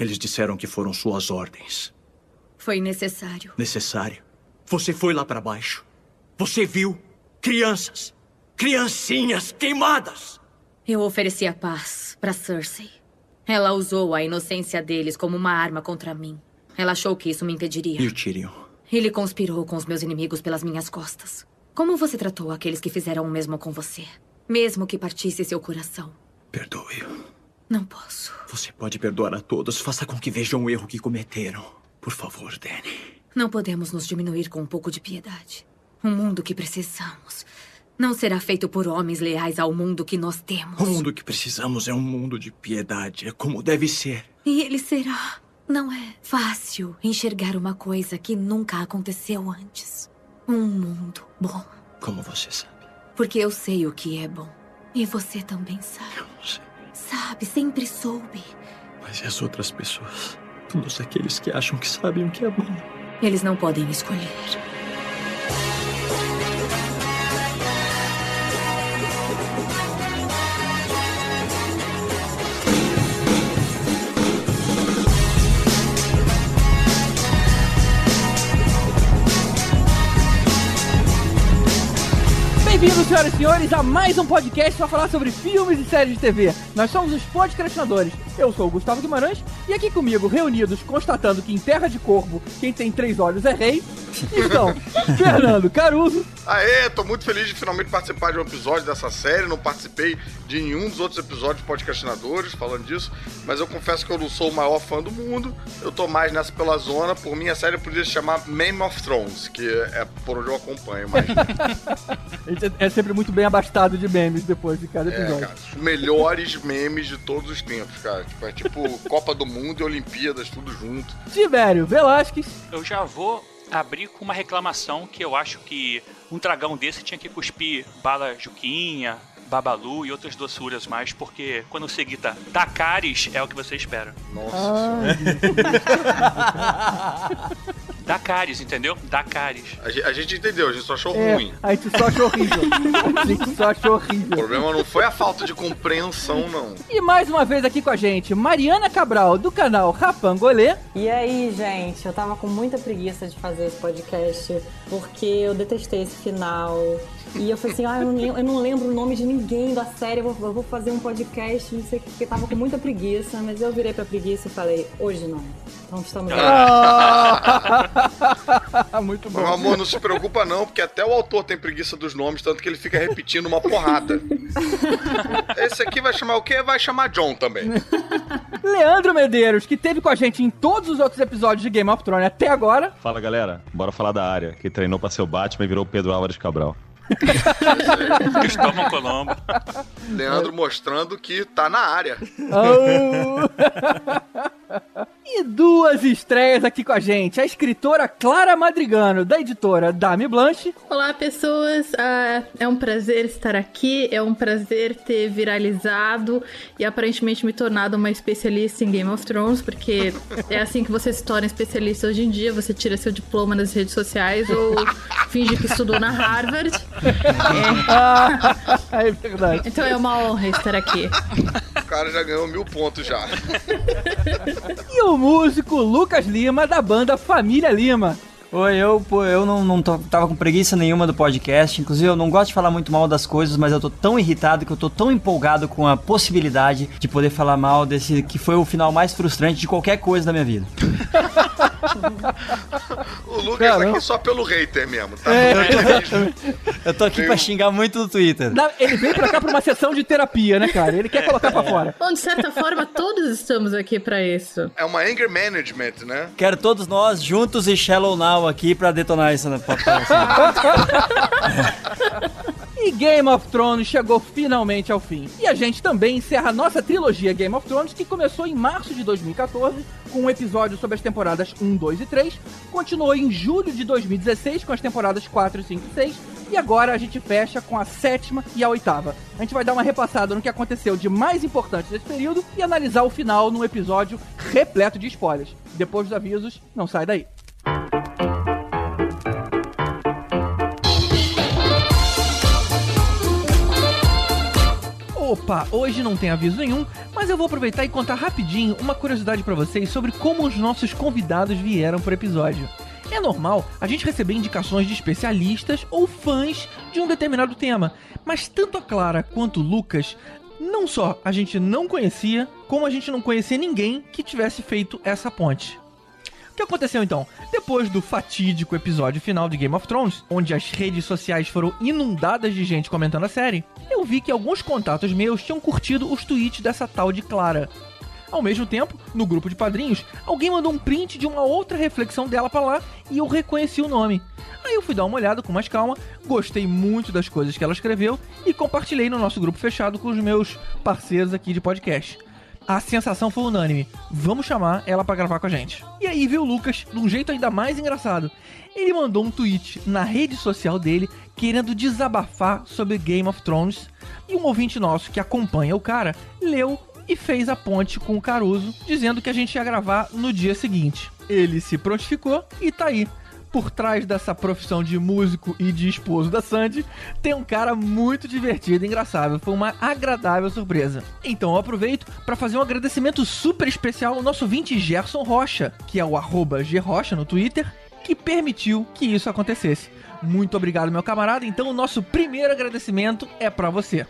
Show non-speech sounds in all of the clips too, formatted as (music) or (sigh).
Eles disseram que foram suas ordens. Foi necessário. Necessário. Você foi lá para baixo. Você viu crianças, criancinhas queimadas. Eu ofereci a paz para Cersei. Ela usou a inocência deles como uma arma contra mim. Ela achou que isso me impediria. E o Tyrion? Ele conspirou com os meus inimigos pelas minhas costas. Como você tratou aqueles que fizeram o mesmo com você? Mesmo que partisse seu coração. Perdoe-o. Não posso. Você pode perdoar a todos. Faça com que vejam o erro que cometeram. Por favor, Danny. Não podemos nos diminuir com um pouco de piedade. O mundo que precisamos não será feito por homens leais ao mundo que nós temos. O mundo que precisamos é um mundo de piedade. É como deve ser. E ele será. Não é fácil enxergar uma coisa que nunca aconteceu antes. Um mundo bom. Como você sabe? Porque eu sei o que é bom. E você também sabe. Eu não sei. Sabe, sempre soube. Mas e as outras pessoas? Todos aqueles que acham que sabem o que é bom. Eles não podem escolher. Bem-vindos, senhoras e senhores, a mais um podcast para falar sobre filmes e séries de TV. Nós somos os podcastinadores. Eu sou o Gustavo Guimarães e aqui comigo, reunidos, constatando que em Terra de Corvo, quem tem três olhos é rei, estão (laughs) Fernando Caruso, Aê, tô muito feliz de finalmente participar de um episódio dessa série. Não participei de nenhum dos outros episódios de podcastinadores falando disso, mas eu confesso que eu não sou o maior fã do mundo. Eu tô mais nessa pela zona. Por mim, a série podia se chamar Game of Thrones, que é por onde eu acompanho, mas. (laughs) (laughs) é sempre muito bem abastado de memes depois de cada É, episódio. cara, os melhores memes de todos os tempos, cara. Tipo, é tipo (laughs) Copa do Mundo e Olimpíadas, tudo junto. Tibério Velasquez, Eu já vou abrir com uma reclamação que eu acho que um dragão desse tinha que cuspir bala juquinha, babalu e outras doçuras mais, porque quando você grita Dakaris é o que você espera. Nossa Ah. (laughs) senhora. Dakaris, entendeu? Dakaris. A gente, a gente entendeu, a gente só achou é, ruim. a gente só achou horrível. A gente só achou O horrível. problema não foi a falta de compreensão, não. E mais uma vez aqui com a gente, Mariana Cabral, do canal Rapangolê. E aí, gente, eu tava com muita preguiça de fazer esse podcast, porque eu detestei esse final. E eu falei assim, ah, eu não, eu não lembro o nome de ninguém da série, eu vou, eu vou fazer um podcast, não sei o que, porque tava com muita preguiça, mas eu virei pra preguiça e falei, hoje não. Então estamos. Ah, (laughs) Muito bom. Meu amor, não se preocupa não, porque até o autor tem preguiça dos nomes, tanto que ele fica repetindo uma porrada. (laughs) Esse aqui vai chamar o quê? Vai chamar John também. (laughs) Leandro Medeiros, que teve com a gente em todos os outros episódios de Game of Thrones até agora. Fala galera, bora falar da área, que treinou pra ser o Batman e virou o Pedro Álvares Cabral. (laughs) Cristóvão Colombo. Leandro mostrando que tá na área. Oh. E duas estreias aqui com a gente. A escritora Clara Madrigano, da editora Dame Blanche. Olá, pessoas. Ah, é um prazer estar aqui. É um prazer ter viralizado e aparentemente me tornado uma especialista em Game of Thrones, porque é assim que você se torna especialista hoje em dia. Você tira seu diploma nas redes sociais ou (laughs) finge que estudou na Harvard. É, (laughs) é verdade. então é uma honra estar aqui. O cara já ganhou mil pontos já. E o músico Lucas Lima, da banda Família Lima. Oi, eu, pô, eu não, não tô- tava com preguiça nenhuma do podcast. Inclusive, eu não gosto de falar muito mal das coisas, mas eu tô tão irritado que eu tô tão empolgado com a possibilidade de poder falar mal desse que foi o final mais frustrante de qualquer coisa da minha vida. (laughs) (laughs) O Lucas tá Caramba. aqui só pelo hater mesmo, tá? É, Eu tô aqui Tem pra xingar muito no Twitter. Na- Ele veio pra cá pra uma sessão de terapia, né, cara? Ele quer colocar pra fora. Bom, de certa forma, todos estamos aqui pra isso. É uma anger management, né? Quero todos nós juntos e Shallow Now aqui pra detonar isso na papai. (laughs) E Game of Thrones chegou finalmente ao fim. E a gente também encerra a nossa trilogia Game of Thrones, que começou em março de 2014, com um episódio sobre as temporadas 1, 2 e 3, continuou em julho de 2016 com as temporadas 4, 5 e 6, e agora a gente fecha com a sétima e a oitava. A gente vai dar uma repassada no que aconteceu de mais importante nesse período e analisar o final num episódio repleto de spoilers. Depois dos avisos, não sai daí. Opa, hoje não tem aviso nenhum, mas eu vou aproveitar e contar rapidinho uma curiosidade para vocês sobre como os nossos convidados vieram pro episódio. É normal a gente receber indicações de especialistas ou fãs de um determinado tema, mas tanto a Clara quanto o Lucas não só a gente não conhecia, como a gente não conhecia ninguém que tivesse feito essa ponte. Que aconteceu então? Depois do fatídico episódio final de Game of Thrones, onde as redes sociais foram inundadas de gente comentando a série, eu vi que alguns contatos meus tinham curtido os tweets dessa tal de Clara. Ao mesmo tempo, no grupo de padrinhos, alguém mandou um print de uma outra reflexão dela pra lá e eu reconheci o nome. Aí eu fui dar uma olhada com mais calma, gostei muito das coisas que ela escreveu e compartilhei no nosso grupo fechado com os meus parceiros aqui de podcast. A sensação foi unânime. Vamos chamar ela pra gravar com a gente. E aí veio o Lucas, de um jeito ainda mais engraçado. Ele mandou um tweet na rede social dele querendo desabafar sobre Game of Thrones. E um ouvinte nosso que acompanha o cara leu e fez a ponte com o Caruso, dizendo que a gente ia gravar no dia seguinte. Ele se prontificou e tá aí. Por trás dessa profissão de músico e de esposo da Sandy, tem um cara muito divertido e engraçado. Foi uma agradável surpresa. Então eu aproveito para fazer um agradecimento super especial ao nosso 20 Gerson Rocha, que é o arroba Grocha no Twitter, que permitiu que isso acontecesse. Muito obrigado, meu camarada. Então o nosso primeiro agradecimento é para você.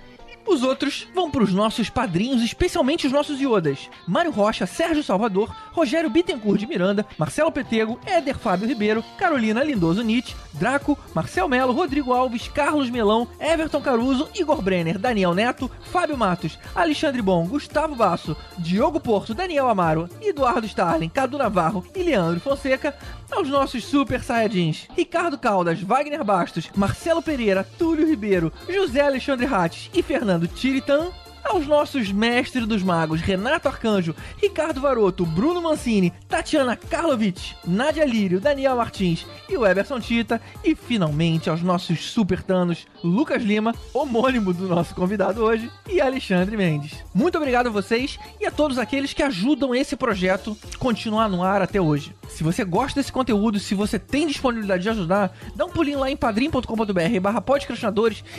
Os outros vão para os nossos padrinhos, especialmente os nossos iodas. Mário Rocha, Sérgio Salvador, Rogério Bittencourt de Miranda, Marcelo Petego, Éder Fábio Ribeiro, Carolina Lindoso Nietzsche, Draco, Marcel Melo, Rodrigo Alves, Carlos Melão, Everton Caruso, Igor Brenner, Daniel Neto, Fábio Matos, Alexandre Bom, Gustavo Basso, Diogo Porto, Daniel Amaro, Eduardo Starling, Cadu Navarro e Leandro Fonseca, aos nossos super saiyajins, Ricardo Caldas, Wagner Bastos, Marcelo Pereira, Túlio Ribeiro, José Alexandre Hattes e Fernando Tiritan, aos nossos mestres dos magos Renato Arcanjo, Ricardo Varoto, Bruno Mancini, Tatiana Karlovic, Nadia Lírio, Daniel Martins e o Eberson Tita, e finalmente aos nossos super tanos Lucas Lima, homônimo do nosso convidado hoje, e Alexandre Mendes. Muito obrigado a vocês e a todos aqueles que ajudam esse projeto continuar no ar até hoje. Se você gosta desse conteúdo, se você tem disponibilidade de ajudar, dá um pulinho lá em padrim.com.br barra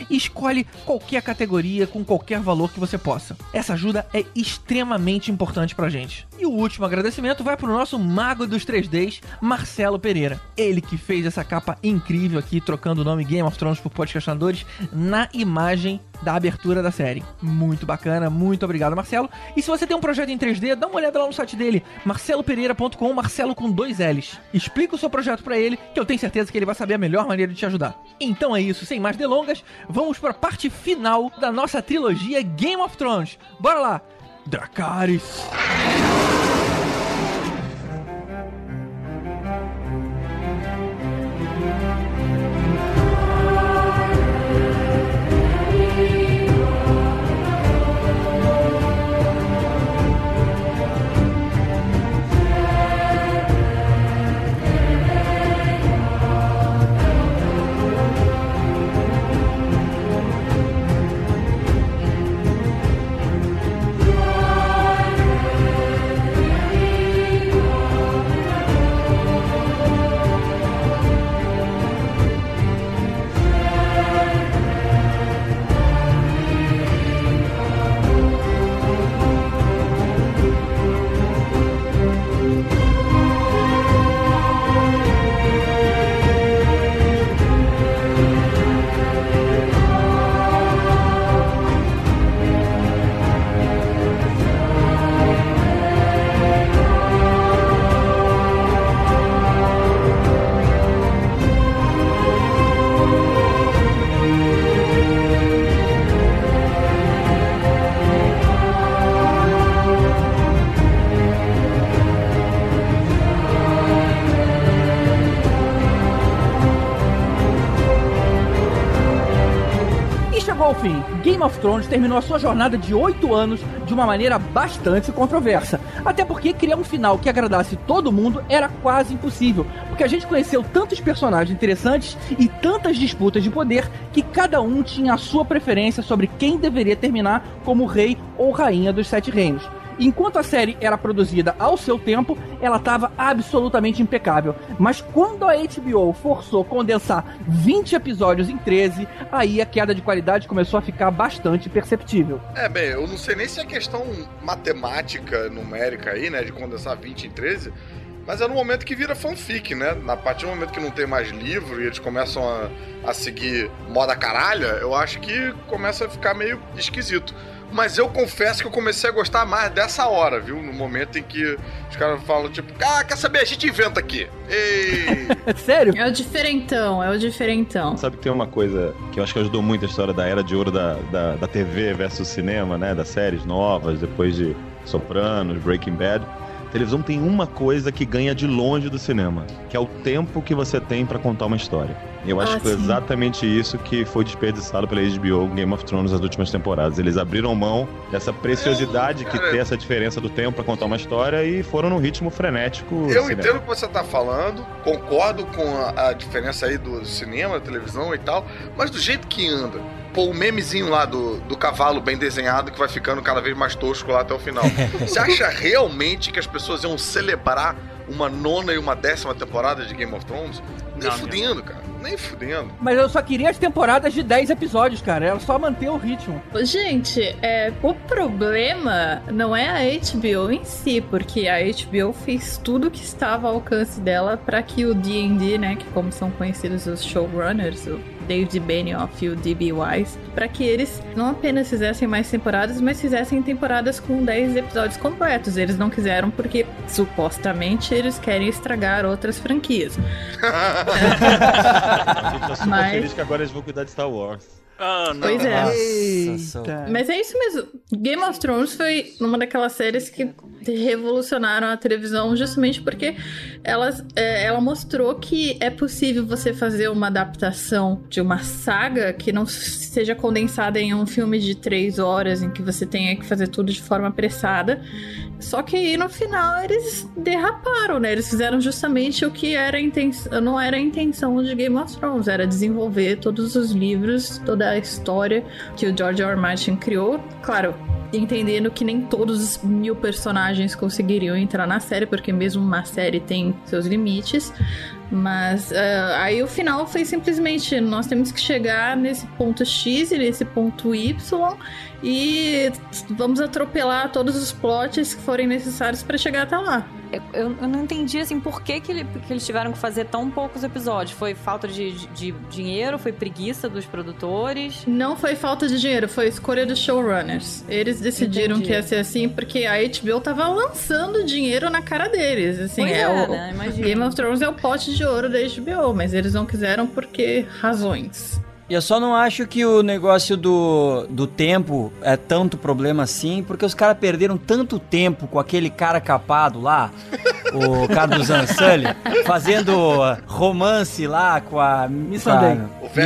e escolhe qualquer categoria com qualquer valor que você possa. Essa ajuda é extremamente importante pra gente. E o último agradecimento vai pro nosso mago dos 3Ds, Marcelo Pereira. Ele que fez essa capa incrível aqui, trocando o nome Game of Thrones por podcastinadores na imagem da abertura da série. Muito bacana, muito obrigado, Marcelo. E se você tem um projeto em 3D, dá uma olhada lá no site dele, marcelopereira.com, Marcelo com dois L's. Explica o seu projeto para ele, que eu tenho certeza que ele vai saber a melhor maneira de te ajudar. Então é isso, sem mais delongas, vamos para a parte final da nossa trilogia Game of Thrones. Bora lá! Dracarys! Ao fim. Game of Thrones terminou a sua jornada de 8 anos de uma maneira bastante controversa. Até porque criar um final que agradasse todo mundo era quase impossível. Porque a gente conheceu tantos personagens interessantes e tantas disputas de poder que cada um tinha a sua preferência sobre quem deveria terminar como rei ou rainha dos Sete Reinos. Enquanto a série era produzida ao seu tempo, ela estava absolutamente impecável. Mas quando a HBO forçou condensar 20 episódios em 13, aí a queda de qualidade começou a ficar bastante perceptível. É, bem, eu não sei nem se é questão matemática, numérica aí, né, de condensar 20 em 13, mas é no momento que vira fanfic, né? Na partir do momento que não tem mais livro e eles começam a, a seguir moda caralha, eu acho que começa a ficar meio esquisito. Mas eu confesso que eu comecei a gostar mais dessa hora, viu? No momento em que os caras falam, tipo, ah, quer saber? A gente inventa aqui. Ei! (laughs) Sério? É o diferentão, é o diferentão. Sabe que tem uma coisa que eu acho que ajudou muito a história da era de ouro da, da, da TV versus cinema, né? Das séries novas, depois de Sopranos, Breaking Bad. A televisão tem uma coisa que ganha de longe do cinema, que é o tempo que você tem pra contar uma história. Eu acho Ah, que foi sim. exatamente isso que foi desperdiçado pela HBO Game of Thrones nas últimas temporadas. Eles abriram mão dessa preciosidade que tem essa diferença do tempo pra contar uma história e foram num ritmo frenético. Eu entendo o que você tá falando, concordo com a, a diferença aí do cinema, da televisão e tal, mas do jeito que anda. Pô, o memezinho lá do, do cavalo bem desenhado que vai ficando cada vez mais tosco lá até o final. (laughs) Você acha realmente que as pessoas iam celebrar uma nona e uma décima temporada de Game of Thrones? Nem Não, fudendo, cara. Nem fudendo. Mas eu só queria as temporadas de 10 episódios, cara. Era só manter o ritmo. Gente, é, o problema não é a HBO em si, porque a HBO fez tudo que estava ao alcance dela para que o D&D, né, que como são conhecidos os showrunners, o David Benioff e o D.B. Wise, para que eles não apenas fizessem mais temporadas, mas fizessem temporadas com 10 episódios completos. Eles não quiseram porque supostamente eles querem estragar outras franquias. A gente tá super Mas- feliz que agora eles vão cuidar de Star Wars. Ah, não. Pois é. Eita. Mas é isso mesmo. Game of Thrones foi uma daquelas séries que revolucionaram a televisão justamente porque elas, é, ela mostrou que é possível você fazer uma adaptação de uma saga que não seja condensada em um filme de três horas, em que você tenha que fazer tudo de forma apressada. Só que aí no final eles derraparam, né? Eles fizeram justamente o que era a intenção, não era a intenção de Game of Thrones, era desenvolver todos os livros, toda a história que o George R. R. Martin criou. Claro, entendendo que nem todos os mil personagens conseguiriam entrar na série, porque mesmo uma série tem seus limites. Mas ah, aí o final foi simplesmente: nós temos que chegar nesse ponto X e nesse ponto Y e vamos atropelar todos os plots que forem necessários para chegar até lá. Eu, eu- não entendi, assim, por que, que, ele- que eles tiveram que fazer tão poucos episódios. Foi falta de, de- de dinheiro? Foi preguiça dos produtores? Não foi falta de dinheiro, foi escolha dos showrunners. Eles decidiram Entendi. que ia ser assim porque a HBO tava lançando dinheiro na cara deles. Assim, Pois é, é, o, né? Imagina. Game of Thrones é o pote de ouro da HBO, mas eles não quiseram por que razões? Eu só não acho que o negócio do, do tempo é tanto problema assim, porque os caras perderam tanto tempo com aquele cara capado lá, o cara do Zansulli, fazendo romance lá com a Missandei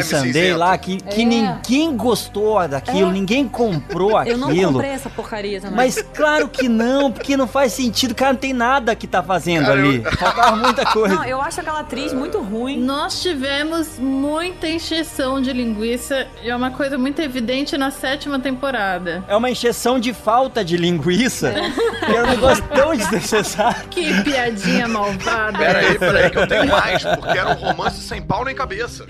cinzento. lá, que, que É. ninguém gostou daquilo, É. ninguém comprou (laughs) Eu não aquilo. comprei essa porcaria também. Mas claro que não, porque não faz sentido, o cara não tem nada que tá fazendo Cara, eu- ali. Faltava muita coisa. Não, eu acho aquela atriz muito ruim. Nós tivemos muita encheção de linguiça e é uma coisa muito evidente na sétima temporada. É uma encheção de falta de linguiça, que é um negócio tão desnecessário. (laughs) Que piadinha malvada. Pera aí, pera aí, que eu tenho mais, porque era um romance sem pau nem cabeça.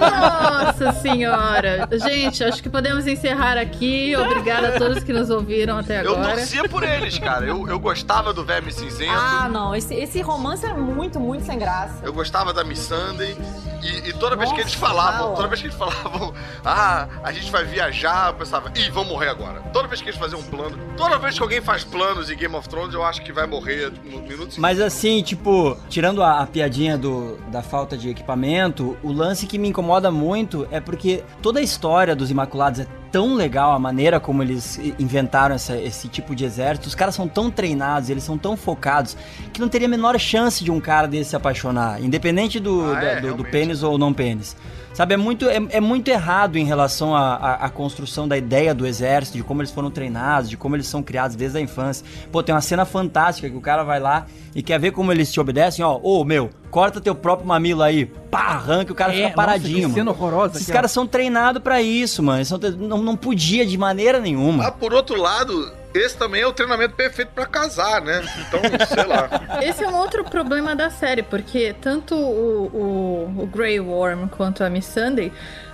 Nossa senhora! Gente, acho que podemos encerrar aqui. Obrigada a todos que nos ouviram até Eu agora. torcia por eles, cara. Eu, eu gostava do Verme Cinzento. Ah, não. Esse, esse romance era muito, muito sem graça. Eu gostava da Miss Sunday. E, e toda vez que eles Nossa, falavam, fala. toda vez que eles falavam, (laughs) ah, a gente vai viajar, eu pensava, ih, vão morrer agora. Toda vez que eles faziam um plano, toda vez que alguém faz planos em Game of Thrones, eu acho que vai morrer no minuto seguinte. Mas assim, tipo, tirando a, a piadinha do, da falta de equipamento, o lance que me incomoda muito é porque toda a história dos Imaculados é tão legal, a maneira como eles inventaram essa- esse tipo de exército. Os caras são tão treinados, eles são tão focados, que não teria a menor chance de um cara desse se apaixonar, independente do, Ah, é, do, do realmente. pênis ou não pênis. Sabe, é muito, é, é muito errado em relação à construção da ideia do exército, de como eles foram treinados, de como eles são criados desde a infância. Pô, tem uma cena fantástica que o cara vai lá e quer ver como eles te obedecem, ó, ô meu, corta teu próprio mamilo aí, pá, arranca, o cara É, fica nossa, paradinho, que cena mano. horrorosa Esses caras são treinados pra isso, mano. Eles são tre- não, não podia de maneira nenhuma. Ah, por outro lado, esse também é o treinamento perfeito pra casar, né? Então, sei lá. (laughs) Esse é um outro problema da série, porque tanto o, o, o Grey Worm quanto a Miss Sunday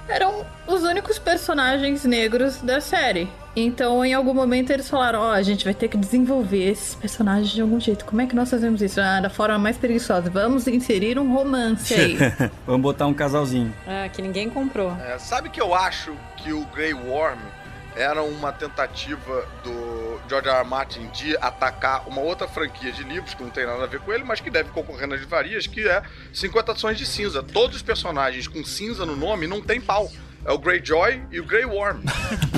eram os únicos personagens negros da série. Então, em algum momento, eles falaram: Ó, a gente vai ter que desenvolver esses personagens de algum jeito. Como é que nós fazemos isso? Ah, da forma mais preguiçosa. Vamos inserir um romance aí. (laughs) Vamos botar um casalzinho. É, que ninguém comprou. É, sabe que eu acho que o Grey Worm era uma tentativa do George R. R. Martin de atacar uma outra franquia de livros que não tem nada a ver com ele, mas que deve concorrer nas livrarias, que é 50 Tons de Cinza. Todos os personagens com cinza no nome não tem pau. É o Greyjoy e o Grey Worm. (laughs)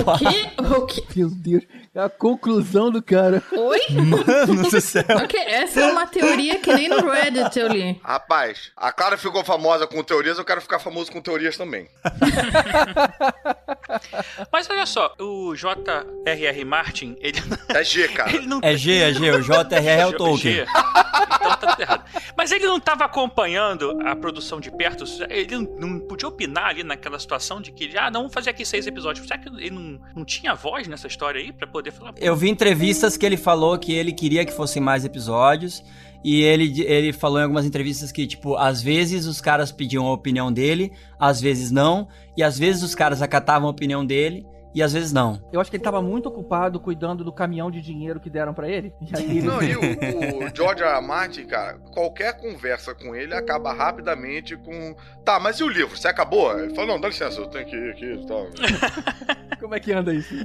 O quê? O quê? Meu Deus, é a conclusão do cara. Oi? Mano do céu. Ok, essa é uma teoria que nem no Reddit eu li. Rapaz, a Clara ficou famosa com teorias, eu quero ficar famoso com teorias também. (laughs) Mas olha só, o J.R.R. Martin, ele, É G, cara. (laughs) ele não É G, é G, o JRR é o Tolkien. G. Então tá tudo errado. Mas ele não estava acompanhando a produção de perto? Ele não- podia opinar ali naquela situação de que, ah, não, vamos fazer aqui seis episódios. Será que ele não, não tinha voz nessa história aí pra poder falar? Eu vi entrevistas que ele falou que ele queria que fossem mais episódios. E ele, ele falou em algumas entrevistas que, tipo, às vezes os caras pediam a opinião dele, às vezes não. E às vezes os caras acatavam a opinião dele e às vezes não. Eu acho que ele tava muito ocupado cuidando do caminhão de dinheiro que deram pra ele. E aí ele... Não, e (laughs) o, o George R. R. Martin, cara, qualquer conversa com ele acaba rapidamente com. Tá, mas e o livro? Você acabou? Ele fala, não, dá licença, eu tenho que ir aqui e tal. (laughs) Como é que anda isso?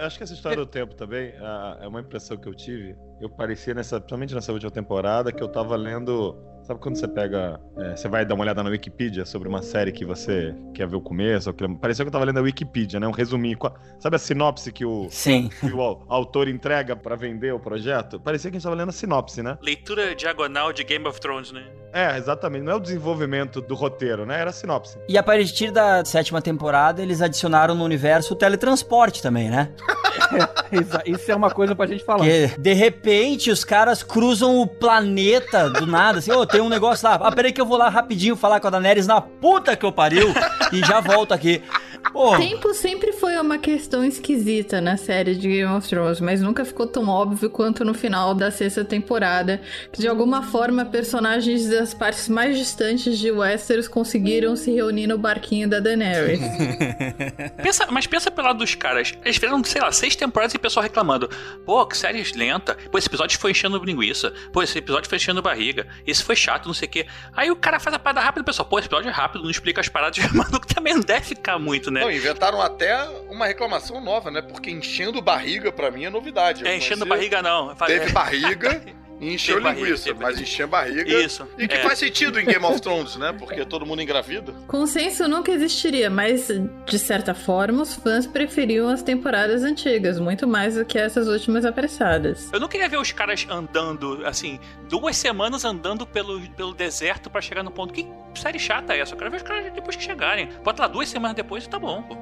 Acho que essa história do tempo também ah, é uma impressão que eu tive. Eu parecia, nessa, principalmente nessa última temporada, que eu tava lendo. Sabe quando você pega. é, você vai dar uma olhada na Wikipedia sobre uma série que você quer ver o começo? ou que- Parecia que eu tava lendo a Wikipedia, né? Um resuminho. Sabe a sinopse que o, Sim. que o au- autor entrega pra vender o projeto? Parecia que a gente tava lendo a sinopse, né? Leitura diagonal de Game of Thrones, né? É, exatamente. Não é o desenvolvimento do roteiro, né? Era a sinopse. E a partir da sétima temporada, eles adicionaram no universo o teletransporte também, né? (laughs) Exa- Isso é uma coisa pra gente falar. Porque, de repente, os caras cruzam o planeta do nada, assim, ô, tem um negócio lá, ah, peraí que eu vou lá rapidinho falar com a Daenerys na puta que eu pariu e já volto aqui. Pô, Tempo sempre foi uma questão esquisita na série de Game of Thrones, mas nunca ficou tão óbvio quanto no final da sexta temporada, que de alguma forma personagens das partes mais distantes de Westeros conseguiram se reunir no barquinho da Daenerys. (laughs) Pensa, mas pensa pelo lado dos caras. Eles fizeram, sei lá, seis temporadas e o pessoal reclamando. Pô, que série lenta. Pô, esse episódio foi enchendo linguiça. Pô, esse episódio foi enchendo barriga. Esse foi chato, não sei o quê. Aí o cara faz a parada rápida e o pessoal, pô, esse episódio é rápido, não explica as paradas. (laughs) O maluco também não deve ficar muito, né? Não, inventaram até uma reclamação nova, né? Porque enchendo barriga pra mim é novidade. é, enchendo conheci- barriga não. Teve barriga (laughs) e encheu barriga, linguiça, mas encher barriga. Isso. E que é. faz sentido em Game of Thrones, né? Porque todo mundo engravida. Consenso nunca existiria, mas de certa forma os fãs preferiam as temporadas antigas, muito mais do que essas últimas apressadas. Eu não queria ver os caras andando, assim, duas semanas andando pelo, pelo deserto pra chegar no ponto. Que série chata é essa? Eu quero ver os caras depois que chegarem. Bota lá duas semanas depois e tá bom, pô.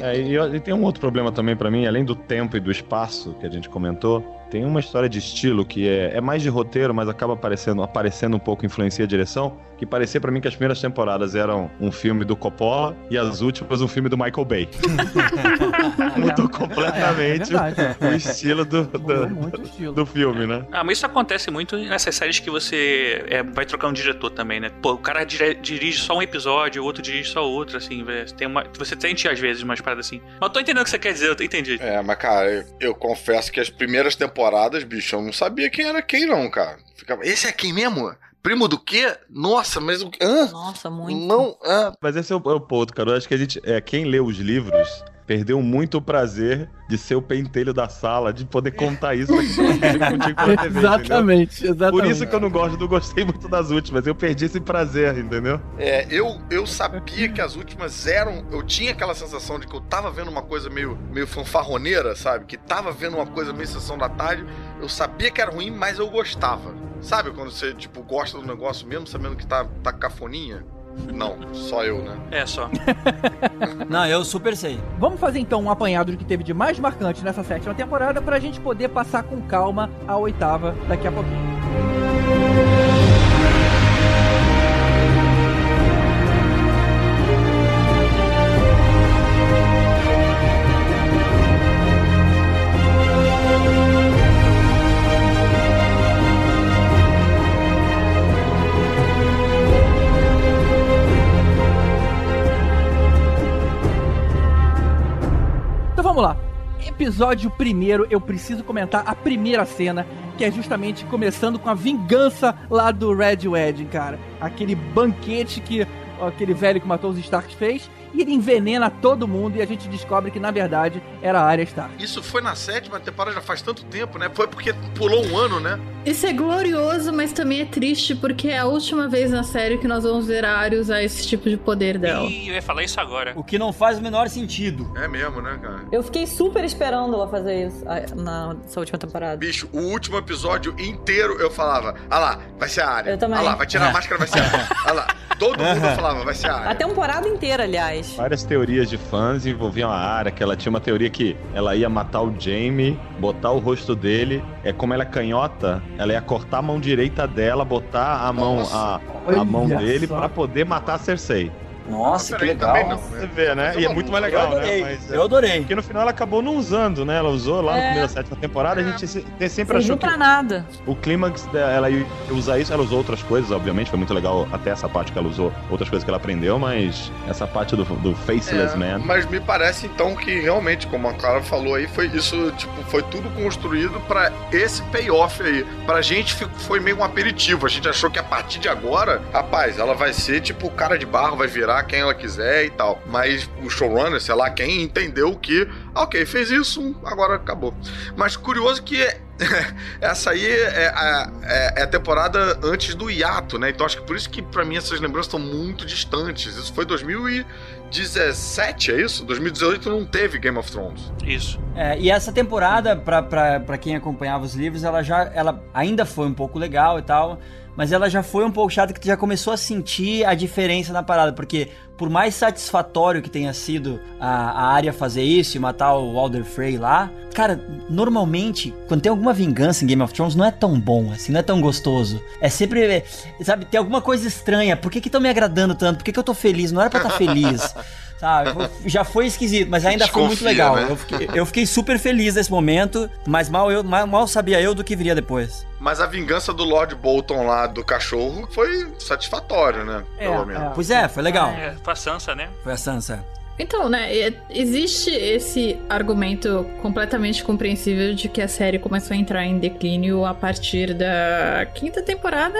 É, e, e tem um outro problema também pra mim, além do tempo e do espaço que a gente comentou, tem uma história de estilo que é, é mais de roteiro, mas acaba aparecendo, aparecendo um pouco influencia a direção, que parecia pra mim que as primeiras temporadas eram um filme do Coppola e as últimas um filme do Michael Bay. (laughs) Mudou completamente É, é o estilo do, do, estilo. do filme, né? Ah, mas isso acontece muito nessas séries que você é, vai trocar um diretor também, né? Pô, o cara dirige só um episódio, o outro dirige só outro, assim, velho. Tem uma, você sente às vezes umas paradas assim. Mas eu tô entendendo o que você quer dizer, eu entendi. É, mas cara, eu, eu confesso que as primeiras temporadas, bicho, eu não sabia quem era quem, não, cara. Ficava, esse é quem mesmo? Primo do quê? Nossa, mas o. Hã? Nossa, muito. Não, hã? Mas esse é o, é o ponto, cara. Eu acho que a gente, é, quem lê os livros perdeu muito o prazer de ser o pentelho da sala, de poder contar isso pra (laughs) quem contigo pela TV, entendeu? Exatamente, exatamente. Por isso que eu não gosto, não gostei muito das últimas. Eu perdi esse prazer, entendeu? É, eu, eu sabia que as últimas eram. Eu tinha aquela sensação de que eu tava vendo uma coisa meio, meio fanfarroneira, sabe? Que tava vendo uma coisa meio sessão da tarde. Eu sabia que era ruim, mas eu gostava. Sabe quando você, tipo, gosta do negócio mesmo sabendo que tá, tá cafoninha? Não, só eu, né? É só. (laughs) não, eu super sei. Vamos fazer então um apanhado do que teve de mais marcante nessa sétima temporada pra gente poder passar com calma a oitava daqui a pouquinho. Vamos lá. Episódio primeiro, eu preciso comentar a primeira cena, que é justamente começando com a vingança lá do Red Wedding, cara. Aquele banquete que aquele velho que matou os Starks fez e ele envenena todo mundo e a gente descobre que na verdade era a Arya Stark. Isso foi na sétima temporada, já faz tanto tempo, né? Foi porque pulou um ano, né? Isso é glorioso, mas também é triste porque é a última vez na série que nós vamos ver a Arya usar esse tipo de poder dela. Ih, eu ia falar isso agora. O que não faz o menor sentido. É mesmo, né, cara? Eu fiquei super esperando ela fazer isso na nessa última temporada. Bicho, o último episódio inteiro eu falava, ah lá, vai ser a área. Eu também. Ah lá, vai tirar a máscara, vai ser a área. Ah lá, todo (laughs) mundo falava, vai ser a A área. temporada inteira, aliás. Várias teorias de fãs envolviam a Arya, que ela tinha uma teoria que ela ia matar o Jaime, botar o rosto dele, é como ela é canhota, ela ia cortar a mão direita dela, botar a mão a, a mão dele pra poder matar a Cersei. Nossa, que legal. também não, Você né? vê, né? É E é muito mais legal, eu adorei. né? Mas, é, Eu adorei. Porque no final ela acabou não usando, né? Ela usou lá no É. começo da sétima temporada, a gente se- sempre Serviu achou que pra nada. o clímax dela ia usar isso, ela usou outras coisas, obviamente, foi muito legal até essa parte que ela usou, outras coisas que ela aprendeu, mas essa parte do, do Faceless É, Man. Mas me parece então que realmente, como a Clara falou aí, foi isso, tipo, foi tudo construído pra esse payoff aí. Pra gente foi meio um aperitivo. A gente achou que a partir de agora, rapaz, ela vai ser tipo cara de barro, vai virar quem ela quiser e tal. Mas o showrunner, sei lá, quem entendeu que, ah, ok, fez isso, agora acabou. Mas curioso que (laughs) essa aí é a, é- é a temporada antes do hiato, né? Então acho que por isso que pra mim essas lembranças estão muito distantes. Isso foi 2017, é isso? 2018 não teve Game of Thrones. Isso. É, e essa temporada, pra quem acompanhava os livros, ela já ela ainda foi um pouco legal e tal, mas ela já foi um pouco chata que tu já começou a sentir a diferença na parada, porque por mais satisfatório que tenha sido a, a área fazer isso e matar o Walder Frey lá, cara, normalmente, quando tem alguma vingança em Game of Thrones, não é tão bom, assim, não é tão gostoso. É sempre, é, sabe, tem alguma coisa estranha. Por que que estão me agradando tanto? Por que que eu tô feliz? Não era pra estar feliz. (laughs) Sabe, já foi esquisito, mas ainda foi muito Desconfia, legal. né? Eu fiquei, eu fiquei super feliz nesse momento, mas mal, eu, mal, mal sabia eu do que viria depois. Mas a vingança do Lord Bolton lá do cachorro foi satisfatório, né? É, Pelo menos. é. Pois é, foi legal. É, foi a Sansa, né? Foi a Sansa. Então, né, é- existe esse argumento completamente compreensível de que a série começou a entrar em declínio a partir da quinta temporada,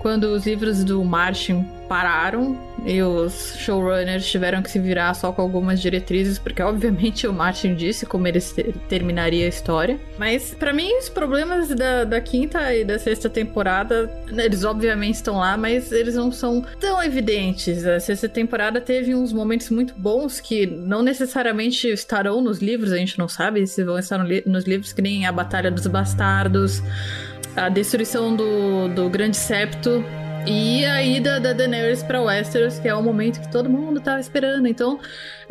quando os livros do Martin pararam e os showrunners tiveram que se virar só com algumas diretrizes, porque obviamente o Martin disse como ele terminaria a história. Mas pra mim os problemas da, da quinta e da sexta temporada, eles obviamente estão lá, mas eles não são tão evidentes. A sexta temporada teve uns momentos muito bons que não necessariamente estarão nos livros, a gente não sabe se vão estar no li- nos livros, que nem a Batalha dos Bastardos, a destruição do, do Grande Septo. E a ida da Daenerys pra Westeros, que é o momento que todo mundo tava esperando. Então,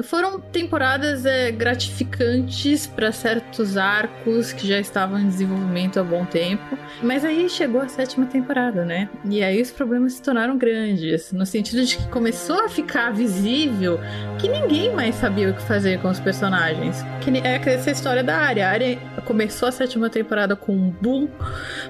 foram temporadas é, gratificantes para certos arcos que já estavam em desenvolvimento há bom tempo. Mas aí chegou a sétima temporada, né? E aí os problemas se tornaram grandes, no sentido de que começou a ficar visível que ninguém mais sabia o que fazer com os personagens. Que é essa história da área. A área começou a sétima temporada com um boom,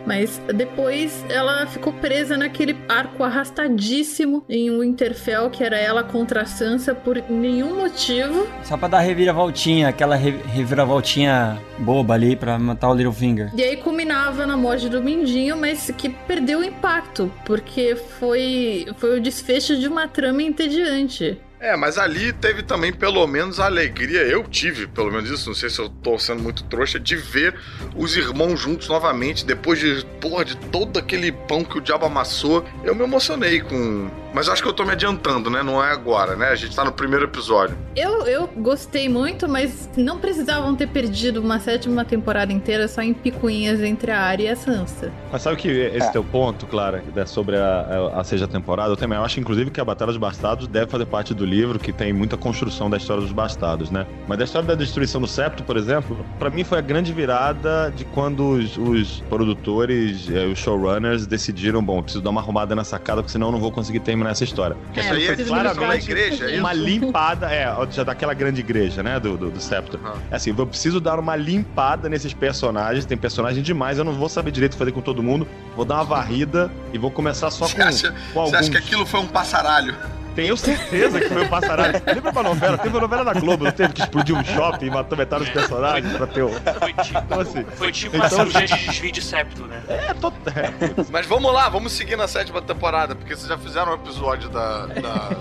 mas depois ela ficou presa naquele arco arrastadíssimo em Winterfell, que era ela contra a Sansa por nenhum motivo. Só pra dar reviravoltinha, aquela re- reviravoltinha boba ali pra matar o Littlefinger. E aí culminava na morte do Mindinho, mas que perdeu o impacto, porque foi, foi o desfecho de uma trama entediante. É, mas ali teve também pelo menos a alegria, eu tive pelo menos isso, não sei se eu tô sendo muito trouxa, de ver os irmãos juntos novamente, depois de, porra, de todo aquele pão que o diabo amassou. Eu me emocionei com. Mas acho que eu tô me adiantando, né? Não é agora, né? A gente tá no primeiro episódio. Eu, eu gostei muito, mas não precisavam ter perdido uma sétima temporada inteira só em picuinhas entre a Arya e a Sansa. Mas sabe que esse teu ponto, Clara, é sobre a, a, a seja temporada, eu também acho, inclusive, que a Batalha dos Bastardos deve fazer parte do livro, que tem muita construção da história dos bastardos, né? Mas da história da destruição do septo, por exemplo, pra mim foi a grande virada de quando os, os produtores, eh, os showrunners decidiram, bom, eu preciso dar uma arrumada nessa casa, porque senão eu não vou conseguir terminar essa história. É, essa aí foi preciso claramente a igreja, é uma isso? limpada, é, já daquela grande igreja, né, do, do, do septo. Aham. É assim, eu preciso dar uma limpada nesses personagens, tem personagem demais, eu não vou saber direito fazer com todo mundo, vou dar uma varrida e vou começar só Você com, acha, com você alguns. acha que aquilo foi um passaralho? Tenho certeza que foi o passaralho. Lembra uma novela? Teve uma novela da Globo, não teve que explodiu um shopping e matou metade dos personagens pra ter o. Foi tipo, Então, assim, foi tipo então, uma cirurgia de desvio de septo, né? É, tô... é, Mas vamos lá, vamos seguir na sétima temporada, porque vocês já fizeram um episódio da. da-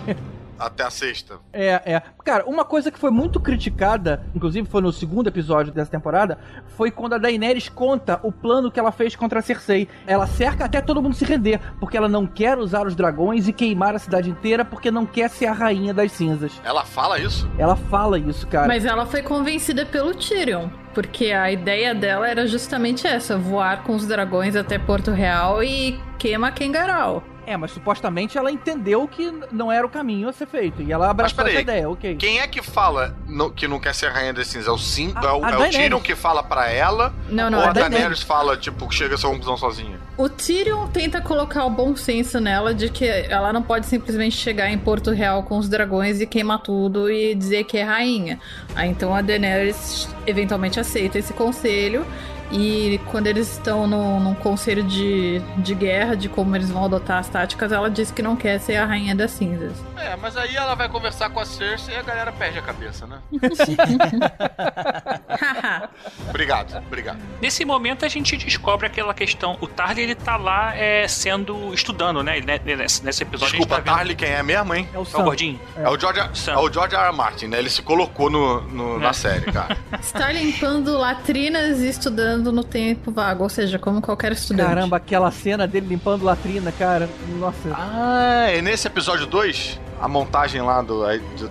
até a sexta. É, é. Cara, uma coisa que foi muito criticada, inclusive foi no segundo episódio dessa temporada, foi quando a Daenerys conta o plano que ela fez contra a Cersei. Ela cerca até todo mundo se render, porque ela não quer usar os dragões e queimar a cidade inteira porque não quer ser a rainha das cinzas. Ela fala isso? Ela fala isso, cara. Mas ela foi convencida pelo Tyrion. Porque a ideia dela era justamente essa: voar com os dragões até Porto Real e queima Kengarau. É, mas supostamente ela entendeu que não era o caminho a ser feito. E ela Mas abraçou peraí, essa ideia, ok. Quem é que fala no- que não quer ser rainha das cinzas? É o Sim? A- é o, é o. Tyrion que fala pra ela? Não, não, ou a a Daenerys. Daenerys fala, tipo, que chega a essa conclusão sozinha? O Tyrion tenta colocar o bom senso nela de que ela não pode simplesmente chegar em Porto Real com os dragões e queimar tudo e dizer que é rainha. Aí então a Daenerys eventualmente aceita esse conselho. E quando eles estão no, num conselho de, de guerra, de como eles vão adotar as táticas, ela diz que não quer ser a rainha das cinzas. É, mas aí ela vai conversar com a Cersei e a galera perde a cabeça, né? (laughs) Obrigado, obrigado. Nesse momento a gente descobre aquela questão. O Tarly ele tá lá é, sendo. estudando, né? Né, Nesse, nesse episódio Desculpa, tá. Tarly quem é mesmo, hein? É o É o gordinho? É, o George, Sam. é o George R. R. Martin, né? Ele se colocou no, no- na É. série, cara. (laughs) Está limpando latrinas e estudando no tempo vago, ou seja, como qualquer estudante. Caramba, aquela cena dele limpando latrina, cara. Nossa. Ah, é nesse episódio 2, a montagem lá do,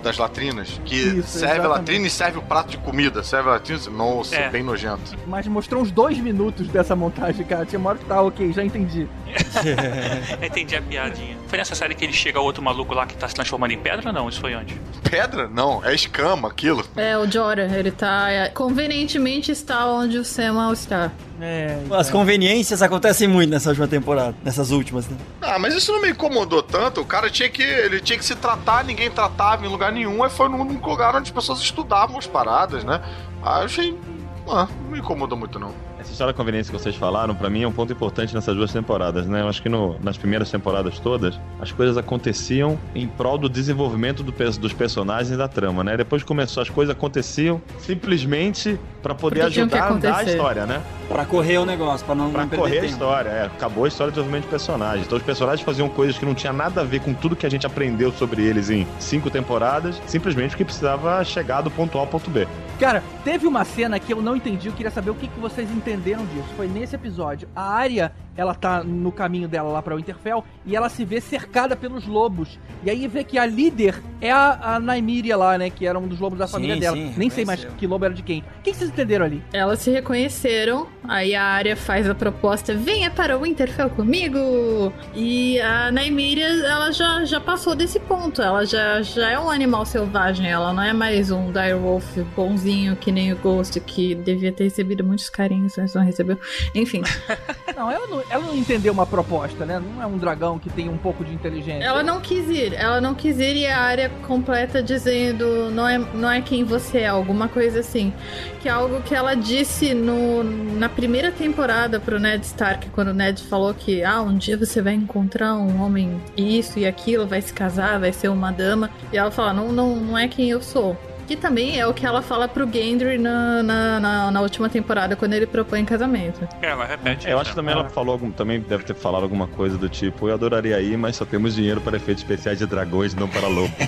das latrinas, que Isso, serve a exatamente. latrina e serve o prato de comida. Serve a latrina, nossa, É. bem nojento. Mas mostrou uns dois minutos dessa montagem, cara. Tinha uma hora que tá, ok, já entendi. (laughs) Entendi a piadinha. Foi nessa série que ele chega ao outro maluco lá que tá se transformando em pedra ou não? Isso foi onde? Pedra? Não, é escama aquilo. É, o Jorah, ele tá. é, convenientemente está onde o Samuel está. É. As então. conveniências acontecem muito nessa última temporada, nessas últimas, né? Ah, mas isso não me incomodou tanto. O cara tinha que. Ele tinha que se tratar, ninguém tratava em lugar nenhum. Aí foi num lugar onde as pessoas estudavam as paradas, né? Ah, eu achei. Ah, não me incomodou muito, não. História da conveniência que vocês falaram, pra mim, é um ponto importante nessas duas temporadas, né? Eu acho que no- nas primeiras temporadas todas, as coisas aconteciam em prol do desenvolvimento do dos personagens e da trama, né? Depois que começou, as coisas aconteciam simplesmente pra poder Porque ajudar a andar a história, né? Pra correr o negócio, pra não, Pra não perder correr a tempo. história, é. Acabou a história de desenvolvimento de personagens. Então os personagens faziam coisas que não tinha nada a ver com tudo que a gente aprendeu sobre eles em cinco temporadas, simplesmente porque precisava chegar do ponto A ao ponto B. Cara, teve uma cena que eu não entendi, eu queria saber o que, que vocês entenderam disso. Foi nesse episódio. A área, ela tá no caminho dela lá pra Winterfell e ela se vê cercada pelos lobos. E aí vê que a líder é a, a Nymeria lá, né? Que era um dos lobos da Sim, família dela. sim, Nem sei mais que lobo era de quem. O que, vocês entenderam ali? Elas se reconheceram, aí a área faz a proposta: venha para o Winterfell comigo! E a Nymeria, ela já, já passou desse ponto, ela já, já é um animal selvagem, ela não é mais um direwolf bonzinho que nem o Ghost, que devia ter recebido muitos carinhos, mas não recebeu. Enfim, (laughs) Não, ela não, ela não entendeu uma proposta, né? Não é um dragão que tem um pouco de inteligência. ela não quis ir, ela não quis ir e a área completa dizendo não é, não é quem você é, alguma coisa assim. Que é algo que ela disse no, na primeira temporada pro Ned Stark, quando o Ned falou que ah, um dia você vai encontrar um homem isso e aquilo, vai se casar, vai ser uma dama. E ela fala, não, não, não é quem eu sou. Que também é o que ela fala pro Gendry na, na, na, na última temporada, quando ele propõe casamento. É, ela repete. É, eu acho que né? também ela falou algum, também deve ter falado alguma coisa do tipo, eu adoraria ir, mas só temos dinheiro para efeitos especiais de dragões, não para lobos. (laughs)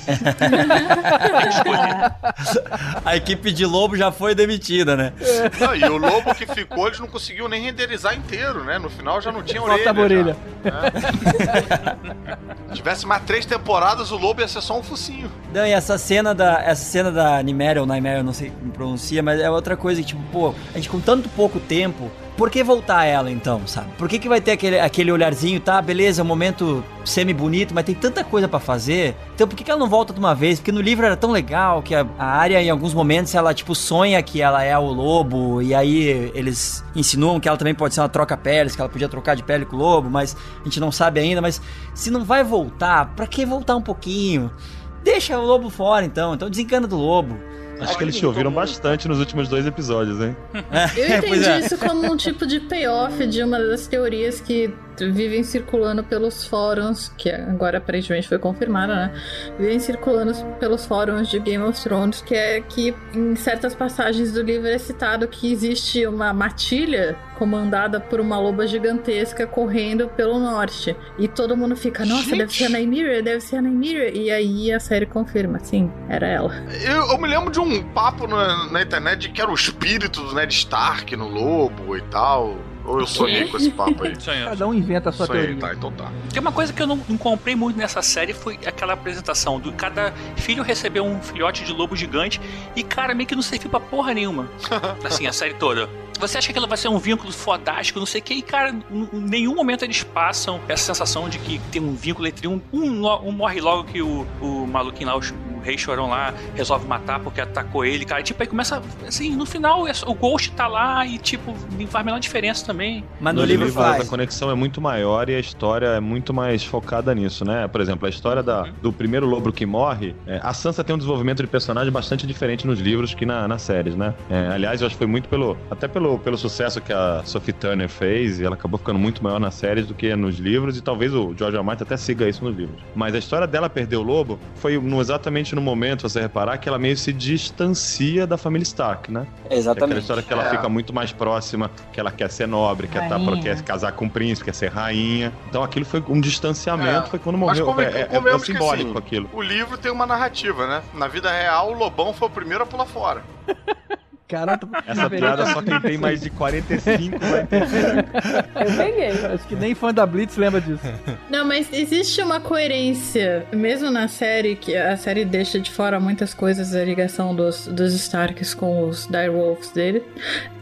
A equipe de lobo já foi demitida, né? Não, e o lobo que ficou, eles não conseguiu nem renderizar inteiro, né? No final já não tinha orelha. Faltava orelha. já, né? (laughs) Se tivesse mais três temporadas, o lobo ia ser só um focinho. Dan, e essa cena da, essa cena da Nimeria ou Nymeria, eu não sei como pronuncia, mas é outra coisa que, tipo, pô, a gente com tanto pouco tempo, por que voltar ela então, sabe? Por que, que vai ter aquele, aquele olharzinho, tá, beleza, é um momento semi-bonito, mas tem tanta coisa pra fazer, então por que, que ela não volta de uma vez? Porque no livro era tão legal que a, a área, em alguns momentos, ela, tipo, sonha que ela é o lobo, e aí eles insinuam que ela também pode ser uma troca-peles, que ela podia trocar de pele com o lobo, mas a gente não sabe ainda, mas se não vai voltar, pra que voltar um pouquinho? Deixa o lobo fora, então. Então desencana do lobo. Acho que eles te ouviram bastante nos últimos dois episódios, hein? Eu É, (laughs) pois entendi é. isso como um tipo de payoff de uma das teorias que vivem circulando pelos fóruns, que agora aparentemente foi confirmada, né? Vivem circulando pelos fóruns de Game of Thrones, que é que em certas passagens do livro é citado que existe uma matilha comandada por uma loba gigantesca correndo pelo norte. E todo mundo fica, nossa, Gente. deve ser a Nymeria, deve ser a Nymeria. E aí a série confirma, sim, era ela. Eu, eu me lembro de um papo na, na internet de que era o espírito do Ned Stark no lobo e tal. Ou eu sonhei com esse papo aí? (laughs) Cada um inventa a sua Sonhei, teoria. tá, então tá. Tem uma coisa que eu não, não comprei muito nessa série foi aquela apresentação do cada filho recebeu um filhote de lobo gigante e cara meio que não serviu pra porra nenhuma. (laughs) Assim, a série toda. Você acha que aquilo vai ser um vínculo fodástico, não sei o que, e cara, em nenhum momento eles passam essa sensação de que tem um vínculo entre um. Um, um morre logo que o, o maluquinho lá, o, o rei chorão lá, resolve matar porque atacou ele, cara. Tipo, aí começa. Assim, no final é o Ghost tá lá e, tipo, não faz a menor diferença também. Mas no, livro faz. a conexão é muito maior e a história é muito mais focada nisso, né? Por exemplo, a história da- do primeiro lobo que morre, é, a Sansa tem um desenvolvimento de personagem bastante diferente nos livros que na, nas séries, né? É, aliás, eu acho que foi muito pelo até pelo, pelo sucesso que a Sophie Turner fez, e ela acabou ficando muito maior nas séries do que nos livros, e talvez o George R. Martin até siga isso nos livros. Mas a história dela perder o lobo foi no- exatamente no momento, você reparar, que ela meio se distancia da família Stark, né? É aquela Exatamente. história que ela É. fica muito mais próxima, que ela quer ser nobre, quer, tá, quer casar com o príncipe, quer ser rainha. Então aquilo foi um distanciamento, É. foi quando Mas morreu. conven- é, é- é convenhamos que, simbólico assim, aquilo. O livro tem uma narrativa, né? Na vida real, o Lobão foi o primeiro a pular fora. (laughs) Caraca, Essa piada só quem tem mais de 45 vai entender. Eu peguei. Acho que nem fã da Blitz lembra disso. (laughs) Não, mas existe uma coerência, mesmo na série, que a série deixa de fora muitas coisas da ligação dos, dos Starks com os Direwolves dele.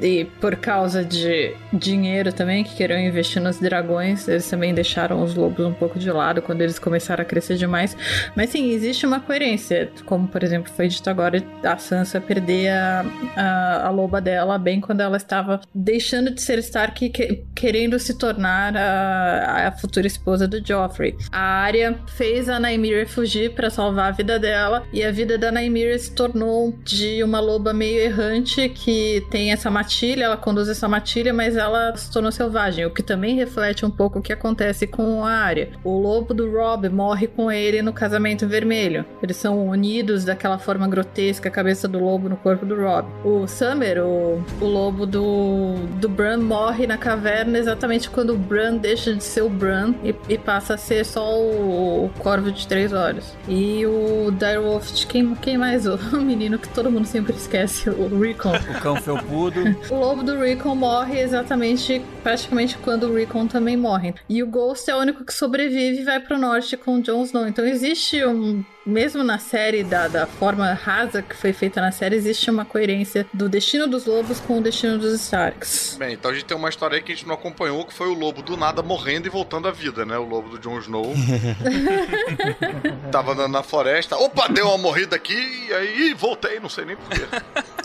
E por causa de dinheiro também, que queriam investir nos dragões, eles também deixaram os lobos um pouco de lado quando eles começaram a crescer demais. Mas sim, existe uma coerência. Como, por exemplo, foi dito agora, a Sansa perder a, a, a loba dela bem quando ela estava deixando de ser Stark que- querendo se tornar a, a futura esposa do Joffrey. A Arya fez a Nymeria fugir para salvar a vida dela e a vida da Nymeria se tornou de uma loba meio errante que tem essa matilha, ela conduz essa matilha, mas ela se tornou selvagem, o que também reflete um pouco o que acontece com a Arya. O lobo do Robb morre com ele no casamento vermelho. Eles são unidos daquela forma grotesca, a cabeça do lobo no corpo do Robb. O Summer, o, o lobo do, do Bran, morre na caverna exatamente quando o Bran deixa de ser o Bran e, e passa a ser só o, o Corvo de Três Olhos. E o Direwolf, quem, quem mais? O, (laughs) o menino que todo mundo sempre esquece, o Rickon. O cão felpudo. (laughs) O lobo do Rickon morre exatamente, praticamente quando o Rickon também morre. E o Ghost é o único que sobrevive e vai pro norte com o Jon Snow. Então existe um. Mesmo na série, da, da forma rasa que foi feita na série, existe uma coerência do destino dos lobos com o destino dos Starks. Bem, então a gente tem uma história aí que a gente não acompanhou, que foi o lobo do nada morrendo e voltando à vida, né? O lobo do Jon Snow. (laughs) Tava andando na floresta, opa, deu uma morrida aqui, e aí voltei, não sei nem porquê.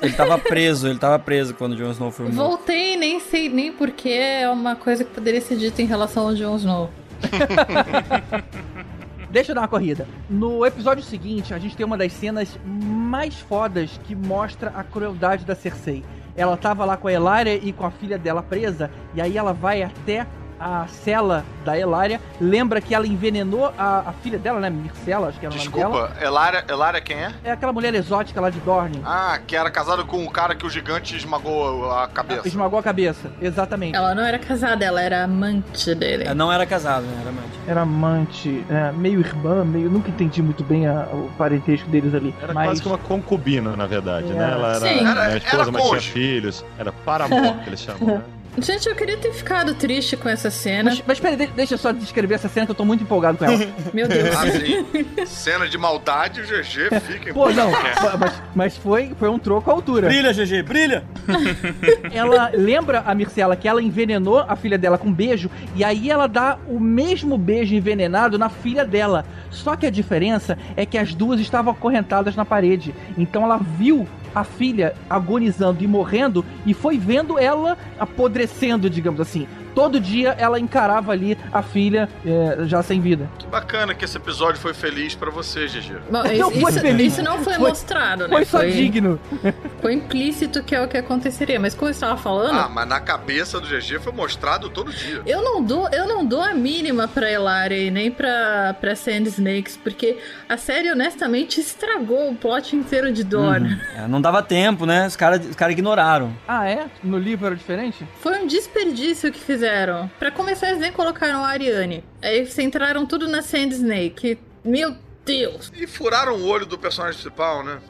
Ele tava preso, ele tava preso quando o Jon Snow foi morto. Voltei, nem sei nem porquê, é uma coisa que poderia ser dita em relação ao Jon Snow. (laughs) Deixa eu dar uma corrida. No episódio seguinte, a gente tem uma das cenas mais fodas que mostra a crueldade da Cersei. Ela tava lá com a Elária e com a filha dela presa, e aí ela vai até a cela da Elária, lembra que ela envenenou a, a filha dela, né? Mircela, acho que era o nome dela. Desculpa, Elária, Elária quem é? É aquela mulher exótica lá de Dorne. Ah, que era casada com o cara que o gigante esmagou a cabeça. Esmagou a cabeça, exatamente. Ela não era casada, ela era amante dele. Ela não era casado, né? Era amante. Era amante, é, meio irmã, meio. Nunca entendi muito bem a- o parentesco deles ali. Era mas quase que uma concubina, na verdade, É. né? Ela era, Sim. né, Era- a esposa, era mas tinha filhos. Era paramor, que eles chamam, né? (laughs) Gente, eu queria ter ficado triste com essa cena. Mas, mas peraí, de- deixa eu só descrever essa cena que eu tô muito empolgado com ela. (laughs) Meu Deus. Ah, sim. Cena de maldade, o GG fica Pô, não, mas, mas foi, foi um troco à altura. Brilha, GG, brilha! (laughs) Ela lembra a Mircela que ela envenenou a filha dela com um beijo, e aí ela dá o mesmo beijo envenenado na filha dela. Só que a diferença é que as duas estavam acorrentadas na parede. Então ela viu a filha agonizando e morrendo e foi vendo ela apodrecendo, digamos assim. Todo dia ela encarava ali a filha é, já sem vida. Que bacana que esse episódio foi feliz pra você, GG. Bom, Não isso, foi isso- feliz. isso não foi, Foi- mostrado, né? Foi só digno. foi implícito que é o que aconteceria. Mas como eu estava falando, Ah, mas na cabeça do GG foi mostrado todo dia. eu não dou, eu não dou mínima pra Elara e nem pra, pra Sand Snakes, porque a série honestamente estragou o plot inteiro de Dorne. Uhum. (laughs) É, não dava tempo, né? Os caras os cara ignoraram. Ah, é? No livro era diferente? Foi um desperdício que fizeram. Pra começar, eles nem colocaram a Ariane. Aí centraram tudo na Sand Snake. Meu Deus! E furaram o olho do personagem principal, né? (laughs)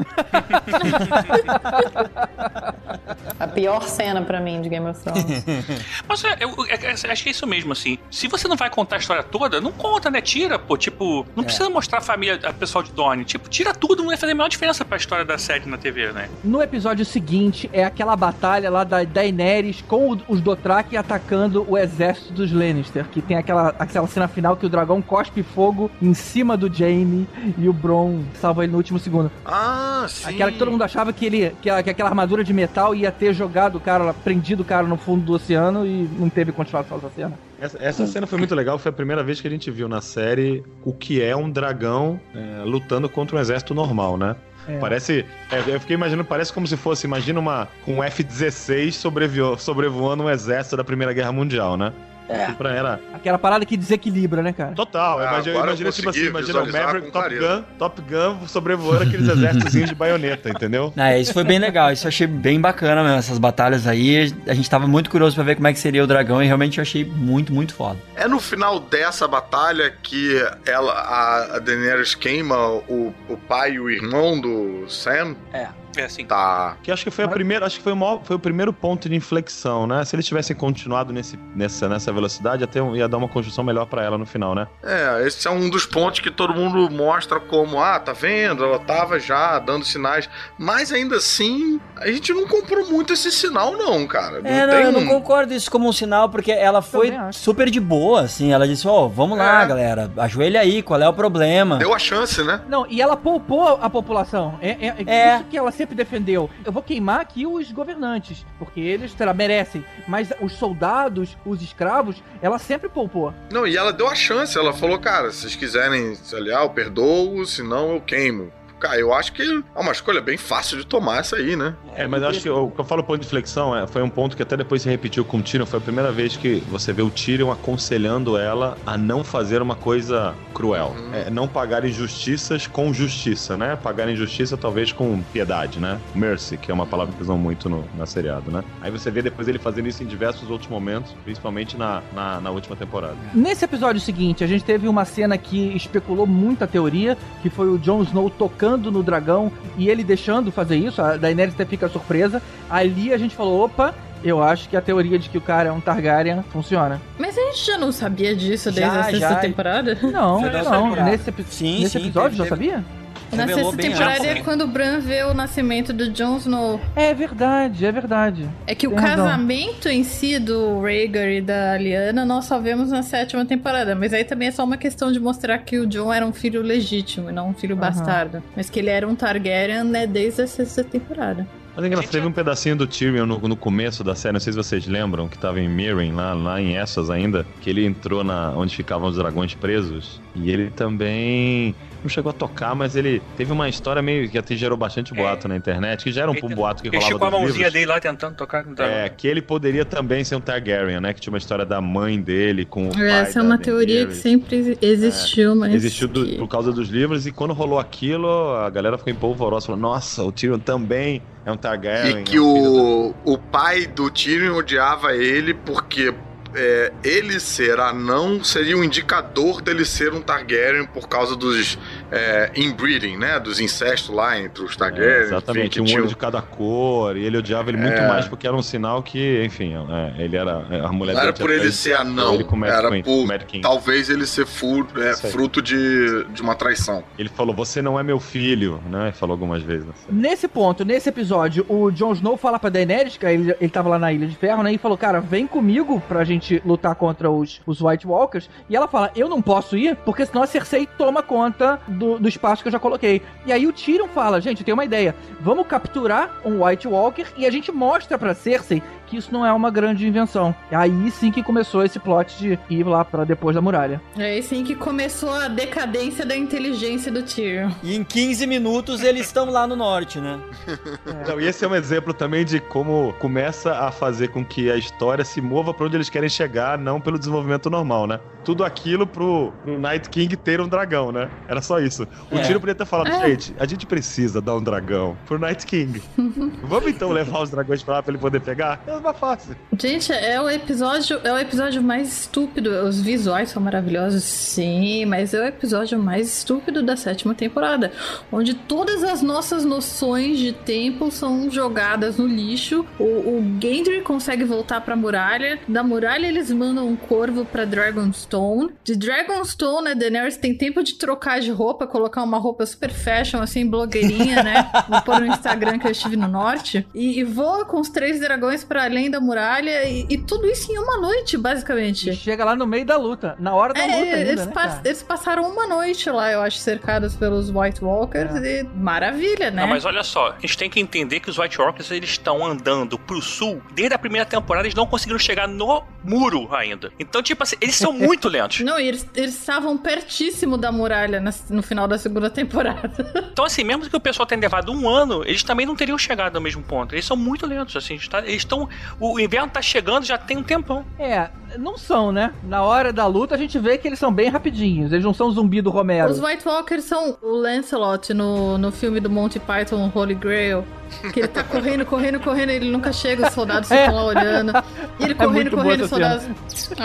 A pior cena pra mim de Game of Thrones. (laughs) Mas é, eu, é, é, acho que é isso mesmo, assim. Se você não vai contar a história toda, não conta, né? Tira, pô. Tipo, não precisa mostrar a família, a pessoal de Dorne. Tipo, tira tudo, não vai fazer a menor diferença pra história da série na TV, né? No episódio seguinte é aquela batalha lá da Daenerys com os Dothraki atacando o exército dos Lannister, que tem aquela, aquela cena final que o dragão cospe fogo em cima do Jaime e o Bron salva ele no último segundo. Ah, sim. Aquela que todo mundo achava que ele que, a- que aquela armadura de metal ia ter jogado o cara, prendido o cara no fundo do oceano e não teve continuação dessa cena. Essa, essa cena foi muito legal, foi a primeira vez que a gente viu na série o que é um dragão é, lutando contra um exército normal, né? É. Parece. é, eu fiquei imaginando, parece como se fosse, imagina uma um F-16 sobrevoando, sobrevoando um exército da Primeira Guerra Mundial, né? É. Pra era. Aquela parada que desequilibra, né, cara? Total, Ah, imagina, imagina tipo assim, imagina o Maverick com Top. Gun, Top Gun sobrevoando aqueles (laughs) exércitos de baioneta, entendeu? É, isso foi bem legal, isso eu achei bem bacana mesmo, essas batalhas aí. A gente tava muito curioso pra ver como é que seria o dragão e realmente eu achei muito, muito foda. É no final dessa batalha que ela, a, a Daenerys queima o, o pai e o irmão do Sam. É, assim. Tá. Que acho que foi a primeira, acho que foi o, maior- foi o primeiro ponto de inflexão, né? Se eles tivessem continuado nesse, nessa, nessa velocidade, até ia dar uma construção melhor pra ela no final, né? É, esse é um dos pontos que todo mundo mostra como, ah, tá vendo? Ela tava já dando sinais. Mas ainda assim, a gente não comprou muito esse sinal, não, cara. É, não, tem eu não um- concordo isso como um sinal, porque ela foi super de boa, assim. Ela disse, ó, vamos lá, É. galera, ajoelha aí, qual é o problema? Deu a chance, né? Não, e ela poupou a população. É, é, é É. isso que ela sempre defendeu. Eu vou queimar aqui os governantes, porque eles sei lá, merecem. Mas os soldados, os escravos, ela sempre poupou. Não, e ela deu a chance. Ela falou, cara, se vocês quiserem se aliar, eu perdoo, senão eu queimo. Cara, eu acho que é uma escolha bem fácil de tomar essa aí, né? É, mas eu acho que o que eu falo ponto de inflexão é, foi um ponto que até depois se repetiu com o Tyrion. Foi a primeira vez que você vê o Tyrion aconselhando ela a não fazer uma coisa cruel. É, não pagar injustiças com justiça, né? Pagar injustiça talvez com piedade, né? Mercy, que é uma palavra que usam muito no, na seriado, né? Aí você vê depois ele fazendo isso em diversos outros momentos, principalmente na, na, na última temporada. Nesse episódio seguinte, a gente teve uma cena que especulou muita teoria, que foi o Jon Snow tocando no dragão e ele deixando fazer isso, a Daenerys até fica surpresa. Ali a gente falou, opa, eu acho que a teoria de que o cara é um Targaryen funciona. Mas a gente já não sabia disso desde Já, a sexta já. temporada? Não, não, temporada. nesse, epi- Sim, nesse sim, episódio teve- já teve- sabia? Na sexta temporada é quando o Bran vê o nascimento do Jon Snow. É verdade, é verdade. É que o Tem razão. casamento em si do Rhaegar e da Lyanna nós só vemos na sétima temporada. Mas aí também é só uma questão de mostrar que o Jon era um filho legítimo e não um filho Aham. bastardo. Mas que ele era um Targaryen, né, desde a sexta temporada. Mas é engraçado, teve um pedacinho do Tyrion no, no começo da série, não sei se vocês lembram, que tava em Mirren, lá, lá em Essos ainda, que ele entrou na onde ficavam os dragões presos, e ele também não chegou a tocar, mas ele teve uma história meio que até gerou bastante boato na internet, que já era um, um boato que Ele rolava esticou a mãozinha livros. dele lá tentando tocar no dragão. É, que ele poderia também ser um Targaryen, né? Que tinha uma história da mãe dele com o pai Essa é da uma teoria que Daenerys. sempre existiu, mas. Existiu do- que- por causa dos livros e quando rolou aquilo, a galera ficou empolvorosa, falou, nossa, o Tyrion também é um Targaryen. E que é um o, o pai do Tyrion odiava ele porque é, ele ser anão seria um indicador dele ser um Targaryen por causa dos é, inbreeding, né? Dos incestos lá entre os da- É, Targaryen. exatamente, enfim, que um olho de cada cor, e ele odiava ele muito É. mais porque era um sinal que, enfim, é, ele era a mulher Não era por ele ser anão, ele era Queen- por talvez ele ser fu- é, fruto de, de uma traição. Ele falou, você não é meu filho, né? Falou algumas vezes. série. Nesse ponto, nesse episódio, o Jon Snow fala pra Daenerys, que ele, ele tava lá na Ilha de Ferro, né? E falou, cara, vem comigo pra gente lutar contra os, os White Walkers. E ela fala, eu não posso ir, porque senão a Cersei toma conta do, do espaço que eu já coloquei. E aí o Tyrion fala, gente, eu tenho uma ideia. Vamos capturar um White Walker e a gente mostra pra Cersei que isso não é uma grande invenção. E aí sim que começou esse plot de ir lá pra depois da muralha. É aí sim que começou a decadência da inteligência do Tyrion. E em 15 minutos eles estão lá no norte, né? (laughs) Então, e esse é um exemplo também de como começa a fazer com que a história se mova para onde eles querem chegar, não pelo desenvolvimento normal, né? tudo aquilo pro, pro Night King ter um dragão, né? Era só isso. O É. Tiro podia ter falado, É. gente, a gente precisa dar um dragão pro Night King. (laughs) Vamos então levar os dragões pra lá pra ele poder pegar? É mais fácil. Gente, é o episódio, é o episódio mais estúpido. Os visuais são maravilhosos, sim, mas é o episódio mais estúpido da sétima temporada, onde todas as nossas noções de tempo são jogadas no lixo. O, o Gendry consegue voltar pra muralha, da muralha eles mandam um corvo pra Dragonstone. De Dragonstone, a Daenerys tem tempo de trocar de roupa, colocar uma roupa super fashion, assim, blogueirinha, né? (laughs) Vou pôr no Instagram que eu estive no norte. E, e voa com os três dragões pra além da muralha. E, e tudo isso em uma noite, E basicamente. chega lá no meio da luta, na hora da É, luta ainda, eles, né, pas- cara? eles passaram uma noite lá, eu acho, cercados pelos White Walkers. E maravilha, né? Não, mas olha só, a gente tem que entender que os White Walkers eles estão andando pro sul desde a primeira temporada, eles não conseguiram chegar no muro ainda. Então, tipo assim, eles são (laughs) muito lentos. Não, e eles eles estavam pertíssimo da muralha no final da segunda temporada. (laughs) Então, assim, mesmo que o pessoal tenha levado um ano, eles também não teriam chegado ao mesmo ponto. Eles são muito lentos, assim, eles estão. O inverno tá chegando já tem um tempão. É, não são, né? Na hora da luta a gente vê que eles são bem rapidinhos. Eles não são zumbi do Romero. Os White Walkers são o Lancelot no, no filme do Monty Python Holy Grail. Que ele tá correndo, correndo, correndo, ele nunca chega, os soldados ficam lá olhando. E ele É correndo, boa correndo, os soldados.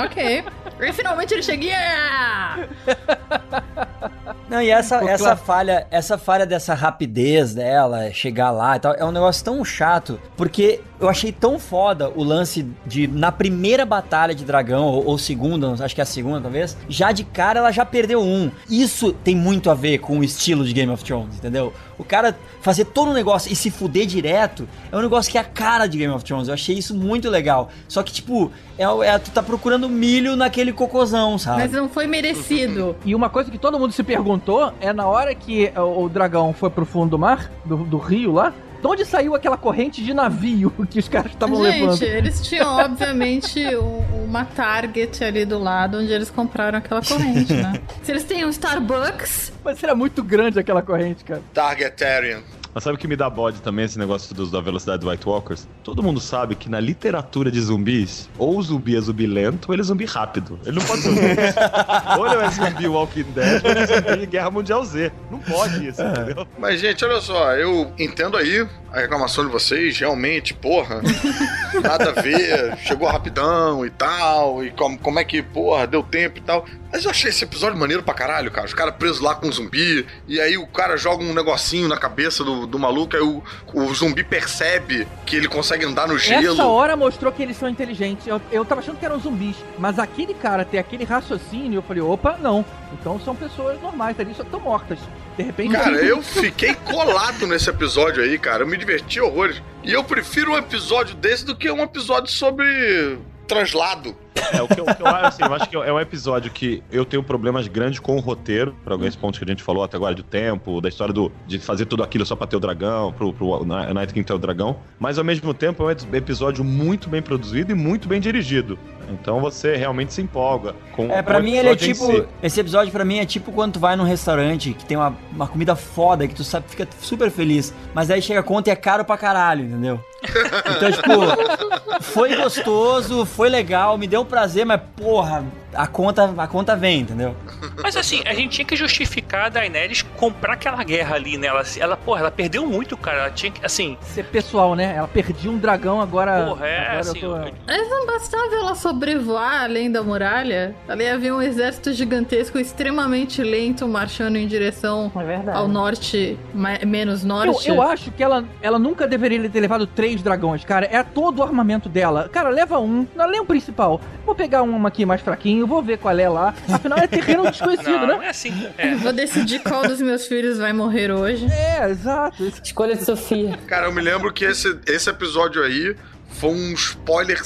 Ok. E finalmente ele chega. (laughs) Yeah! Não, e essa, Pô, essa claro. falha, essa falha dessa rapidez dela, chegar lá e tal, é um negócio tão chato, porque eu achei tão foda o lance de, na primeira batalha de dragão, ou, ou segunda, acho que é a segunda talvez, já de cara ela já perdeu um. Isso tem muito a ver com o estilo de Game of Thrones, entendeu? O cara fazer todo o negócio e se fuder direto é um negócio que é a cara de Game of Thrones. Eu achei isso muito legal. Só que, tipo, é, é- tu tá procurando milho naquele cocôzão, sabe? Mas não foi merecido. E uma coisa que todo mundo se perguntou é na hora que o, o dragão foi pro fundo do mar, do, do rio lá, de onde saiu aquela corrente de navio (laughs) que os caras estavam Gente, levando? eles tinham, obviamente, um- uma Target ali do lado onde eles compraram aquela corrente, né? (laughs) Se eles têm um Starbucks, Mas era muito grande aquela corrente, cara. Targetarian. Mas sabe o que me dá bode também, esse negócio dos, da velocidade do White Walkers? Todo mundo sabe que na literatura de zumbis, ou o zumbi é zumbi lento, ou ele é zumbi rápido. Ele não pode ser dois. (laughs) ou ele é zumbi Walking Dead, ou ele é zumbi (laughs) Guerra Mundial Z. Não pode isso, entendeu? Mas, gente, olha só, eu entendo aí a reclamação de vocês, realmente, porra, (laughs) nada a ver, chegou rapidão e tal, e como, como é que, porra, deu tempo e tal. Mas eu achei esse episódio maneiro pra caralho, cara. Os caras presos lá com um zumbi, e aí o cara joga um negocinho na cabeça do, do maluco, aí o, o zumbi percebe que ele consegue andar no gelo. Essa hora mostrou que eles são inteligentes. Eu, eu tava achando que eram zumbis. Mas aquele cara ter aquele raciocínio, eu falei, opa, não. Então são pessoas normais ali, só estão mortas. De repente. Cara, eu fiquei colado nesse episódio aí, cara. Eu me diverti horrores. E eu prefiro um episódio desse do que um episódio sobre translado. É, o que eu, eu acho, assim, eu acho que é um episódio que eu tenho problemas grandes com o roteiro, por alguns pontos que a gente falou até agora, do tempo, da história do, de fazer tudo aquilo só pra ter o dragão, pro, pro Night King ter o dragão. Mas ao mesmo tempo é um episódio muito bem produzido e muito bem dirigido. Então você realmente se empolga com É, o mim ele é tipo. si. Esse episódio pra mim é tipo quando tu vai num restaurante que tem uma, uma comida foda, que tu sabe, fica super feliz. Mas aí chega a conta e é caro pra caralho, entendeu? Então, tipo, foi gostoso, foi legal, me deu prazer, mas porra, a conta, a conta vem, entendeu? Mas assim, a gente tinha que justificar a Daenerys comprar aquela guerra ali, né? Ela, ela porra, ela perdeu muito, cara. Ela tinha que, assim, Ser pessoal, né? Ela perdia um dragão agora. porra, é agora assim. eu tô... eu- Mas não bastava ela sobrevoar além da muralha? Ali havia um exército gigantesco, extremamente lento, marchando em direção É ao norte, menos Eu, norte. eu acho que ela, ela nunca deveria ter levado três dragões, cara. É todo o armamento dela. Cara, leva um, não leva o principal. Vou pegar um aqui mais fraquinho, vou ver qual é lá. Afinal, é terreno desconhecido, Não, (laughs) não né? é assim. É. Vou decidir qual dos meus filhos vai morrer hoje. É, exato. Escolha de Sofia. Cara, eu me lembro que esse, esse episódio aí foi um spoiler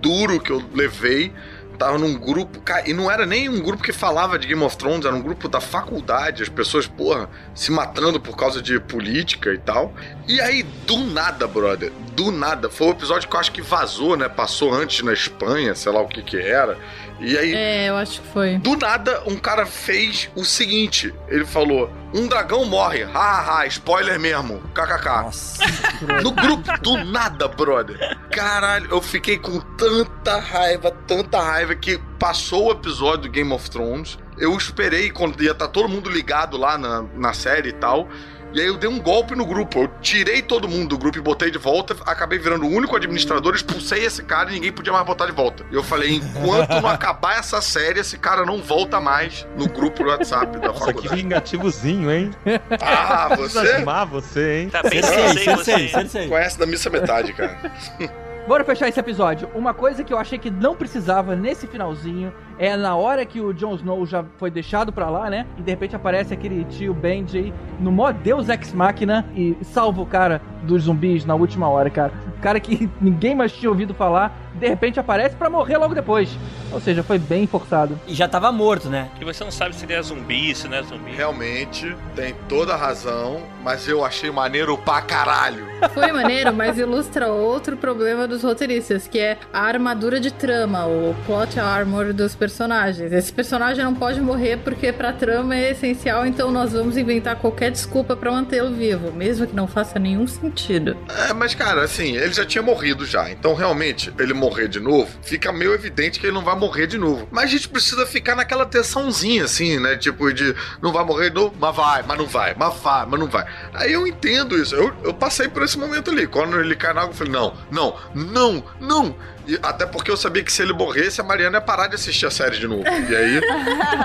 duro que eu levei. Tava num grupo, cara, e não era nem um grupo que falava de Game of Thrones, era um grupo da faculdade, as pessoas, porra, se matando por causa de política e tal. E aí, do nada, brother, do nada, foi um episódio que eu acho que vazou, né? Passou antes na Espanha, sei lá o que que era. E aí, É, eu acho que foi. do nada, um cara fez o seguinte: ele falou, um dragão morre, hahaha, spoiler mesmo, kkk. Nossa. No grupo, do nada, brother. Caralho, eu fiquei com tanta raiva, tanta raiva que passou o episódio do Game of Thrones. Eu esperei quando ia estar todo mundo ligado lá na, na série e tal. E aí eu dei um golpe no grupo. Eu tirei todo mundo do grupo e botei de volta. Acabei virando o único administrador, expulsei esse cara e ninguém podia mais botar de volta. E eu falei: enquanto não acabar essa série, esse cara não volta mais no grupo do WhatsApp da Nossa, que faculdade. vingativozinho, hein? Ah, (laughs) você Amar você, hein? Tá bem sensei. Cersei, hein? Cersei. conhece da missa metade, cara. Bora fechar esse episódio. Uma coisa que eu achei que não precisava nesse finalzinho é na hora que o Jon Snow já foi deixado pra lá, né? E de repente aparece aquele tio Benji no mó Deus Ex Machina e salva o cara dos zumbis na última hora, cara. O cara que (laughs) ninguém mais tinha ouvido falar, de repente aparece pra morrer logo depois. Ou seja, foi bem forçado. E já tava morto, né? E você não sabe se ele é zumbi, se não é zumbi. Realmente, tem toda a razão, mas eu achei maneiro pra caralho. Foi maneiro, mas ilustra outro problema dos roteiristas, que é a armadura de trama, o plot armor dos personagens. Esse personagem não pode morrer porque pra trama é essencial, então nós vamos inventar qualquer desculpa pra mantê-lo vivo, mesmo que não faça nenhum sentido. É, mas cara, assim, ele já tinha morrido já. Então, realmente, ele morrer de novo, fica meio evidente que ele não vai morrer de novo. Mas a gente precisa ficar naquela tensãozinha, assim, né? Tipo, de não vai morrer de novo, mas vai, mas não vai, mas vai, mas não vai. Aí eu entendo isso. Eu, eu passei por esse momento ali. Quando ele cai na água, eu falei, não, não, não, não. E até porque eu sabia que se ele morresse, a Mariana ia parar de assistir a série de novo. E aí,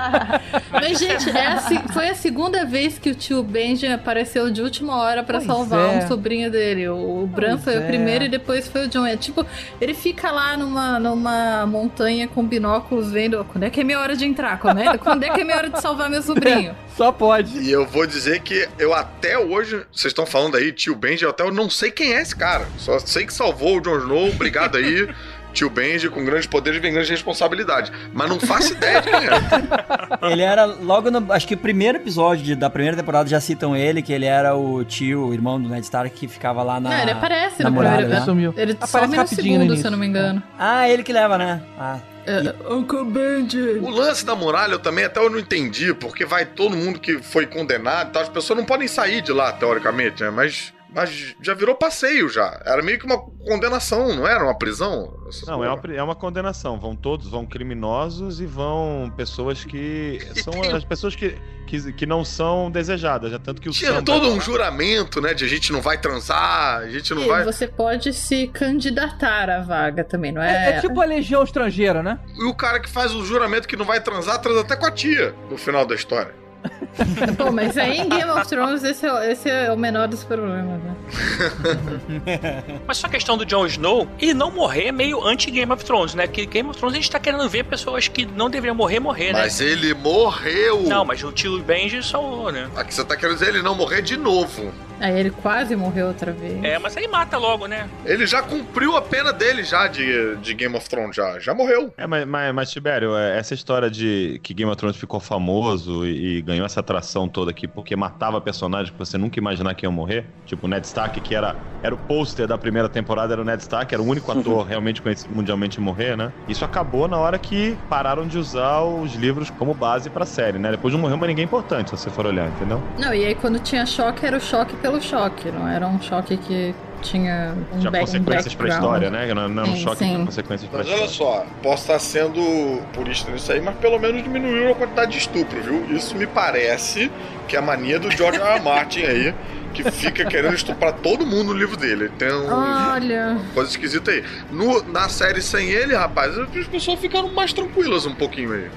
(laughs) Mas, gente, é a foi a segunda vez que o tio Benji apareceu de última hora pra Pois salvar é. um sobrinho dele. O, o Bran Pois foi é. o primeiro e depois foi o John. É tipo, ele fica lá numa, numa montanha com binóculos vendo quando é que é minha hora de entrar, quando é, quando é que é minha hora de salvar meu sobrinho. (laughs) Só pode. e eu vou dizer que eu até hoje, vocês estão falando aí, tio Benji, eu até eu não sei quem é esse cara. Só sei que salvou o Jon Snow, obrigado aí. (laughs) Tio Benji, com grandes poderes vem grande responsabilidade. Mas não faço ideia de quem é. (laughs) Ele era logo no. Acho que o primeiro episódio de- da primeira temporada já citam ele, que ele era o tio, o irmão do Ned Stark que ficava lá na. não, ele aparece na no muralha, primeiro né? episódio. Sumiu. Ele Aparece some no rapidinho segundo, início. se eu não me engano. Ah, ele que leva, né? Ah. É, Uncle Benji. O lance da muralha eu também até eu não entendi, porque vai todo mundo que foi condenado e tal, as pessoas não podem sair de lá, teoricamente, né? Mas, mas já virou passeio já. Era meio que uma condenação, não era uma prisão? Não, é uma, é uma condenação. Vão todos, vão criminosos e vão pessoas que. (laughs) São as pessoas que, que, que não são desejadas. Já tanto que o Tinha samba- todo um juramento, né? De a gente não vai transar, a gente não E vai. você pode se candidatar à vaga também, não É, é? é tipo a legião estrangeira, né? E o cara que faz o juramento que não vai transar, transa até com a tia no final da história. (laughs) Pô, mas aí em Game of Thrones esse é, esse é o menor dos problemas, né? (laughs) Mas só a questão do Jon Snow, ele não morrer é meio anti-Game of Thrones, né? Porque Game of Thrones a gente tá querendo ver pessoas que não deveriam morrer, morrer, né? Mas ele morreu! Não, mas o tio Benji salvou, né? Aqui você tá querendo dizer ele não morrer de novo. Aí ele quase morreu outra vez. É, mas aí mata logo, né? Ele já cumpriu a pena dele já de, de Game of Thrones, já. Já morreu. É, mas, mas, mas, Tibério, é, essa história de que Game of Thrones ficou famoso e, e ganhou essa atração toda aqui porque matava personagens que você nunca imaginar que iam morrer, tipo o Ned Stark, que era, era o pôster da primeira temporada, era o Ned Stark, era o único (laughs) ator realmente conhecido mundialmente a morrer, né? Isso acabou na hora que pararam de usar os livros como base pra série, né? Depois não morreu mais ninguém importante, se você for olhar, entendeu? Não, e aí quando tinha choque, era o choque pelo choque, não era um choque que tinha um, Tinha um consequências pra background. história, né? Não, não é um Sim, choque sim. consequências pra Mas história. olha só, posso estar sendo purista nisso aí, mas pelo menos diminuiu a quantidade de estupro, viu? Isso me parece que é a mania do George R. R. Martin aí, que fica querendo estuprar todo mundo no livro dele. Tem um- Olha, coisa esquisita aí. No, na série sem ele, rapaz, as pessoas ficaram mais tranquilas um pouquinho aí.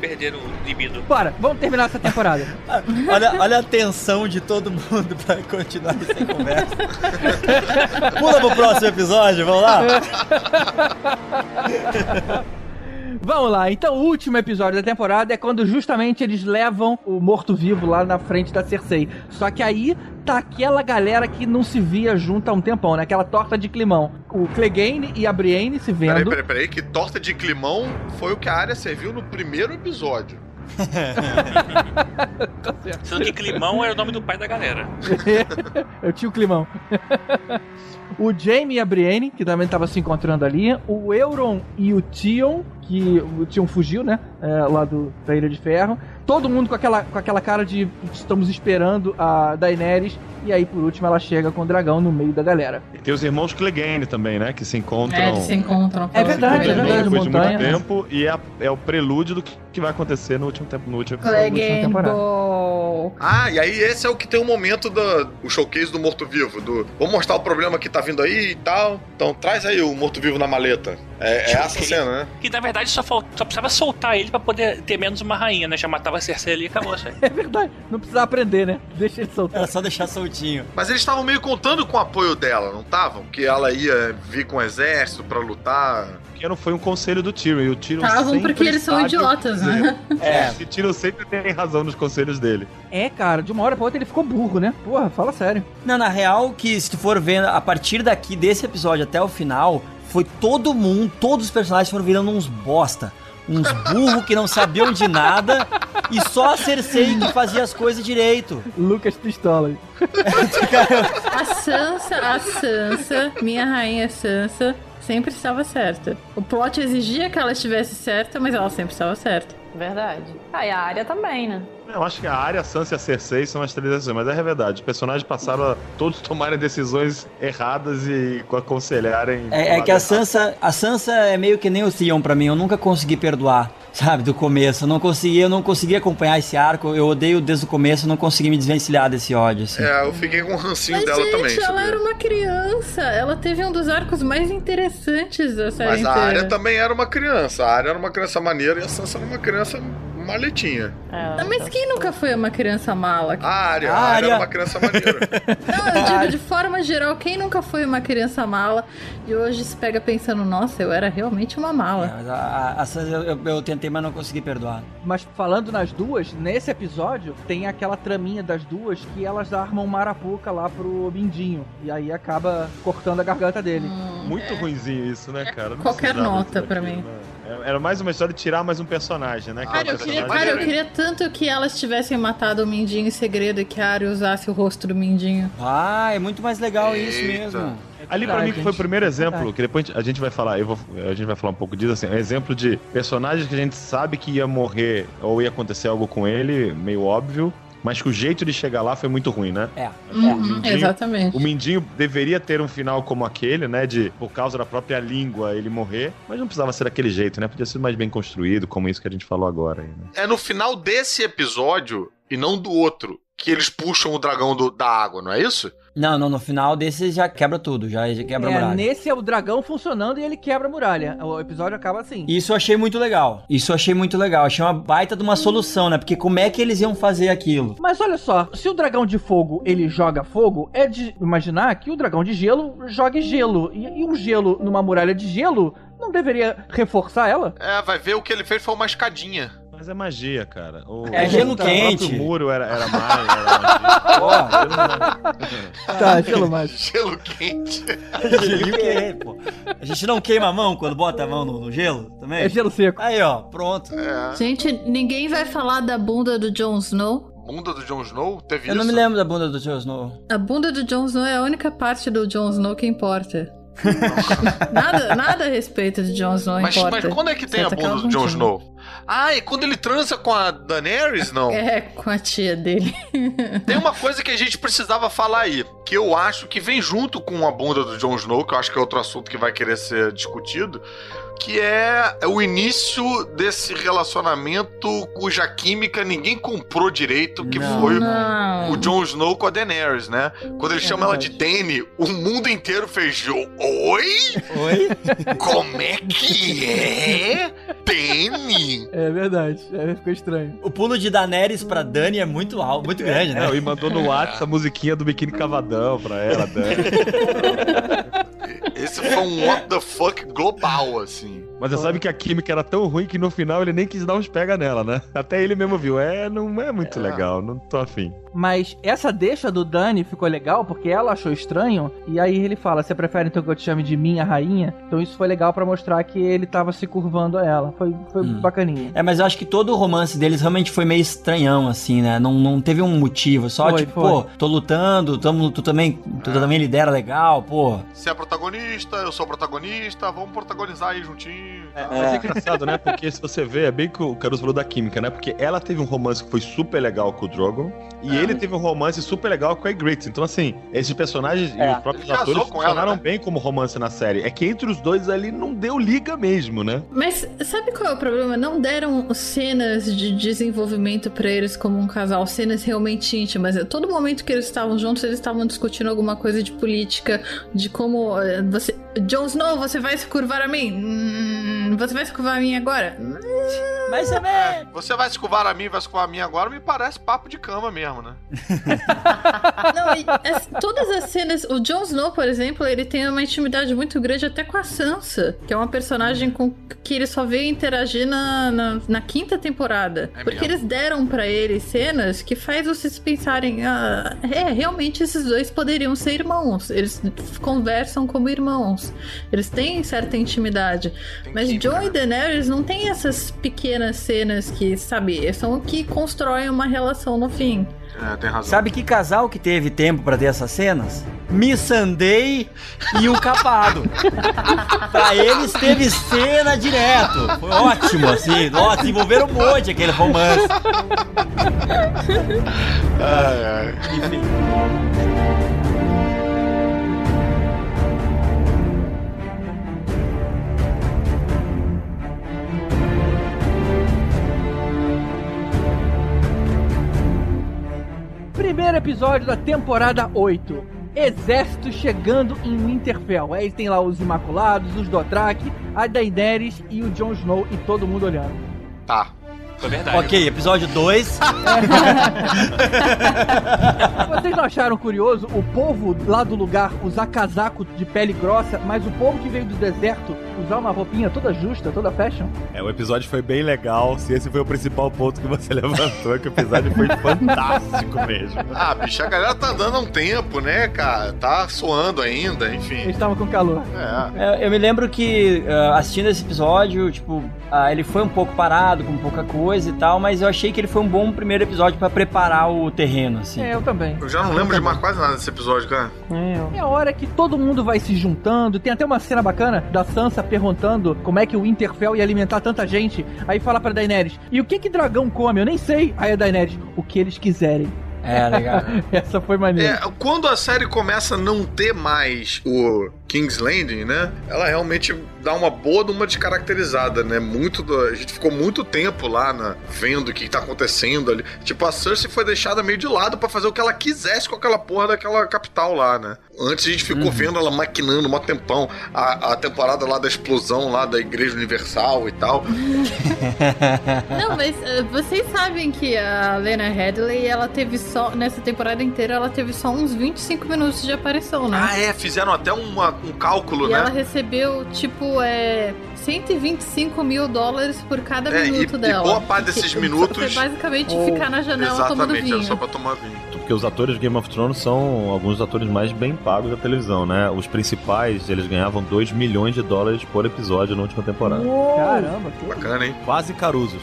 Perderam o libido. Bora, vamos terminar essa temporada. (laughs) Olha, olha a tensão de todo mundo pra continuar essa conversa. (laughs) Pula pro próximo episódio, vamos lá? (laughs) Vamos lá, então o último episódio da temporada é quando justamente eles levam o morto-vivo lá na frente da Cersei. Só que aí tá aquela galera que não se via junto há um tempão, né? Aquela torta de climão. O Clegane e a Brienne se Peraí, vendo. peraí, peraí, que torta de climão foi o que a área serviu no primeiro episódio. (laughs) (laughs) Sendo que Climão era o nome do pai da galera. (laughs) Eu tinha o climão. O Jaime e a Brienne, que também estavam se encontrando ali. O Euron e o Tion, que o Tion fugiu, né? É, lá do, da Ilha de Ferro. todo mundo com aquela, com aquela cara de estamos esperando a Daenerys. E aí, por último, ela chega com o dragão no meio da galera. E tem os irmãos Clegane também, né? Que se encontram. É, eles se encontram. É verdade, é verdade. Depois de Montanha. muito tempo, e é, é o prelúdio do que, que vai acontecer no último tempo, no último episódio. Temporada. Ah, e aí esse é o que tem o momento do o showcase do morto-vivo. Do vamos mostrar o problema que tá vindo aí e tal. Então traz aí o morto-vivo na maleta. É, é essa cena, né? Que na verdade só, fal- só precisava soltar ele pra poder ter menos uma rainha, né? Já matava a Cersei ali e acabou isso aí. É verdade. Não precisa aprender, né? Deixa ele soltar. Era só deixar soltinho. Mas eles estavam meio contando com o apoio dela, não estavam? Que ela ia vir com o exército pra lutar. Porque não foi um conselho do Tyrion. E o Tyrion Estavam porque eles são o idiotas, né? É, e Tyrion sempre tem razão nos conselhos dele. É, cara, de uma hora pra outra ele ficou burro, né? Porra, fala sério. Não, na real, que se tu for ver a partir daqui, desse episódio até o final, foi todo mundo, todos os personagens foram virando uns bosta. Uns burros que não sabiam de nada e só a Cersei que fazia as coisas direito. Lucas Pistola. (laughs) A Sansa, a Sansa, minha rainha Sansa, sempre estava certa. O plot exigia que ela estivesse certa, mas ela sempre estava certa. Verdade. Ah, e a área também, né? Eu acho que a Arya, a Sansa e a Cersei são as três decisões, mas é verdade. Os personagens passaram a todos tomarem decisões erradas e aconselharem. É, é que a Sansa, a Sansa é meio que nem o Theon pra mim, eu nunca consegui perdoar, sabe, do começo. Eu não consegui, eu não consegui acompanhar esse arco, eu odeio desde o começo, eu não consegui me desvencilhar desse ódio, assim. É, eu fiquei com o rancinho Mas, dela gente, também. ela sabia? era uma criança. Ela teve um dos arcos mais interessantes da série Mas a inteira. área também era uma criança. A área era uma criança maneira e a Sansa era uma criança maletinha. É, Ah, mas quem nunca foi uma criança mala? A área, A a área era uma criança maneira. (laughs) Não, eu digo de forma geral, quem nunca foi uma criança mala e hoje se pega pensando, nossa, eu era realmente uma É, mala. mas a, a- a eu, eu- eu tentei, mas não consegui perdoar. Mas falando nas duas, nesse episódio tem aquela traminha das duas que elas armam uma arapuca lá pro Mindinho. E aí acaba cortando a garganta dele. Muito ruinzinho isso, né, cara? Não qualquer nota daqui, mim. né? É- Era mais uma história de tirar mais um personagem, né? Cara, eu é queria, personagem- cara, eu queria tanto que elas tivessem matado o Mindinho em segredo e que a Arya usasse o rosto do Mindinho. Ah, é muito mais legal isso Eita. mesmo. Ali pra Verdade, mim que foi o primeiro exemplo, que depois a gente vai falar, eu vou, a gente vai falar um pouco disso, assim, é um exemplo de personagens que a gente sabe que ia morrer ou ia acontecer algo com ele, meio óbvio, mas que o jeito de chegar lá foi muito ruim, né? É. Uhum, Mindinho- exatamente. O Mindinho deveria ter um final como aquele, né? De, por causa da própria língua, ele morrer. Mas não precisava ser daquele jeito, né? Podia ser mais bem construído, como isso que a gente falou agora. Aí, né? é no final desse episódio e não do outro que eles puxam o dragão do- da água, não é isso? Não, não, no final desse já quebra tudo, já, já quebra a É, muralha. nesse é o dragão funcionando e ele quebra a muralha. O episódio acaba assim. Isso eu achei muito legal. Isso eu achei muito legal. Achei uma baita de uma solução, né? Porque como é que eles iam fazer aquilo? Mas olha só, se o dragão de fogo ele joga fogo, é de imaginar que o dragão de gelo jogue gelo. E, e um gelo numa muralha de gelo não deveria reforçar ela? É, vai ver o que ele fez foi uma escadinha. Mas é magia, cara. O, É gelo o quente. próprio muro era, era (laughs) magia, era magia. Tá, gelo mais. Gelo quente. Gelinho que, pô. A gente não queima a mão quando bota a mão no, no gelo também? É gelo seco. Aí, ó, pronto. É. Gente, ninguém vai falar da bunda do Jon Snow. Bunda do Jon Snow? Teve Eu isso? não me lembro da bunda do Jon Snow. A bunda do Jon Snow é a única parte do Jon Snow que importa. Nada, nada a respeito de Jon Snow Mas, importa. mas quando é que tem a bunda do Jon. Snow? Ah, e quando ele transa com a Daenerys, não? É, com a tia dele. Tem uma coisa que a gente precisava falar aí, que eu acho que vem junto com a bunda do Jon Snow, que eu acho que é outro assunto que vai querer ser discutido, que é o início desse relacionamento cuja química ninguém comprou direito, que Não. foi Não. o Jon Snow com a Daenerys, né? Quando ele É chama ela verdade. de Dany, o mundo inteiro fez Oi? Oi? (laughs) Como é que é? Dany? É verdade. É, ficou estranho. O pulo de Daenerys pra Dani é muito alto, muito grande, né? É, e mandou no WhatsApp a musiquinha do biquíni cavadão pra ela, Dani. (laughs) Esse foi um what the fuck global, assim. Mas você sabe que a química era tão ruim que no final ele nem quis dar uns pega nela, né? (laughs) Até ele mesmo viu. É, não é muito É. legal, não tô afim. Mas essa deixa do Dani ficou legal porque ela achou estranho. E aí ele fala: Você prefere então que eu te chame de minha rainha? Então isso foi legal pra mostrar que ele tava se curvando a ela. Foi, foi Hum. bacaninha. É, mas eu acho que todo o romance deles realmente foi meio estranhão, assim, né? Não, não teve um motivo. Só, Foi, tipo, foi. pô, tô lutando, tamo, tu também, tu É. também lidera legal, pô. Você é protagonista, eu sou protagonista, vamos protagonizar aí juntinho. É, mas é engraçado, né? Porque se você vê, é bem que o Caruso falou da química, né? Porque ela teve um romance que foi super legal com o Drogon e ele teve um romance super legal com a Ygritte. Então, assim, esses personagens e É. os próprios atores com ela, funcionaram né? bem como romance na série. É que entre os dois ali não deu liga mesmo, né? Mas sabe qual é o problema? Não deram cenas de desenvolvimento pra eles como um casal, cenas realmente íntimas. A todo momento que eles estavam juntos, eles estavam discutindo alguma coisa de política, de como eh, você. Jon Snow, você vai se curvar a mim? Hum, você vai se curvar a mim agora? Hum, Mas também. Você vai escovar a mim, vai escovar a mim agora, me parece papo de cama mesmo, né? (laughs) Não, e, as- todas as cenas. O Jon Snow, por exemplo, ele tem uma intimidade muito grande até com a Sansa, que é uma personagem com que ele só veio interagir na, na, na quinta temporada. É porque mesmo. eles deram pra ele cenas que faz vocês pensarem: ah, é, realmente esses dois poderiam ser irmãos. Eles conversam como irmãos. Eles têm certa intimidade. Tem Mas né? e Daenerys não tem essas pequenas cenas que, sabe, são o que constroem uma relação no fim. É, tem razão. Sabe que casal que teve tempo pra ter essas cenas? Missandei e o Capado. (laughs) pra eles teve cena direto. Foi ótimo, assim. Ó, desenvolveram um monte aquele romance. Ai, ai. Enfim. Primeiro episódio da temporada 8. Exército chegando em Winterfell. Aí tem lá os Imaculados, os Dothraki, a Daenerys e o Jon Snow e todo mundo olhando. Tá. Foi verdade. Ok, episódio 2. (laughs) Vocês não acharam curioso o povo lá do lugar usar casaco de pele grossa, mas o povo que veio do deserto usar uma roupinha toda justa, toda fashion? É, o episódio foi bem legal. Se esse foi o principal ponto que você (laughs) levantou, que o episódio foi fantástico mesmo. Ah, bicho, a galera tá andando há um tempo, né, cara? Tá suando ainda, Eles enfim. estavam com calor. É. É, Eu me lembro que ah, assistindo esse episódio, tipo, ah, ele foi um pouco parado, com pouca coisa e tal, mas eu achei que ele foi um bom primeiro episódio pra preparar o terreno, assim. É, eu também. Eu já não lembro de mais quase nada desse episódio, cara. É a hora que todo mundo vai se juntando. Tem até uma cena bacana da Sansa perguntando como é que o Winterfell ia alimentar tanta gente. Aí fala pra Daenerys: E o que que dragão come? Eu nem sei. Aí a Daenerys: O que eles quiserem. É, legal. (laughs) Essa foi maneira. É, quando a série começa a não ter mais o King's Landing, né? Ela realmente dá uma boa de uma descaracterizada, né? Muito do- a gente ficou muito tempo lá na, vendo o que tá acontecendo ali. Tipo, a Cersei foi deixada meio de lado pra fazer o que ela quisesse com aquela porra daquela capital lá, né? Antes a gente ficou vendo ela maquinando um tempão. A, a temporada lá da explosão lá da Igreja Universal e tal. (laughs) Não, mas eh, vocês sabem que a Lena Headley, ela teve só, nessa temporada inteira, ela teve só uns 25 minutos de aparição, né? Ah, é, fizeram até uma- um cálculo, e né? ela recebeu, tipo, é, 125 mil dólares por cada É, e- minuto e dela. boa parte desses (laughs) minutos- Foi basicamente Oh, ficar na janela tomando Exatamente, era vinho. só pra tomar vinho. Porque os atores de Game of Thrones são alguns dos atores mais bem pagos da televisão, né? Os principais, eles ganhavam 2 milhões de dólares por episódio na última temporada. Caramba, que Bacana, hein? Quase Carusos.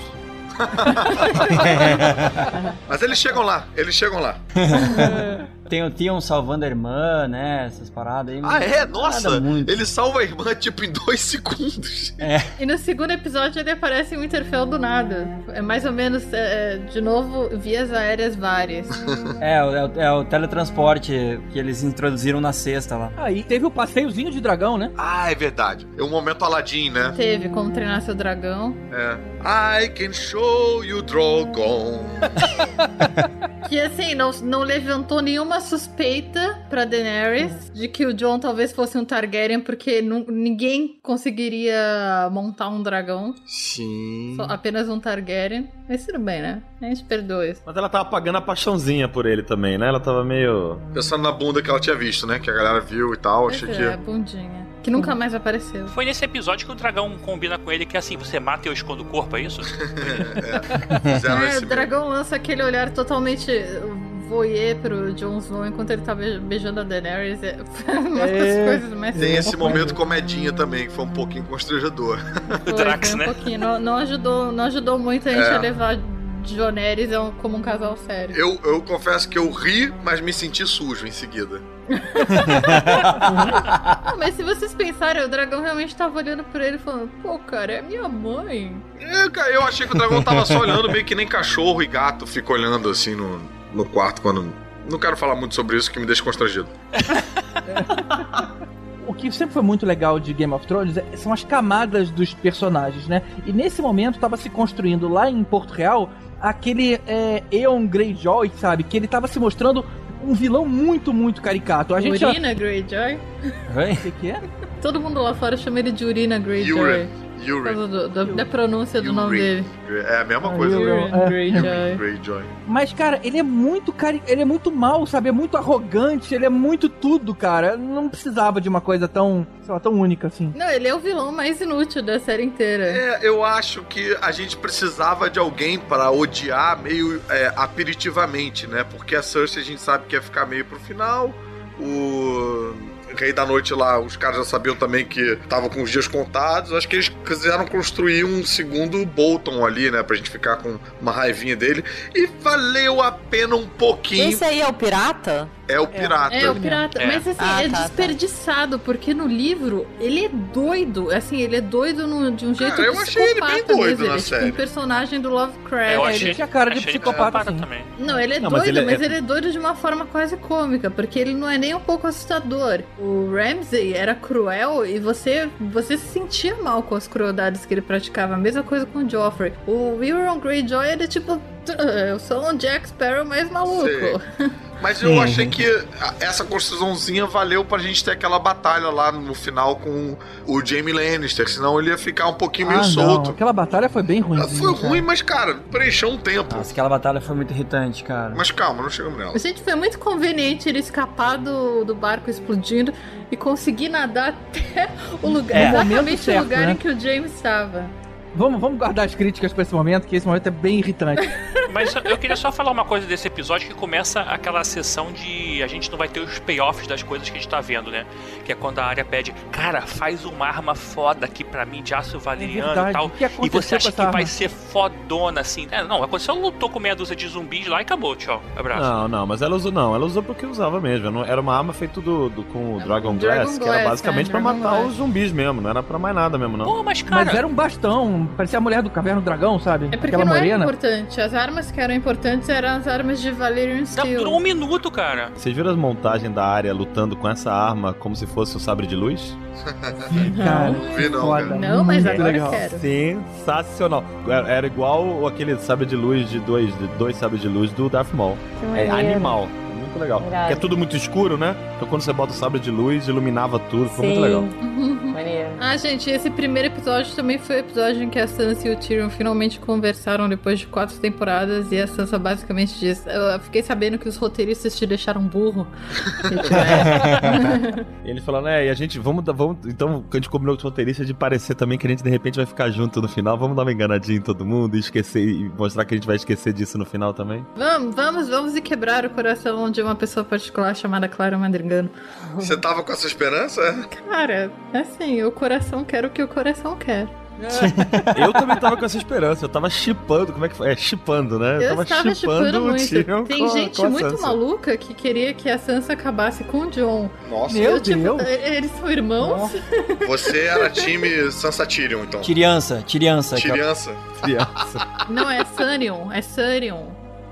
(laughs) Mas eles chegam lá, eles chegam lá. (laughs) Tem o Tion salvando a irmã, né? Essas paradas aí. Ah, é? Nada Nossa! muito. Ele salva a irmã, tipo, em dois segundos. E no segundo episódio ele aparece em Winterfell do nada. É mais ou menos, é, é, de novo, vias aéreas várias. (laughs) É, o- é, o- é o teletransporte que eles introduziram na sexta lá. Aí teve o passeiozinho de dragão, né? Ah, é verdade. É um momento Aladdin, né? Teve como treinar seu dragão. É. I can show you Drogon. (laughs) Que assim, não, não levantou nenhuma suspeita pra Daenerys de que o Jon talvez fosse um Targaryen, porque ninguém conseguiria montar um dragão. Sim. Só apenas um Targaryen. Mas tudo bem, né? A gente perdoa isso. Mas ela tava pagando a paixãozinha por ele também, né? Ela tava meio. Pensando na bunda que ela tinha visto, né? Que a galera viu e tal. Pois Achei é, que. a bundinha. Que nunca mais apareceu. Foi nesse episódio que o dragão combina com ele que assim, você mata e eu escondo o corpo, é isso? (laughs) Fizeram É, esse o dragão lança aquele olhar totalmente voyeur pro Jon Snow enquanto ele tá be- beijando a Daenerys. É (laughs) uma das É. coisas mais Tem esse momento comedinha também, que foi um pouquinho constrangedor. Foi, Drax, foi um né? pouquinho. Não, não ajudou, não ajudou muito a gente É. a levar Joneris como um casal sério. Eu, eu confesso que eu ri, mas me senti sujo em seguida. Ah, mas se vocês pensarem, o dragão realmente tava olhando pra ele falando, pô, cara, é minha mãe. É, cara, eu achei que o dragão tava só olhando meio que nem cachorro e gato fica olhando assim no, no quarto quando. Não quero falar muito sobre isso que me deixa constrangido. (laughs) O que sempre foi muito legal de Game of Thrones é- são as camadas dos personagens, né? E nesse momento estava se construindo lá em Porto Real aquele é, Eon Greyjoy, sabe? Que ele tava se mostrando um vilão muito, muito caricato. A gente já... Urina Greyjoy? Oi? O que, que é? Todo mundo lá fora chama ele de Urina Greyjoy. Por Yuri. causa do- do- da pronúncia do nome Yuri. dele. É a mesma coisa. Yuri. É. Greyjoy. Greyjoy. Mas, cara, ele é muito cari... ele é muito mal, sabe? É muito arrogante, ele é muito tudo, cara. Não precisava de uma coisa tão, sei lá, tão única assim. Não, ele é o vilão mais inútil da série inteira. É, eu acho que a gente precisava de alguém para odiar meio é, aperitivamente, né? Porque a Cersei a gente sabe que ia ficar meio pro final. O Rei da Noite lá, os caras já sabiam também que tava com os dias contados. Acho que eles quiseram construir um segundo Bolton ali, né? Pra gente ficar com uma raivinha dele. E valeu a pena um pouquinho. Esse aí é o pirata? É o pirata. É, o pirata. É. Mas assim, Ah, é tá, tá. desperdiçado, porque no livro ele é doido. Assim, ele é doido no- de um jeito Cara, eu achei ele bem doido mesmo. na Ele é tipo série. um personagem do Lovecraft. É, eu ele achei, tinha cara de ele psicopata, psicopata sim. também. Não, ele é Não, mas doido, ele mas, é- ele é doido de uma forma quase cômica, porque ele não é nem um pouco assustador. O Ramsay era cruel e você, você se sentia mal com as crueldades que ele praticava. A mesma coisa com o Joffrey. O Euron Greyjoy, ele é tipo... Eu sou um Jack Sparrow mais maluco. Mas eu achei que essa construçãozinha valeu pra gente ter aquela batalha lá no final com o Jamie Lannister, senão ele ia ficar um pouquinho meio Ah, não. solto. Aquela batalha foi bem ruim. Foi ruim, mas cara, preencheu um tempo. Nossa, aquela batalha foi muito irritante, cara. Mas calma, não chegamos nela. Gente, foi muito conveniente ele escapar do, do barco explodindo e conseguir nadar (laughs) até o lugar, É. exatamente Momento certo, o lugar né? em que o James estava. Vamos, vamos guardar as críticas pra esse momento, que esse momento é bem irritante. (laughs) Mas eu queria só falar uma coisa desse episódio que começa aquela sessão de a gente não vai ter os payoffs das coisas que a gente tá vendo, né? Que é quando a área pede, cara, faz uma arma foda aqui pra mim de aço valeriano É verdade. e tal. Que E você acha que vai arma? ser fodona assim? É, não, aconteceu, lutou com meia dúzia de zumbis lá e acabou, tchau. Abraço. Não, não, mas ela usou não, ela usou porque usava mesmo. Era uma arma feita do, do- com o Dragon, É Dragon Glass, que era Glass, basicamente é, pra Dragon matar Glass. os zumbis mesmo, não era pra mais nada mesmo, não. Pô, mas cara. Mas era um bastão, parecia a mulher do Caverna do Dragão, sabe? É porque Aquela não era morena. importante. As armas que eram importantes eram as armas de Valerian Não, Steel. durou um minuto, cara. Vocês viram as montagens da área lutando com essa arma como se fosse o sabre de luz? (laughs) Cara, Não vi não, cara. Não, mas agora legal. quero. Sensacional. Era, era igual aquele sabre de luz de dois, de dois sabres de luz do Darth Maul. É animal. É Muito legal. Verdade. Que é tudo muito escuro, né? Então quando você bota o sabre de luz, iluminava tudo. Foi muito legal. (laughs) Maneiro. Ah, gente, esse primeiro episódio também foi o episódio em que a Sansa e o Tyrion finalmente conversaram depois de quatro temporadas e a Sansa basicamente diz: Eu fiquei sabendo que os roteiristas te deixaram burro. E, (laughs) tipo, é. (laughs) E é, e a gente, vamos, dar- vamos, então, a gente combinou com os roteiristas de parecer também que a gente de repente vai ficar junto no final, vamos dar uma enganadinha em todo mundo e esquecer, e mostrar que a gente vai esquecer disso no final também. Vamos, vamos, vamos e quebrar o coração de uma pessoa particular chamada Clara Madrigano. Você tava com essa esperança? Cara, assim, o coração quer o que o coração quer. (laughs) Eu também tava com essa esperança, eu tava chipando, como é que foi? É, chipando, né? Eu estava chipando o muito. Tem com gente com muito Sansa. maluca que queria que a Sansa acabasse com o John. Nossa, Meu Eu, tipo, Deus. eles são irmãos? (laughs) você era time Sansa Tyrion, então. Tiriança, Tiriança. que é- Tiriança. Criança. Não, é Sunion, é Surion.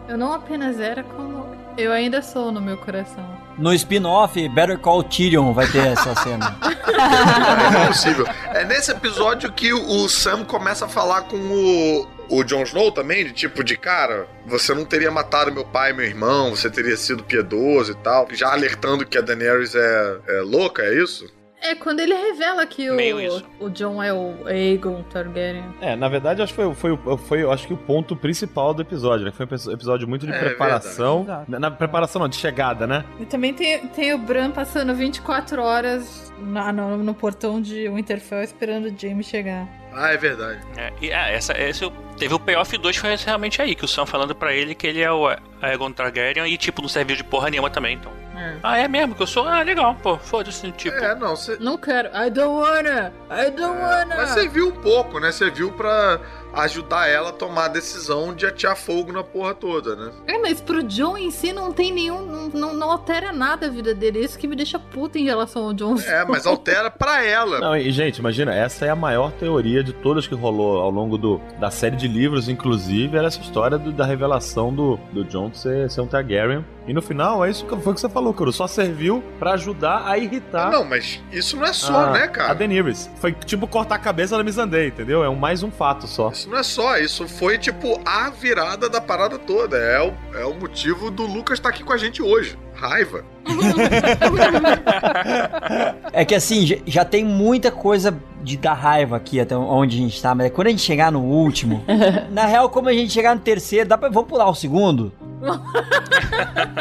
Eu não apenas era como. Eu ainda sou no meu coração. No spin-off, Better Call Tyrion vai ter essa (laughs) cena. É impossível. É nesse episódio que o Sam começa a falar com o, o Jon Snow também, de tipo de cara, você não teria matado meu pai e meu irmão, você teria sido piedoso e tal. Já alertando que a Daenerys é, é louca, é isso? É quando ele revela que o, o John é o Aegon Targaryen. É, na verdade, acho que foi, foi, o- foi, acho que o ponto principal do episódio, né? Foi um episódio muito de É, preparação. verdade. Na, na preparação não, de chegada, né? E também tem, tem o Bran passando 24 horas na- no, no portão de Winterfell esperando o Jaime chegar. Ah, é verdade. É, e, é, essa, esse, teve o payoff 2 foi realmente aí, que o Sam falando pra ele que ele é o Aegon Targaryen e, tipo, não serviu de porra nenhuma também, então. Ah, é mesmo que eu sou? Ah, legal, pô, foda-se, tipo. É, não, você. Não quero. I don't wanna. I don't wanna. Mas você viu um pouco, né? Você viu pra ajudar ela a tomar a decisão de atear fogo na porra toda, né? É, mas pro John em si não tem nenhum. Não, não, não altera nada a vida dele. Isso que me deixa puta em relação ao John. É, mas altera pra ela. Não, e gente, imagina, essa é a maior teoria de todas que rolou ao longo do, da série de livros, inclusive, era essa história do- da revelação do, do John ser, ser um Targaryen. E no final, é isso que foi o que você falou, Kuro. Só serviu pra ajudar a irritar. Não, mas isso não é só, a- né, A cara? Daenerys. Foi tipo cortar a cabeça da Missandei, entendeu? É um, mais um fato só. Isso não é só, isso foi tipo a virada da parada toda. É o, é o motivo do Lucas estar aqui com a gente hoje. Raiva. (laughs) É que assim, já- já tem muita coisa de dar raiva aqui até onde a gente tá, mas quando a gente chegar no último, (laughs) na real, como a gente chegar no terceiro, dá pra. Vamos pular o segundo?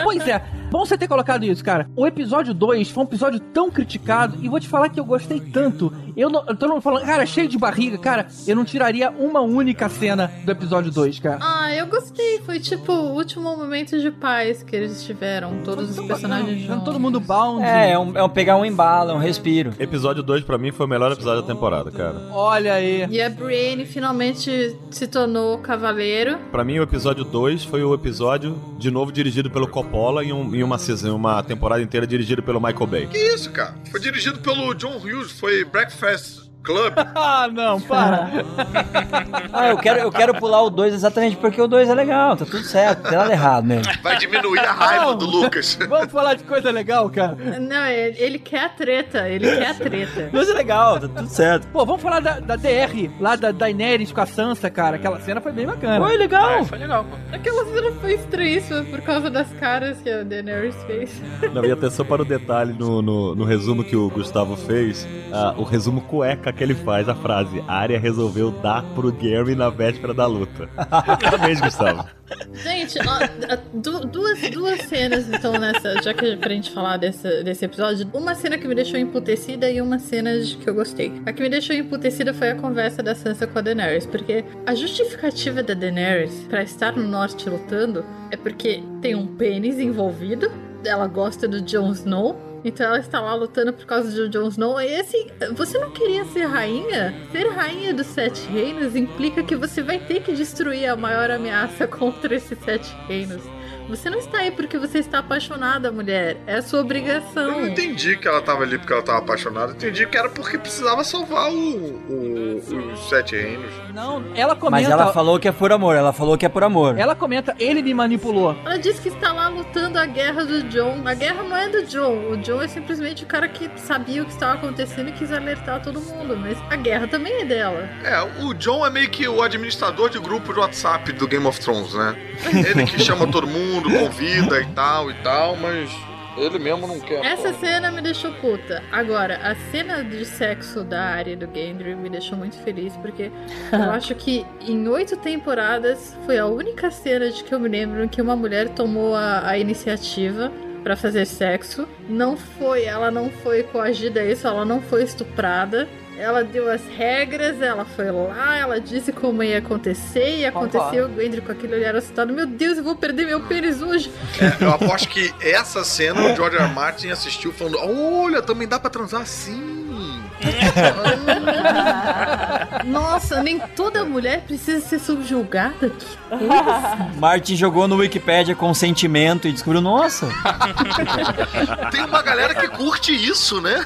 Pois é, bom você ter colocado isso, cara. O episódio 2 foi um episódio tão criticado e vou te falar que eu gostei tanto. Eu não, todo mundo falando, cara, cheio de barriga, cara, eu não tiraria uma única cena do episódio 2, cara. Ah, eu gostei. Foi tipo o último momento de paz que eles tiveram. Todos os personagens juntos. todo mundo bound. É, é um, é um pegar um embalo, é um respiro. Episódio 2 pra mim foi o melhor episódio da temporada, cara. Olha aí. E a Brienne finalmente se tornou cavaleiro. Pra mim, o episódio 2 foi o episódio, de novo, dirigido pelo Coppola e um, em uma, uma temporada inteira dirigido pelo Michael Bay. Que isso, cara? Foi dirigido pelo John Hughes, foi Breakfast Club. (laughs) Ah, não, para. (laughs) Ah, eu quero, eu quero pular o 2 exatamente porque o 2 é legal, tá tudo certo, não tem nada errado nele. Vai diminuir a raiva Não. do Lucas. (laughs) Vamos falar de coisa legal, cara. Não, ele, ele quer a treta. Ele quer a treta. 2 é legal, tá tudo certo. Pô, vamos falar da, da DR, lá da Daenerys com a Sansa, cara. Aquela cena foi bem bacana. Foi legal. Ah, foi legal, pô. Aquela cena foi estranhíssima por causa das caras que a Daenerys fez. Não, e atenção para o detalhe no, no, no resumo que o Gustavo fez, ah, o resumo cueca que ele faz, a frase, a área resolveu dar pro Gary na véspera da luta. (laughs) Parabéns, Gustavo. Gente, ó, duas, duas cenas, então, nessa. Já que é pra gente falar dessa, desse episódio, uma cena que me deixou emputecida e uma cena de que eu gostei. A que me deixou emputecida foi a conversa da Sansa com a Daenerys, porque a justificativa da Daenerys pra estar no norte lutando é porque tem um pênis envolvido, ela gosta do Jon Snow. Então ela está lá lutando por causa do Jon Snow. E assim, você não queria ser rainha? Ser rainha dos sete reinos implica que você vai ter que destruir a maior ameaça (laughs) contra esses sete reinos. Você não está aí porque você está apaixonada, mulher. É a sua Eu obrigação. não entendi que ela tava ali porque ela tava apaixonada. Eu entendi que era porque precisava salvar o, o- os Sete Reinos. Não, ela comenta. Mas ela falou que é por amor, ela falou que é por amor. Ela comenta, ele me manipulou. Ela disse que está lá lutando a guerra do John. A guerra não é do John. O John é simplesmente o cara que sabia o que estava acontecendo e quis alertar todo mundo. Mas a guerra também é dela. É, o John é meio que o administrador de grupo de WhatsApp do Game of Thrones, né? Ele que chama todo mundo, convida e tal e tal, mas ele mesmo não quer. Essa pô. cena me deixou puta. Agora, a cena de sexo da área do Gendry me deixou muito feliz, porque eu (laughs) acho que em oito temporadas foi a única cena de que eu me lembro que uma mulher tomou a, a iniciativa pra fazer sexo. Não foi, ela não foi coagida a isso, ela não foi estuprada. Ela deu as regras, ela foi lá, ela disse como ia acontecer, e aconteceu. O Gendry com aquele olhar assustado: Meu Deus, eu vou perder meu pênis hoje. É, eu aposto que essa cena o George R. R. Martin assistiu falando: Olha, também dá pra transar assim. (laughs) Nossa, nem toda mulher precisa ser subjugada. Que Martin jogou no Wikipedia consentimento e descobriu, nossa, Tem uma galera que curte isso, né?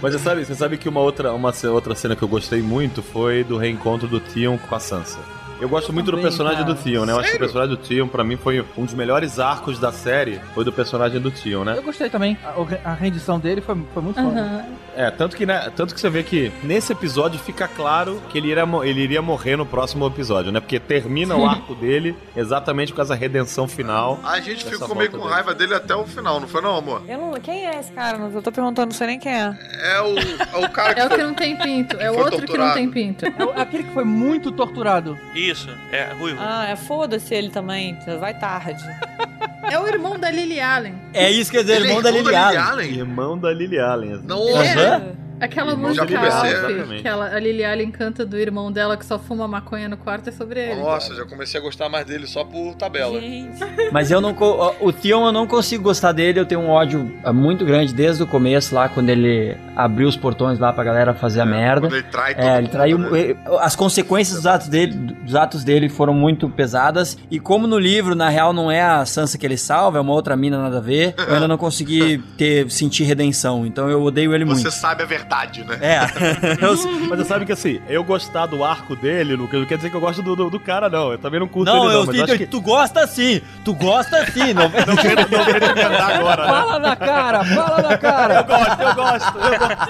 Mas você sabe, você sabe que uma outra, uma outra cena que eu gostei muito foi do reencontro do Theon com a Sansa. Eu gosto muito do também, personagem cara. do Theon, né? Eu acho que o personagem do Theon, pra mim, foi um dos melhores arcos da série. Foi do personagem do Theon, né? Eu gostei também. A, a rendição dele foi, foi muito foda. É, tanto que, né, tanto que você vê que nesse episódio fica claro que ele iria, ele iria morrer no próximo episódio, né? Porque termina o arco dele exatamente por causa da redenção final. A gente ficou meio com dele. raiva dele até o final, não foi não, amor? Eu não... Quem é esse cara? Eu tô perguntando, não sei nem quem é. É o, é o cara que (laughs) É o que não tem pinto. É o outro que não torturado. tem pinto. É o- aquele que foi muito torturado. Isso, é ruivo. Ah, é foda-se ele também. Vai tarde. (laughs) É o irmão da Lily Allen. é isso que quer dizer, Ele é irmão da irmão Lily da Lily Allen. Allen? Irmão da Lily Allen. Não. É. Aquela Já música Alf, que ela, a Lily Allen canta do irmão dela que só fuma maconha no quarto é sobre ele. Nossa, já comecei a gostar mais dele só por tabela. Gente. Mas eu não. co- O Theon eu não consigo gostar dele, eu tenho um ódio ah, muito grande desde o começo, lá, quando ele abriu os portões lá pra galera fazer a merda. Quando ele trai todo É, ele mundo, traiu. né? eh, As consequências dos atos, dele, dos atos dele foram muito pesadas. E como no livro, na real, não é a Sansa que ele salva, é uma outra mina nada a ver, eu ainda não consegui (laughs) ter, sentir redenção. Então eu odeio ele Você muito. sabe a verdade, né? É. (laughs) Eu- Mas você sabe que assim, eu gostar do arco dele, Lucas, não quer dizer que eu gosto do, do, do cara, não. Eu também não curto não, ele, não. eu, mas eu, acho que... tu gosta sim, tu gosta sim. Não, Não quero, não quero emendar agora, né? Fala na cara, fala na cara. Eu gosto, eu gosto, eu gosto.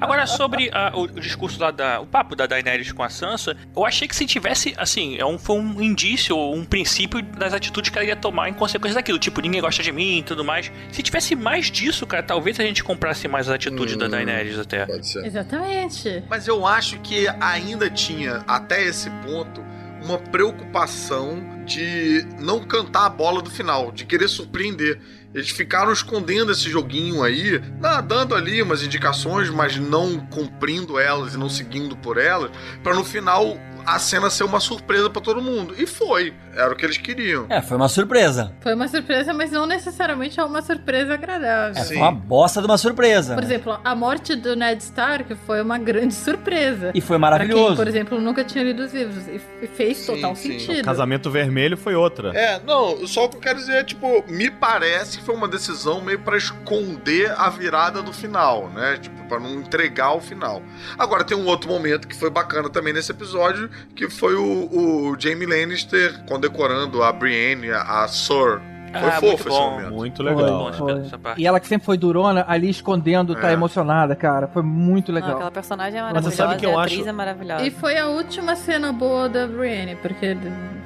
Agora, sobre o, o discurso lá da. O papo da Daenerys com a Sansa, eu achei que se tivesse, assim, é um, foi um indício, um princípio das atitudes que ela ia tomar em consequência daquilo. Tipo, ninguém gosta de mim e tudo mais. Se tivesse mais disso, cara, talvez a gente comprasse mais as atitudes da Daenerys até. Pode ser. Exatamente. Mas eu acho que ainda tinha, até esse ponto, uma preocupação de não cantar a bola do final, de querer surpreender. Eles ficaram escondendo esse joguinho aí, dando ali umas indicações, mas não cumprindo elas e não seguindo por elas, pra no final a cena ser uma surpresa pra todo mundo. E foi, era o que eles queriam. É, foi uma surpresa. Foi uma surpresa, mas não necessariamente é uma surpresa agradável. É, foi uma bosta de uma surpresa. Por exemplo, a morte do Ned Stark foi uma grande surpresa. E foi Pra quem, maravilhoso. por exemplo, nunca tinha lido os livros. E fez Sim, total sim. sentido. Casamento Vermelho foi outra. É, não, só o que eu quero dizer é, tipo, me parece que foi uma decisão meio pra esconder a virada do final, né? Tipo, pra não entregar o final. Agora, tem um outro momento que foi bacana também nesse episódio, que foi o, o Jamie Lannister condecorando a Brienne, a, a Sir. Foi Ah, fofo muito esse bom. momento. Muito legal. bom, foi. essa parte. E ela que sempre foi durona, ali escondendo, tá É. emocionada, cara. Foi muito legal. aquela personagem é Mas você maravilhosa, sabe que eu a atriz acho- é maravilhosa. E foi a última cena boa da Brienne, porque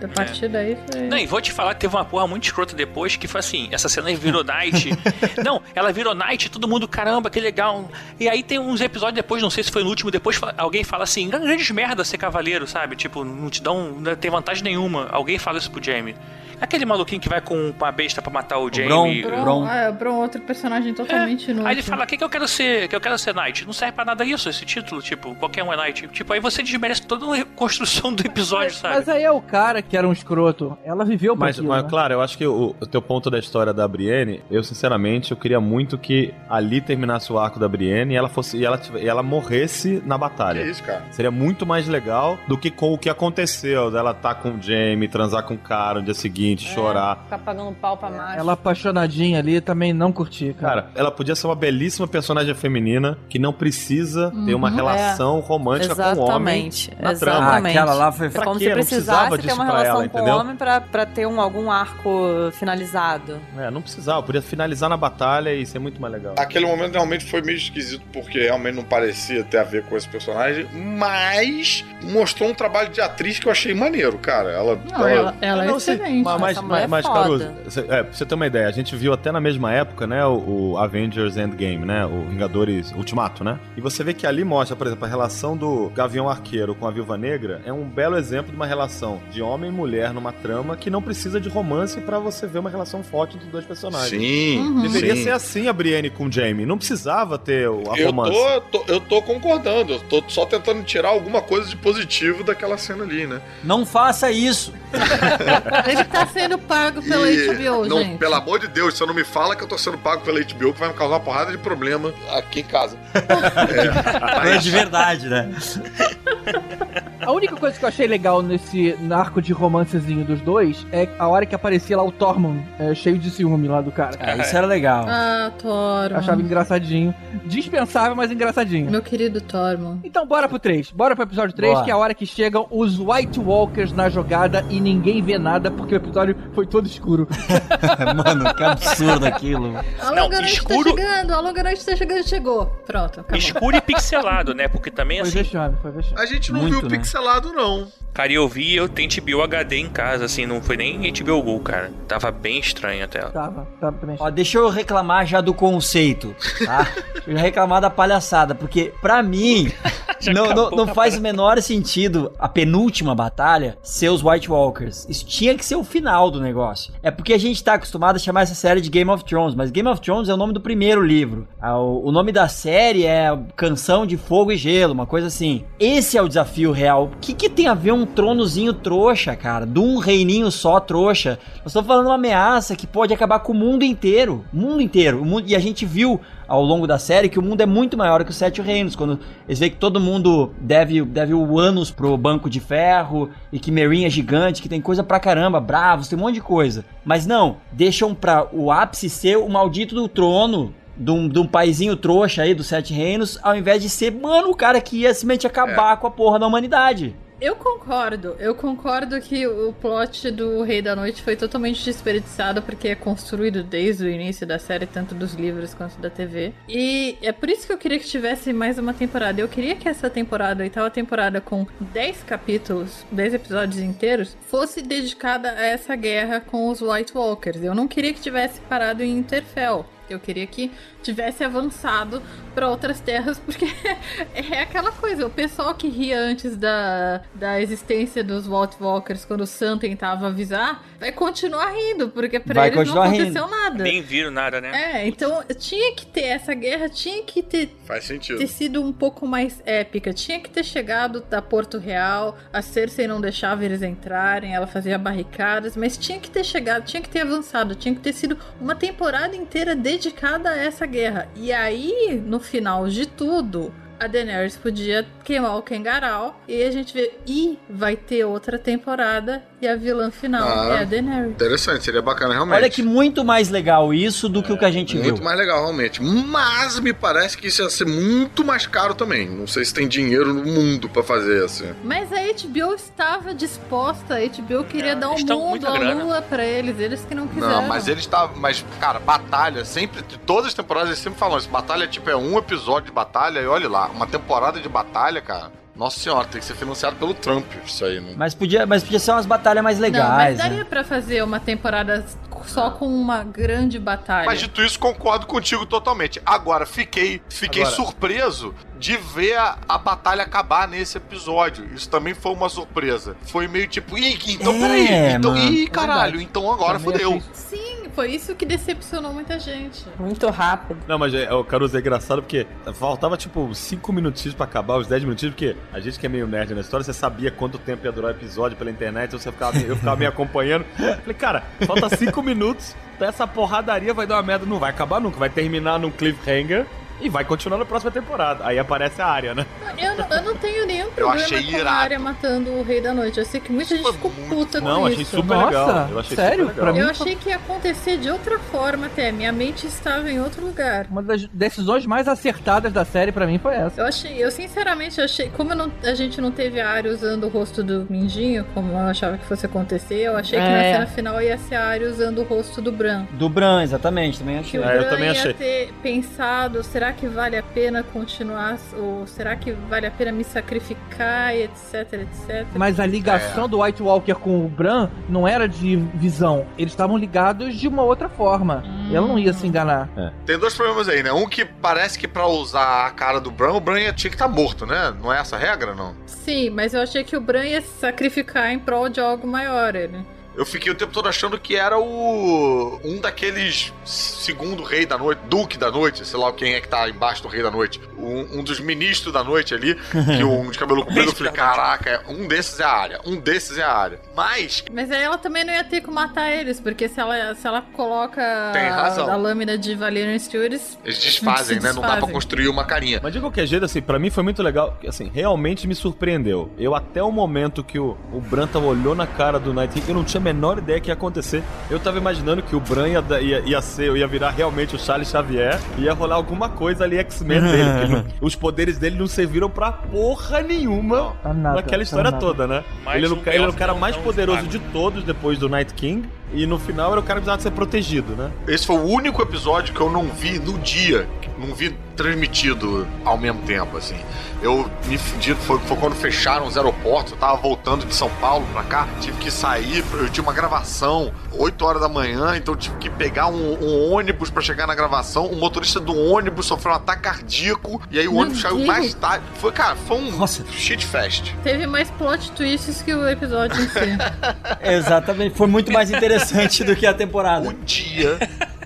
a partir daí foi. Não, e vou te falar que teve uma porra muito escrota depois que foi assim, essa cena virou night. (laughs) não, ela virou night, todo mundo, caramba, que legal. E aí tem uns episódios depois, não sei se foi no último, depois alguém fala assim, grande merda ser cavaleiro, sabe? Tipo, não te dão, não tem vantagem nenhuma. Alguém fala isso pro Jamie. Aquele maluquinho que vai com uma besta pra matar o Jamie. Bron. Bron, ah, é, Bron, outro personagem totalmente inútil. Aí ele fala, o que, que eu quero ser? Que eu quero ser Knight. Não serve pra nada isso, esse título, tipo, qualquer um é Knight. Tipo, aí você desmerece toda a construção do episódio, sabe? Mas aí é o cara que era um escroto. Ela viveu pra Mas, aquilo, mas, né? claro, eu acho que o, o teu ponto da história da Brienne, eu sinceramente, eu queria muito que ali terminasse o arco da Brienne e ela fosse e ela, e ela morresse na Que batalha. isso, cara. Seria muito mais legal do que com o que aconteceu, dela tá com o Jamie, transar com o cara no dia seguinte, É, chorar. Ficar pagando pau pra macho. Ela apaixonadinha ali também não curti, cara. Cara, ela podia ser uma belíssima personagem feminina que não precisa ter uma Uhum. relação romântica com o homem. Exatamente. na trama. Ah, Exatamente. aquela lá foi É Pra como quê? se precisasse ter uma relação ela, com o homem pra, pra ter um, algum arco finalizado. É, não precisava, podia finalizar na batalha e ser muito mais legal. Aquele momento realmente foi meio esquisito, porque realmente não parecia ter a ver com esse personagem, mas mostrou um trabalho de atriz que eu achei maneiro, cara. Ela. Não, ela, ela é Não, sim, excelente. Mas, mas, mas, é mas, foda. Cê- é, pra você ter uma ideia, a gente viu até na mesma época, né, o, o Avengers Endgame, né, o Vingadores Ultimato, né? E você vê que ali mostra, por exemplo, a relação do Gavião Arqueiro com a Viúva Negra é um belo exemplo de uma relação de homem e mulher numa trama que não precisa de romance pra você ver uma relação forte entre os dois personagens. Sim. Uhum. Deveria sim. ser assim a Brienne com o Jamie, não precisava ter o- a Eu romance. tô, tô- eu tô concordando, eu tô só tentando tirar alguma coisa de positivo daquela cena ali, né? Não faça isso. (laughs) Ele tá sendo pago pela E- HBO, não, gente. Pelo amor de Deus, você não me fala que eu tô sendo pago pela HBO, que vai me causar uma porrada de problema aqui em casa. (laughs) É de verdade, né? (laughs) A única coisa que eu achei legal nesse arco de romancezinho dos dois é a hora que aparecia lá o Tormund, é, cheio de ciúme lá do cara. É, isso era legal. Ah, Thor. Achava engraçadinho. Dispensável, mas engraçadinho. Meu querido Tormund. Então bora pro 3. Bora pro episódio 3, Bora. que é a hora que chegam os White Walkers na jogada e ninguém vê nada porque o episódio foi todo escuro. (laughs) Mano, que absurdo aquilo. A longa noite escuro- tá chegando, a longa noite tá chegando, chegou. Pronto, acabou. Escuro e pixelado, né? Porque também, Foi assim, vexame, foi vexame. A gente não Muito, viu né? Pixelado, não. cara, eu vi, eu tenho HBO HD em casa, assim, não foi nem HBO Go, cara. Tava bem estranho até. Tava, tava também. Ó, deixa eu reclamar já do conceito, tá? Deixa (laughs) eu já reclamar da palhaçada, porque pra mim, (laughs) Não, não, não faz o menor sentido a penúltima batalha ser os White Walkers. Isso tinha que ser o final do negócio. É porque a gente tá acostumado a chamar essa série de Game of Thrones, mas Game of Thrones é o nome do primeiro livro. Ah, O, nome da série é Canção de Fogo e Gelo, uma coisa assim. Esse é o desafio real. O que, que tem a ver um tronozinho trouxa, cara? De um reininho só trouxa? Nós estamos falando de uma ameaça que pode acabar com o mundo inteiro. O mundo inteiro. O mundo, e a gente viu ao longo da série que o mundo é muito maior que os Sete Reinos. Quando eles veem que todo mundo deve, deve o anos pro Banco de Ferro e que Meereen é gigante, que tem coisa pra caramba, bravos, tem um monte de coisa. Mas não, deixam pra o ápice ser o maldito do trono. De um, de um paizinho trouxa aí dos Sete Reinos, ao invés de ser, mano, o cara que ia simplesmente acabar com a porra da humanidade. Eu concordo, eu concordo que o plot do Rei da Noite foi totalmente desperdiçado porque é construído desde o início da série, tanto dos livros quanto da TV. E é por isso que eu queria que tivesse mais uma temporada. Eu queria que essa temporada, a oitava temporada, com 10 capítulos, 10 episódios inteiros, fosse dedicada a essa guerra com os White Walkers. Eu não queria que tivesse parado em Interfell. Eu queria que tivesse avançado para outras terras, porque (laughs) é aquela coisa. O pessoal que ria antes da, da existência dos White Walkers, quando o Sam tentava avisar, vai continuar rindo, porque pra Vai eles não aconteceu rindo. nada. Nem viram nada, né? É, então tinha que ter essa guerra, tinha que ter Faz sentido. ter sido um pouco mais épica. Tinha que ter chegado da Porto Real, a Cersei não deixava eles entrarem, ela fazia barricadas, mas tinha que ter chegado, tinha que ter avançado, tinha que ter sido uma temporada inteira dedicada a essa guerra. E aí, no final de tudo, a Daenerys podia queimar o Kengarau e a gente vê, e vai ter outra temporada e a vilã final Ah. é a Daenerys. Interessante, seria bacana realmente. Olha que muito mais legal isso do que o que a gente Muito viu. mais legal, realmente. Mas me parece que isso ia ser muito mais caro também. Não sei se tem dinheiro no mundo pra fazer assim. Mas a HBO estava disposta, a HBO queria É, dar o eles tão mundo, a grana. lua pra eles, eles que não quiseram. Não, mas ele está. Mas, cara, batalha, sempre. De todas as temporadas eles sempre falam isso. Batalha, tipo, é um episódio de batalha e olha lá. Uma temporada de batalha, cara. Nossa senhora, tem que ser financiado pelo Trump, isso aí. Não... Mas podia, mas podia ser umas batalhas mais Não, mas legais. daria né? pra fazer uma temporada só com uma grande batalha. Mas dito isso, concordo contigo totalmente. Agora, fiquei, fiquei Agora- surpreso de ver a, a batalha acabar nesse episódio. Isso também foi uma surpresa. Foi meio tipo, ih, então É, peraí. Então, mano. ih, caralho, Verdade. então agora Também fodeu. achei Sim, foi isso que decepcionou muita gente. Muito rápido. Não, mas é, o Caruso é engraçado porque faltava tipo 5 minutinhos pra acabar, os 10 minutinhos, porque a gente que é meio nerd na história, você sabia quanto tempo ia durar o episódio pela internet, então você ficava, eu ficava me acompanhando. Falei, cara, falta 5 minutos, essa porradaria vai dar uma merda, não vai acabar nunca, vai terminar num cliffhanger. E vai continuar na próxima temporada. Aí aparece a área, né? Eu não, eu não tenho nenhum problema achei com a área matando o Rei da Noite. Eu sei que muita gente ficou muito puta Não, com achei isso. super Nossa, legal. Eu achei sério? super legal. Mim- Eu achei que ia acontecer de outra forma até. Minha mente estava em outro lugar. Uma das decisões mais acertadas da série pra mim foi essa. Eu achei, eu sinceramente achei, como não- a gente não teve a área usando o rosto do Mindinho, como eu achava que fosse acontecer, eu achei que na É. cena final ia ser a área usando o rosto do Bran. Do Bran, exatamente, também Que achei. É, eu também ia achei. ter pensado, será que vale a pena continuar, ou será que vale a pena me sacrificar, e etc, etc. Mas a ligação do White Walker com o Bran não era de visão. Eles estavam ligados de uma outra forma. Ela não ia se enganar. Tem dois problemas aí, né? Um que parece que pra usar a cara do Bran, o Bran ia- tinha que estar morto, né? Não é essa a regra, não? Sim, mas eu achei que o Bran ia se sacrificar em prol de algo maior, ele. Eu fiquei o tempo todo achando que era o. um daqueles segundo rei da noite, duque da noite, sei lá quem é que tá embaixo do rei da noite. Um, um dos ministros da noite ali, que um de cabelo (laughs) comprido, eu falei, caraca, um desses é a área, um desses é a área. Mas, Mas aí ela também não ia ter que matar eles, porque se ela, se ela coloca Tem razão. a lâmina de Valerian Steel, eles eles desfazem, né? Não dá pra desfazem. construir uma carinha. Mas de qualquer jeito, assim, pra mim foi muito legal. Assim, realmente me surpreendeu. Eu, até o momento que o, o Bran tava olhou na cara do Night King, eu não tinha a menor ideia que ia acontecer. Eu tava imaginando que o Bran ia, ia, ia ser, ia virar realmente o Charles Xavier, e ia rolar alguma coisa ali X-Men dele. (laughs) não- os poderes dele não serviram pra porra nenhuma Tá nada, naquela tá história nada. toda, né? Mas ele era o, cara não- mais não poderoso de todos depois do Night King. E no final era o cara que precisava ser protegido, né? Esse foi o único episódio que eu não vi no dia, não vi transmitido ao mesmo tempo, assim. Eu me fudi, foi, foi quando fecharam os aeroportos, eu tava voltando de São Paulo pra cá, tive que sair, eu tinha uma gravação 8 horas da manhã, então eu tive que pegar um, um ônibus pra chegar na gravação, o motorista do ônibus sofreu um ataque cardíaco, e aí o Meu ônibus saiu Deus. mais tarde. Foi, cara, foi um Nossa. shit fest. Teve mais plot twists que o episódio em si. (laughs) Exatamente. Foi muito mais interessante do que a temporada. Um dia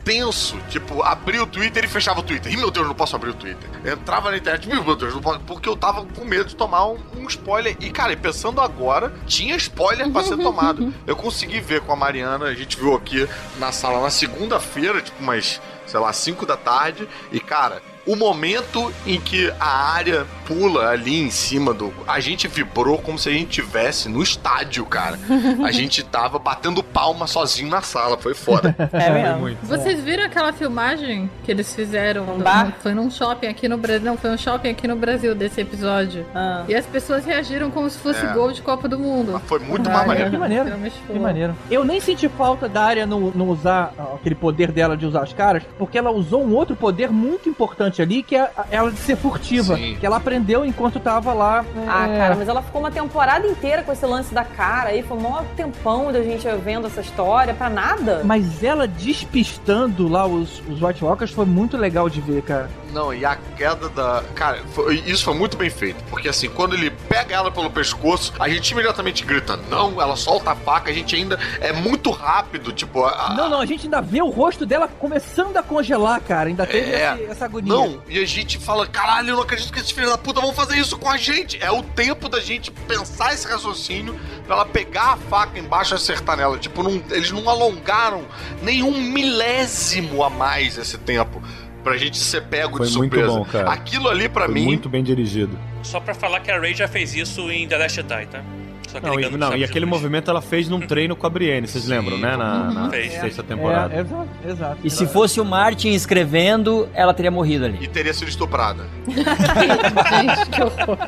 tenso, tipo, abria o Twitter e fechava o Twitter. Ih, meu Deus, não posso abrir o Twitter. Entrava na internet, "Ih, meu Deus, não posso, porque eu tava com medo de tomar um, um spoiler. E, cara, e pensando agora, tinha spoiler pra ser tomado. (laughs) Eu consegui ver com a Mariana, a gente viu aqui na sala na segunda-feira, tipo, umas, sei lá, 5 da tarde, e, cara. O momento em que a área pula ali em cima do. A gente vibrou como se a gente tivesse no estádio, cara. A (laughs) gente tava batendo palma sozinho na sala. Foi foda. (laughs) É mesmo. muito. Vocês viram aquela filmagem que eles fizeram? Um bar? Foi num shopping aqui no Brasil. Não, foi um shopping aqui no Brasil desse episódio. Ah. E as pessoas reagiram como se fosse É. gol de Copa do Mundo. Foi muito Ah, mais maneiro. Que maneiro. Que maneiro. Eu nem senti falta da área não, não usar aquele poder dela de usar as caras, porque ela usou um outro poder muito importante ali, que é ela de ser furtiva. Sim. Que ela aprendeu enquanto tava lá. Ah, é, cara, mas ela ficou uma temporada inteira com esse lance da cara aí. Foi um maior tempão da gente vendo essa história pra nada. Mas ela despistando lá os, os White Walkers foi muito legal de ver, cara. Não, e a queda da. Cara, foi- isso foi muito bem feito. Porque assim, quando ele pega ela pelo pescoço, a gente imediatamente grita, não, ela solta a faca, a gente ainda é muito rápido, tipo. a- a- Não, não, a gente ainda vê o rosto dela começando a congelar, cara. Ainda teve É. esse- essa agonia. Não, e a gente fala, caralho, eu não acredito que esses filhos da puta vão fazer isso com a gente. É o tempo da gente pensar esse raciocínio pra ela pegar a faca embaixo e acertar nela. Tipo, não- eles não alongaram nenhum milésimo a mais esse tempo pra gente ser pego Foi de muito surpresa. bom, cara. Aquilo ali pra Foi mim. muito bem dirigido. Só pra falar que a Ray já fez isso em The Last Jedi, tá? Só que Não, e, não, e aquele movimento ela fez num treino com a Brienne, vocês lembram, né? Na, na sexta temporada. É, exato, exato. E se fosse o Martin escrevendo, ela teria morrido ali. E teria sido estuprada. (laughs) Gente, que horror.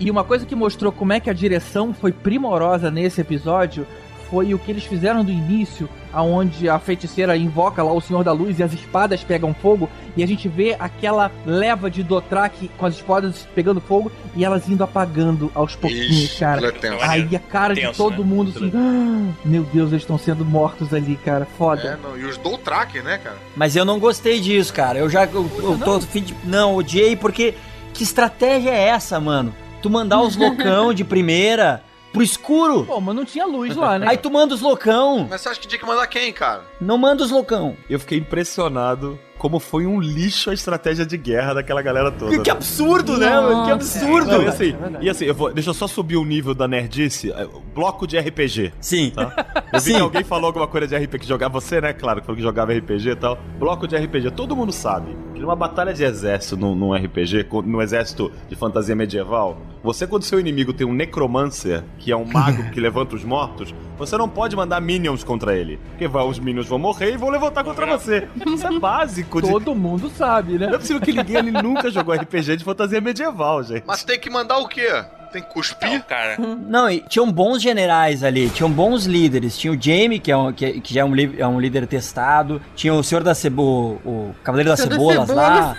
E uma coisa que mostrou como é que a direção foi primorosa nesse episódio foi o que eles fizeram do início, aonde a feiticeira invoca lá o Senhor da Luz e as espadas pegam fogo, e a gente vê aquela leva de Dothraki com as espadas pegando fogo e elas indo apagando aos pouquinhos, Ixi, cara. é. Aí a cara de Tenso, todo né? mundo assim, "Ah, meu Deus, eles estão sendo mortos ali, cara, É, foda. não, e os Doltrak, né, cara? Mas eu não gostei disso, cara. Eu já. Eu, eu tô. fim de- Não, odiei porque. Que estratégia é essa, mano? Tu mandar os (laughs) loucão de primeira pro escuro. Pô, mas não tinha luz lá, né? (laughs) Aí tu manda os loucão. Mas você acha que tinha que mandar quem, cara? Não manda os loucão. Eu fiquei impressionado como foi um lixo a estratégia de guerra daquela galera toda. Que, né? absurdo, né? mano? Que absurdo. Não, e assim, É e assim eu vou, deixa eu só subir o nível da nerdice. é, Bloco de RPG. Sim. Tá? (laughs) Eu vi Sim. que alguém falou alguma coisa de RPG que jogava você, né? Claro, que falou que jogava RPG e tal. Bloco de RPG, todo mundo sabe que numa batalha de exército num, num RPG, no exército de fantasia medieval, você quando seu inimigo tem um necromancer, que é um mago que (laughs) levanta os mortos, você não pode mandar minions contra ele, porque vai- os minions vão morrer e vão levantar contra você. Isso é básico de Todo mundo sabe, né? não é possível que ninguém ali nunca jogou RPG de fantasia medieval, gente. Mas tem que mandar o quê? Tem que cuspir? Não, cara. (laughs) Não, e tinham bons generais ali, tinham bons líderes. Tinha o Jamie, que, é um, que, que já é um, é um líder testado. Tinha o Senhor da Cebola, o Cavaleiro das Cebolas lá.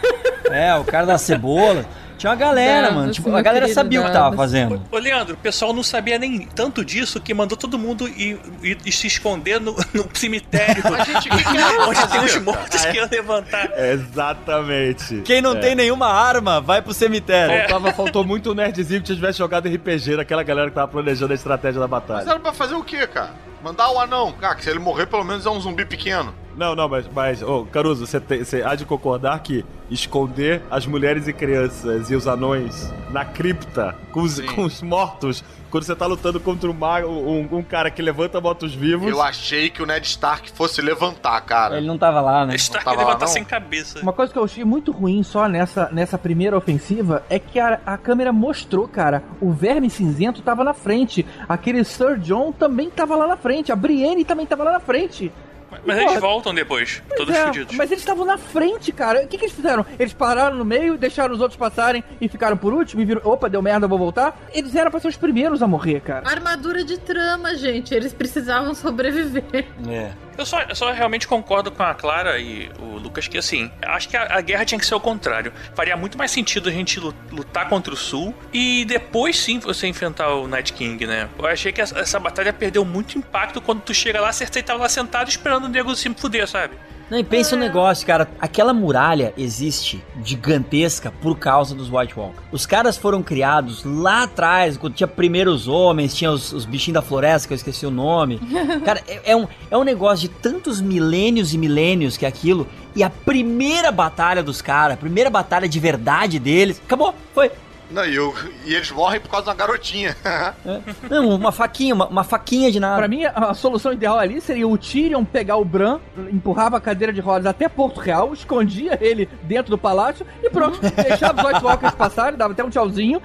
É, o cara da cebola. (laughs) Tinha uma galera, É, mano. Tipo, a galera sabia o que tava fazendo. Ô, Leandro, o pessoal não sabia nem tanto disso que mandou todo mundo ir, ir- ir se esconder no, (laughs) no cemitério. Mas, gente, é onde tem os mortos que iam levantar. (laughs) Exatamente. Quem não É. tem nenhuma arma, vai pro cemitério. Faltava, faltou muito o nerdzinho que tivesse jogado RPG naquela galera que tava planejando a estratégia da Mas batalha. era pra fazer o quê, cara? Mandar o anão. Cara, que se ele morrer, pelo menos é um zumbi pequeno. Não, não, mas, mas ô, Caruso, você, tem- você há de concordar que esconder as mulheres e crianças e os anões na cripta com os, com os mortos, quando você tá lutando contra um, mago, um, um cara que levanta mortos-vivos. Eu achei que o Ned Stark fosse levantar, cara. Ele não tava lá, né? Stark tava lá, levantar não? sem cabeça. Uma coisa que eu achei muito ruim só nessa, nessa primeira ofensiva é que a, a câmera mostrou, cara, o verme cinzento tava na frente, aquele Sir John também tava lá na frente, a Brienne também tava lá na frente. Mas Porra. eles voltam depois, todos É, fodidos. mas eles estavam na frente, cara. O que, que eles fizeram? Eles pararam no meio, deixaram os outros passarem e ficaram por último e viram, opa, deu merda, vou voltar. Eles eram pra ser os primeiros a morrer, cara. Armadura de trama, gente. Eles precisavam sobreviver. É. Eu só, eu só realmente concordo com a Clara e o Lucas que, assim, acho que a, a guerra tinha que ser o contrário. Faria muito mais sentido a gente lu- lutar contra o Sul e depois sim você enfrentar o Night King, né? Eu achei que essa, essa batalha perdeu muito impacto quando tu chega lá, Cersei tava lá sentado esperando o nego se fuder, sabe? Não, e pensa um negócio, cara. Aquela muralha existe gigantesca por causa dos White Walkers. Os caras foram criados lá atrás, quando tinha primeiros homens, tinha os, os bichinhos da floresta, que eu esqueci o nome. (laughs) Cara, é, é um, é um negócio de tantos milênios e milênios que é aquilo. E a primeira batalha dos caras, a primeira batalha de verdade deles, acabou, foi. Não, e, eu- e eles morrem por causa de uma garotinha. (laughs) Não, uma faquinha, uma, uma faquinha de nada. Pra mim, a, a solução ideal ali seria o Tyrion pegar o Bran, empurrava a cadeira de rodas até Porto Real, escondia ele dentro do palácio e pronto. deixava os White Walkers passarem, dava até um tchauzinho.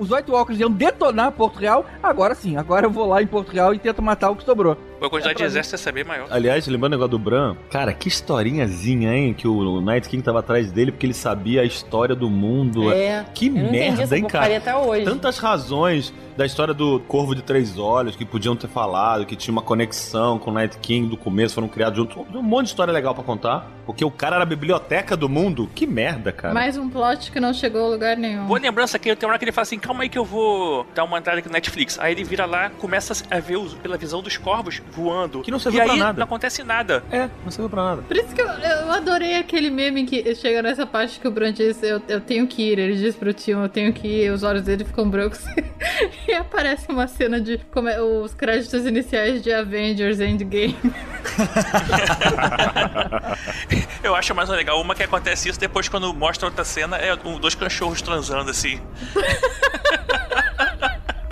Os White Walkers iam detonar Porto Real. Agora sim, agora eu vou lá em Porto Real e tento matar o que sobrou. A quantidade É de exército ia ser bem maior. Aliás, lembrando o negócio do Bran, cara, que historinhazinha, hein? Que o Night King tava atrás dele porque ele sabia a história do mundo. É. Que merda, hein, cara? até hoje. Tantas razões da história do Corvo de Três Olhos que podiam ter falado, que tinha uma conexão com o Night King do começo, foram criados juntos. Um monte de história legal pra contar. Porque o cara era a biblioteca do mundo. Que merda, cara. Mais um plot que não chegou a lugar nenhum. Boa lembrança que tem uma hora que ele fala assim: calma aí que eu vou dar uma entrada aqui no Netflix. Aí ele vira lá, começa a ver os- pela visão dos corvos voando. Que não e serviu pra aí nada. não acontece nada. É, não serviu pra nada. Por isso que eu, eu adorei aquele meme que chega nessa parte que o Bran diz, eu, eu tenho que ir. Ele diz pro Tion, eu tenho que ir. Os olhos dele ficam brancos. (laughs) e aparece uma cena de como é- os créditos iniciais de Avengers Endgame. (laughs) Eu acho mais legal uma que acontece isso depois quando mostra outra cena, é um- dois cachorros transando assim. (laughs)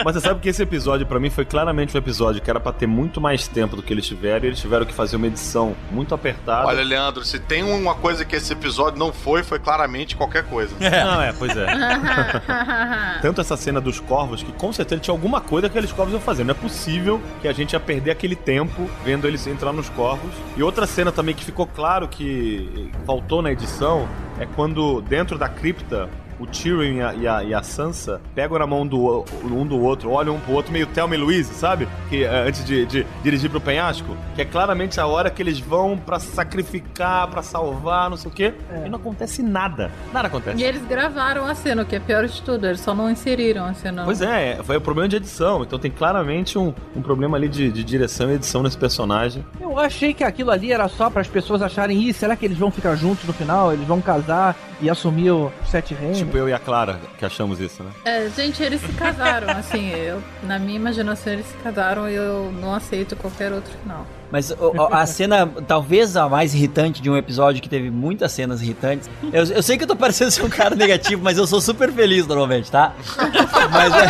Mas você sabe que esse episódio, pra mim, foi claramente um episódio que era pra ter muito mais tempo do que eles tiveram. E eles tiveram que fazer uma edição muito apertada. Olha, Leandro, se tem uma coisa que esse episódio não foi, foi claramente qualquer coisa. Não, é, pois é. (laughs) Tanto essa cena dos corvos, que com certeza tinha alguma coisa que aqueles corvos iam fazer. Não é possível que a gente ia perder aquele tempo vendo eles entrar nos corvos. E outra cena também que ficou claro que faltou na edição é quando, dentro da cripta, o Tyrion e a, e a- e a Sansa pegam na mão do, um do outro, olham um pro outro, meio Thelma e Louise, sabe? Que, eh, antes de, de dirigir pro penhasco. Que é claramente a hora que eles vão pra sacrificar, pra salvar, não sei o quê. E não acontece nada. Nada acontece. e eles gravaram a cena, o que é pior de tudo. Eles só não inseriram a cena. Pois é, foi o problema de edição. Então tem claramente um, um problema ali de, de direção e edição nesse personagem. Eu achei que aquilo ali era só para as pessoas acharem, ih, será que eles vão ficar juntos no final? Eles vão casar e assumir o Sete Reinos? Tipo eu e a Clara que achamos isso, né? É, gente, eles se casaram, assim, eu, na minha imaginação eles se casaram e eu não aceito qualquer outro final. Mas o- a (laughs) cena, talvez a mais irritante de um episódio que teve muitas cenas irritantes. Eu, eu sei que eu tô parecendo ser um cara negativo, mas eu sou super feliz normalmente, tá? Mas é.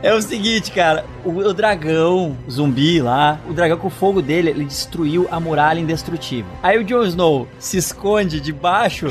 (laughs) É o seguinte, cara. O, o dragão zumbi lá, o dragão com o fogo dele, ele destruiu a muralha indestrutível. Aí o Jon Snow se esconde debaixo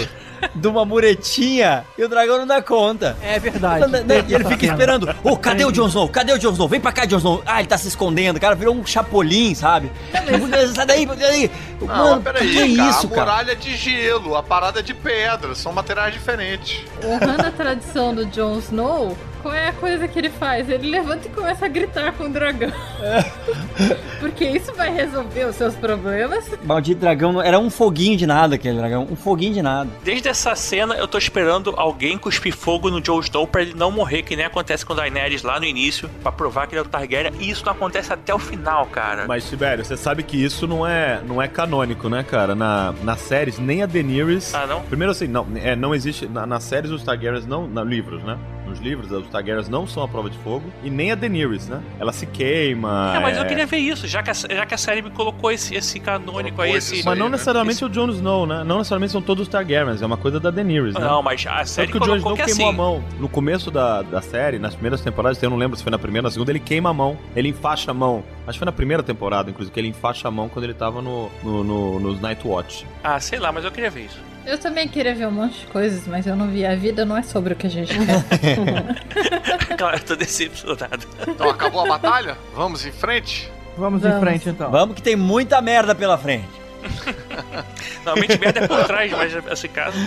de uma muretinha e o dragão não dá conta. É verdade. Não, não, E ele fica esperando. Ô, cadê o Jon Snow? Cadê o Jon Snow? Vem pra cá, Jon Snow. Ah, ele tá se escondendo. Cara, virou um chapolim, sabe? Sai daí, sai daí. Não, Mano, peraí, que é cara, isso, a cara? muralha é de gelo, a parada é de pedra, são materiais diferentes. Honrando a tradição do Jon Snow, qual é a coisa que ele faz? Ele levanta e começa a gritar com o dragão. (laughs) Porque isso vai resolver os seus problemas. Maldito dragão, era um foguinho de nada aquele dragão. Um foguinho de nada. Desde essa cena eu tô esperando alguém cuspir fogo no Jon Snow pra ele não morrer, que nem acontece com o Daenerys lá no início, pra provar que ele é o Targaryen, e isso não acontece até o final, cara. Mas, Tibério, você sabe que isso não é, não é canônico, né, cara? Na, nas séries, nem a Daenerys... Ah, não? Primeiro assim, não, é, não existe... Na, nas séries, os Targaryens não... Na livros, né? Nos livros, os Targaryens não são a prova de fogo. E nem a Daenerys, né? Ela se queima... É, mas eu é- queria ver isso, já que a, já que a série me colocou esse, esse canônico aí, esse. isso Mas aí, não né? necessariamente o Jon Snow, né? Não necessariamente são todos os Targaryens. É uma coisa da Daenerys, né? Não, mas a série Tanto que o Jon Snow que queimou assim. a mão. No começo da, da série, nas primeiras temporadas, eu não lembro se foi na primeira ou na segunda, ele queima a mão. Ele enfaixa a mão. Acho que foi na primeira temporada, inclusive, que ele enfaixa a mão quando ele tava no, no, no, nos Night Watch. Ah, sei lá, mas eu queria ver isso. Eu também queria ver um monte de coisas, mas eu não vi. A vida não é sobre o que a gente quer. (laughs) Claro, eu tô decepcionado. Então acabou a batalha? Vamos em frente? Vamos, em Vamos. frente então. Vamos que tem muita merda pela frente. (laughs) Normalmente merda é por trás, mas nesse caso.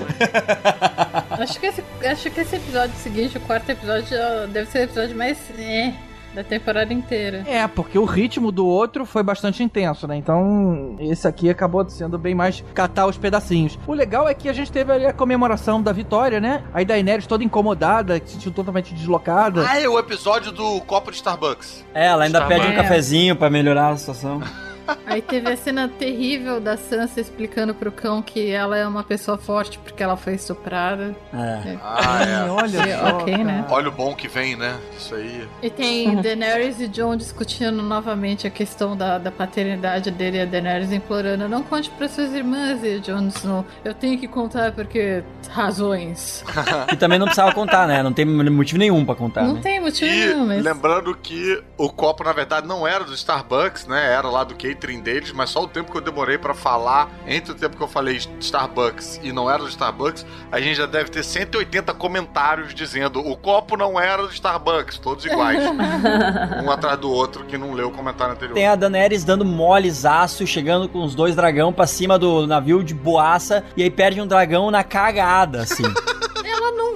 Acho que, esse, acho que esse episódio seguinte, o quarto episódio, deve ser o episódio mais é, da temporada inteira. É, porque o ritmo do outro foi bastante intenso, né? Então, esse aqui acabou sendo bem mais catar os pedacinhos. O legal é que a gente teve ali a comemoração da vitória, né? Aí Daenerys toda incomodada, se sentiu totalmente deslocada. Ah, é o episódio do copo de Starbucks. É, ela ainda Tá pede um cafezinho pra melhorar a situação. (laughs) Aí teve a cena terrível da Sansa explicando pro cão que ela é uma pessoa forte porque ela foi estuprada. É. Ah, é. Olha É, só, ok, né? Olha o bom que vem, né? Isso aí. E tem Daenerys e Jon discutindo novamente a questão da, da paternidade dele e a Daenerys implorando: não conte para suas irmãs e Jon Snow. Eu tenho que contar porque razões. (laughs) E também não precisava contar, né? Não tem motivo nenhum pra contar, não né? tem motivo E nenhum, mas. lembrando que o copo, na verdade, não era do Starbucks, né? Era lá do catering deles, mas só o tempo que eu demorei pra falar, entre o tempo que eu falei Starbucks e não era do Starbucks, a gente já deve ter 180 comentários dizendo o copo não era do Starbucks, todos iguais. (laughs) um atrás do outro que não leu o comentário anterior. Tem a Daenerys dando molezaço, chegando com os dois dragão pra cima do navio de boaça, e aí perde um dragão na cagada, assim. (laughs)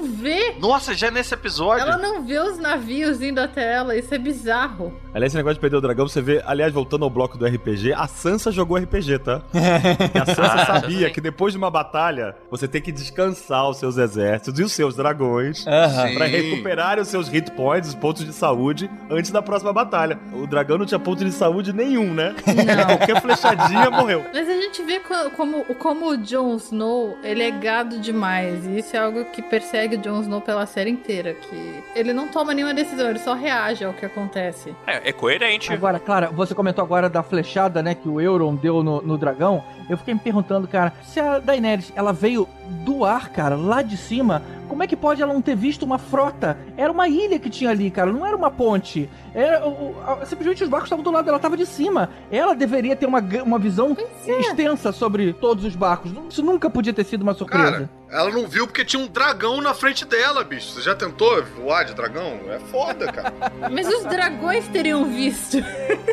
Não vê. Nossa, já é nesse episódio. Ela não vê os navios indo até ela, isso é bizarro. Aliás, esse negócio de perder o dragão, você vê, aliás, voltando ao bloco do RPG, a Sansa jogou RPG, tá? (laughs) E a Sansa Ah, sabia que depois de uma batalha, você tem que descansar os seus exércitos e os seus dragões Aham. Sim. pra recuperarem os seus hit points, os pontos de saúde, antes da próxima batalha. O dragão não tinha ponto de saúde nenhum, né? (laughs) Qualquer flechadinha morreu. Mas a gente vê co- como, como o Jon Snow, ele é gado demais. E isso é algo que persegue o Jon Snow pela série inteira. Que ele não toma nenhuma decisão, ele só reage ao que acontece. É, é coerente. Agora, Clara, você comentou agora da flechada, né, que o Euron deu no, no dragão. Eu fiquei me perguntando, cara, se a Daenerys, ela veio do ar, cara, lá de cima, como é que pode ela não ter visto uma frota? Era uma ilha que tinha ali, cara, não era uma ponte. Era, o- simplesmente os barcos estavam do lado, ela estava de cima. Ela deveria ter uma, uma visão extensa sobre todos os barcos. Isso nunca podia ter sido uma surpresa. Cara, ela não viu porque tinha um dragão na frente dela, bicho. Você já tentou voar de dragão? É foda, cara. (laughs) Mas os dragões teriam visto.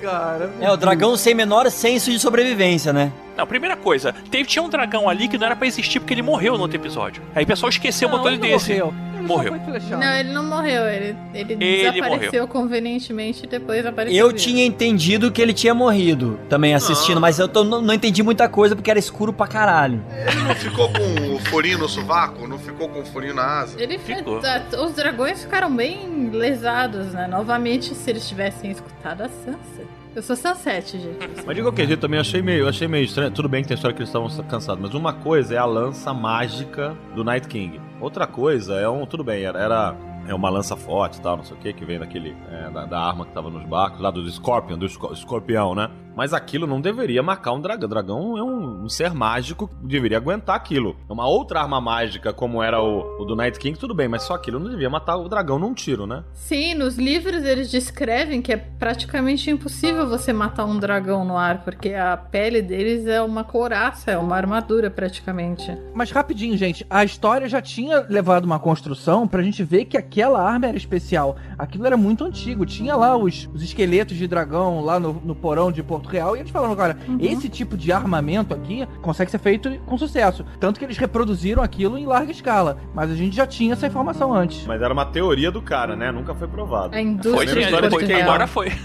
cara. É, o dragão sem menor senso de sobrevivência, né? Não, primeira coisa, teve, tinha um dragão ali que não era pra existir porque ele morreu no outro episódio. Aí o pessoal esqueceu, Não, botou ele desse. morreu. Ele Morreu. Não, ele não morreu, ele, ele, Ele desapareceu convenientemente e depois apareceu. Eu vivo. tinha entendido que ele tinha morrido também assistindo, mas eu tô- não, não entendi muita coisa porque era escuro pra caralho. Ele não ficou com o furinho no sovaco? Não ficou com o furinho na asa? Ele Ficou. Os dragões ficaram bem lesados, né? Novamente, se eles tivessem escutado a Sansa. Eu sou Sunset, gente. Mas de qualquer jeito, também achei meio, achei meio estranho. Tudo bem que tem história que eles estavam cansados, mas uma coisa é a lança mágica do Night King. Outra coisa é um. Tudo bem, era. era é uma lança forte e tal, não sei o que, que vem daquele. é, da, da arma que tava nos barcos, lá do Scorpion, do esco- escorpião, né? Mas aquilo não deveria marcar um dragão. O dragão é um, um ser mágico que deveria aguentar aquilo. Uma outra arma mágica, como era o, o do Night King, tudo bem, mas só aquilo não devia matar o dragão num tiro, né? Sim, nos livros eles descrevem que é praticamente impossível você matar um dragão no ar, porque a pele deles é uma couraça, é uma armadura praticamente. Mas rapidinho, gente, a história já tinha levado uma construção pra gente ver que aquela arma era especial. Aquilo era muito antigo. Tinha lá os, os esqueletos de dragão lá no, no porão de Porto Real e eles falaram, cara, esse tipo de armamento aqui consegue ser feito com sucesso. Tanto que eles reproduziram aquilo em larga escala. Mas a gente já tinha essa informação antes. Mas era uma teoria do cara, né? Nunca foi provado. A Foi, indústria de história de Porto que agora foi. (laughs)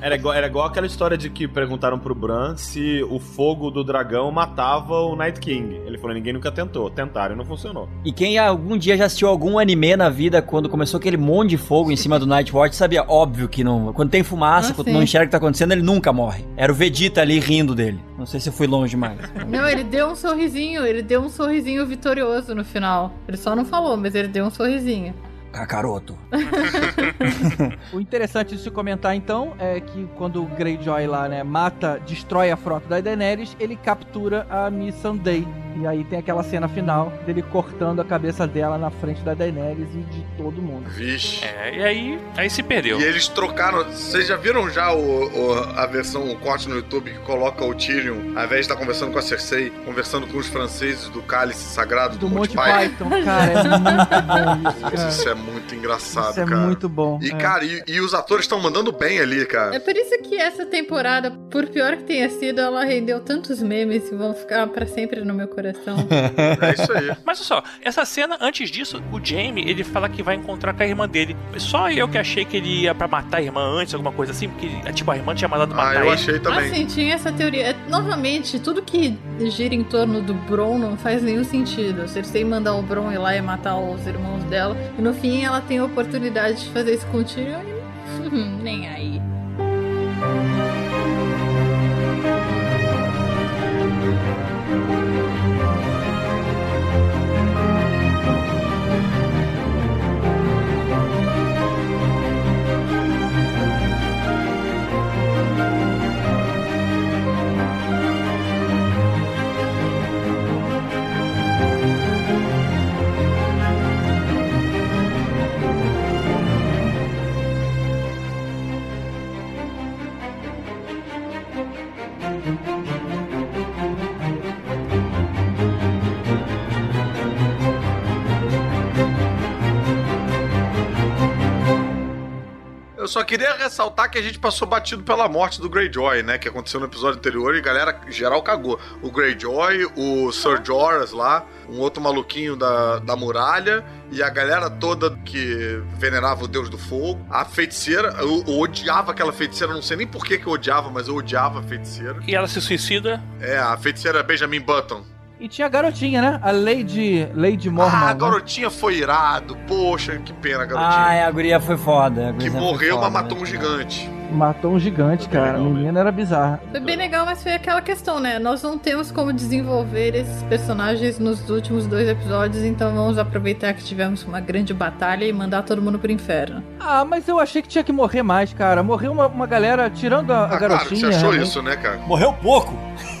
Era igual, era igual aquela história de que perguntaram pro Bran se o fogo do dragão matava o Night King. Ele falou: ninguém nunca tentou. Tentaram e não funcionou. E quem algum dia já assistiu algum anime na vida, quando começou aquele monte de fogo em cima do Nightwatch, sabia, óbvio que não. Quando tem fumaça, Ah, quando sim. não enxerga o que tá acontecendo, ele nunca morre. Era o Vegeta ali rindo dele. Não sei se eu fui longe demais. (laughs) Não, ele deu um sorrisinho, ele deu um sorrisinho vitorioso no final. Ele só não falou, mas ele deu um sorrisinho. Kakaroto. (laughs) O interessante de se comentar então é que quando o Greyjoy lá, né, mata, destrói a frota da Daenerys, ele captura a Miss Sunday. E aí tem aquela cena final dele cortando a cabeça dela na frente da Daenerys e de todo mundo. Vixe. É, e aí, aí se perdeu. E eles trocaram. Vocês já viram já o, o- a versão, o corte no YouTube que coloca o Tyrion, ao invés de estar conversando com a Cersei, conversando com os franceses do cálice sagrado do, Do Monty Python? Python, cara, é muito bom (laughs) isso, cara. Isso é muito engraçado, Isso é cara. muito bom. E, é. cara, e, e os atores estão mandando bem ali, cara. É por isso que essa temporada, por pior que tenha sido, ela rendeu tantos memes e vão ficar pra sempre no meu coração. (laughs) É isso aí. Mas olha só, essa cena, antes disso, o Jamie, ele fala que vai encontrar com a irmã dele. Só eu que achei que ele ia pra matar a irmã antes, alguma coisa assim, porque, tipo, a irmã tinha mandado matar Ah, eu ele. achei também. Assim, tinha essa teoria. É, Novamente, tudo que gira em torno do Bron não faz nenhum sentido. Cersei mandar o Bron ir lá e matar os irmãos dela. E no fim ela tem a oportunidade de fazer isso com o Tyrion e... Nem aí. Eu só queria ressaltar que a gente passou batido pela morte do Greyjoy, né? Que aconteceu no episódio anterior e galera geral cagou. O Greyjoy, o Sir Jorah lá, um outro maluquinho da, da muralha e a galera toda que venerava o deus do fogo. A feiticeira, eu, eu odiava aquela feiticeira, não sei nem por que, que eu odiava, mas eu odiava a feiticeira. E ela se suicida. É, a feiticeira Benjamin Button. E tinha a garotinha, né? A Lady, Lady Mormon. Ah, a né? garotinha foi irado. Poxa, que pena, a garotinha. Ah, a guria foi foda. a que foi morreu, foda, mas matou né? um gigante. Matou um gigante, cara. A menina era bizarra. Foi bem legal, mas foi aquela questão, né? Nós não temos como desenvolver esses personagens nos últimos dois episódios, então vamos aproveitar que tivemos uma grande batalha e mandar todo mundo pro inferno. Ah, mas eu achei que tinha que morrer mais, cara. Morreu uma, uma galera, tirando a, a Ah, claro, que garotinha. você achou realmente. isso, né, cara? Morreu pouco.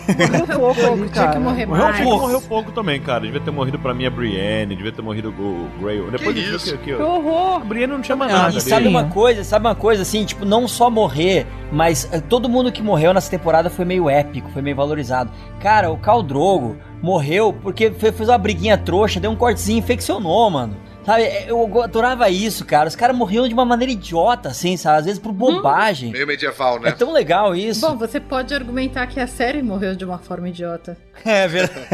(laughs) Morreu pouco ali, Tinha que morrer Morreu mais. pouco, morreu pouco também, cara. Devia ter morrido pra mim a Brienne, devia ter morrido o Grey. Depois Que isso? que, que, Que horror! a Brienne não tinha mais nada. e ali. sabe uma coisa, sabe uma coisa assim, tipo, não só morrer, mas eh, todo mundo que morreu nessa temporada foi meio épico, foi meio valorizado. Cara, o Khal Drogo morreu porque fe- fez uma briguinha trouxa, deu um cortezinho e infeccionou, mano. Sabe, eh, eu adorava isso, cara. Os caras morriam de uma maneira idiota, assim, sabe? Às vezes por bobagem. Meio medieval, É né? tão legal isso. Bom, você pode argumentar que a série morreu de uma forma idiota. (laughs) É verdade.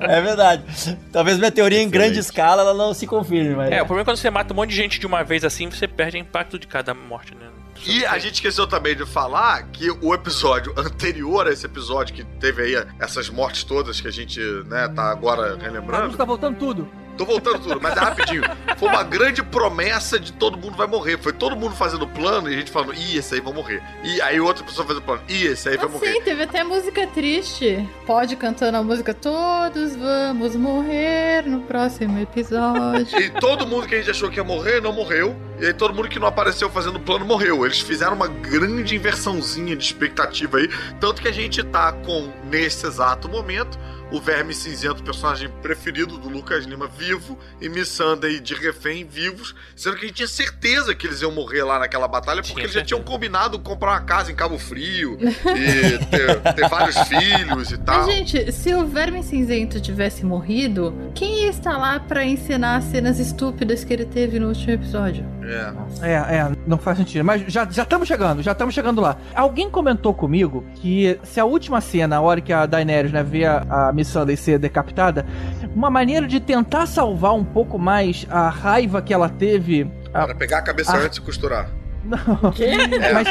é verdade. Talvez minha teoria em grande escala ela não se confirme, mas. É, o problema é quando você mata um monte de gente de uma vez assim, você perde o impacto de cada morte, né? E a gente esqueceu também de falar que o episódio anterior a esse episódio, que teve aí essas mortes todas que a gente, né, tá agora A luz relembrando. tá voltando tudo. Tô voltando tudo, mas é rapidinho. Foi uma grande promessa de todo mundo vai morrer. Foi todo mundo fazendo plano e a gente falando, ih, esse aí vai morrer. E aí outra pessoa fazendo plano, ih, esse aí vai morrer. Sim, teve até música triste. Pode cantando a música Todos vamos morrer no próximo episódio. E todo mundo que a gente achou que ia morrer, não morreu. E aí todo mundo que não apareceu fazendo plano morreu. Eles fizeram uma grande inversãozinha de expectativa aí. Tanto que a gente tá com, nesse exato momento, o Verme Cinzento, personagem preferido do Lucas Lima, vivo, e Missandei de refém vivos, sendo que a gente tinha certeza que eles iam morrer lá naquela batalha, porque Tinha eles já tinham combinado comprar uma casa em Cabo Frio e ter, ter vários (laughs) filhos e tal. Mas, gente, se o Verme Cinzento tivesse morrido, quem ia estar lá pra encenar as cenas estúpidas que ele teve no último episódio? É. É, é, não faz sentido. Mas já já estamos chegando, já estamos chegando lá. Alguém comentou comigo que se a última cena, a hora que a Daenerys né, vê a, a Missandei ser decapitada, uma maneira de tentar salvar um pouco mais a raiva que ela teve. a- Para pegar a cabeça Ah. antes e costurar. Não, É, mas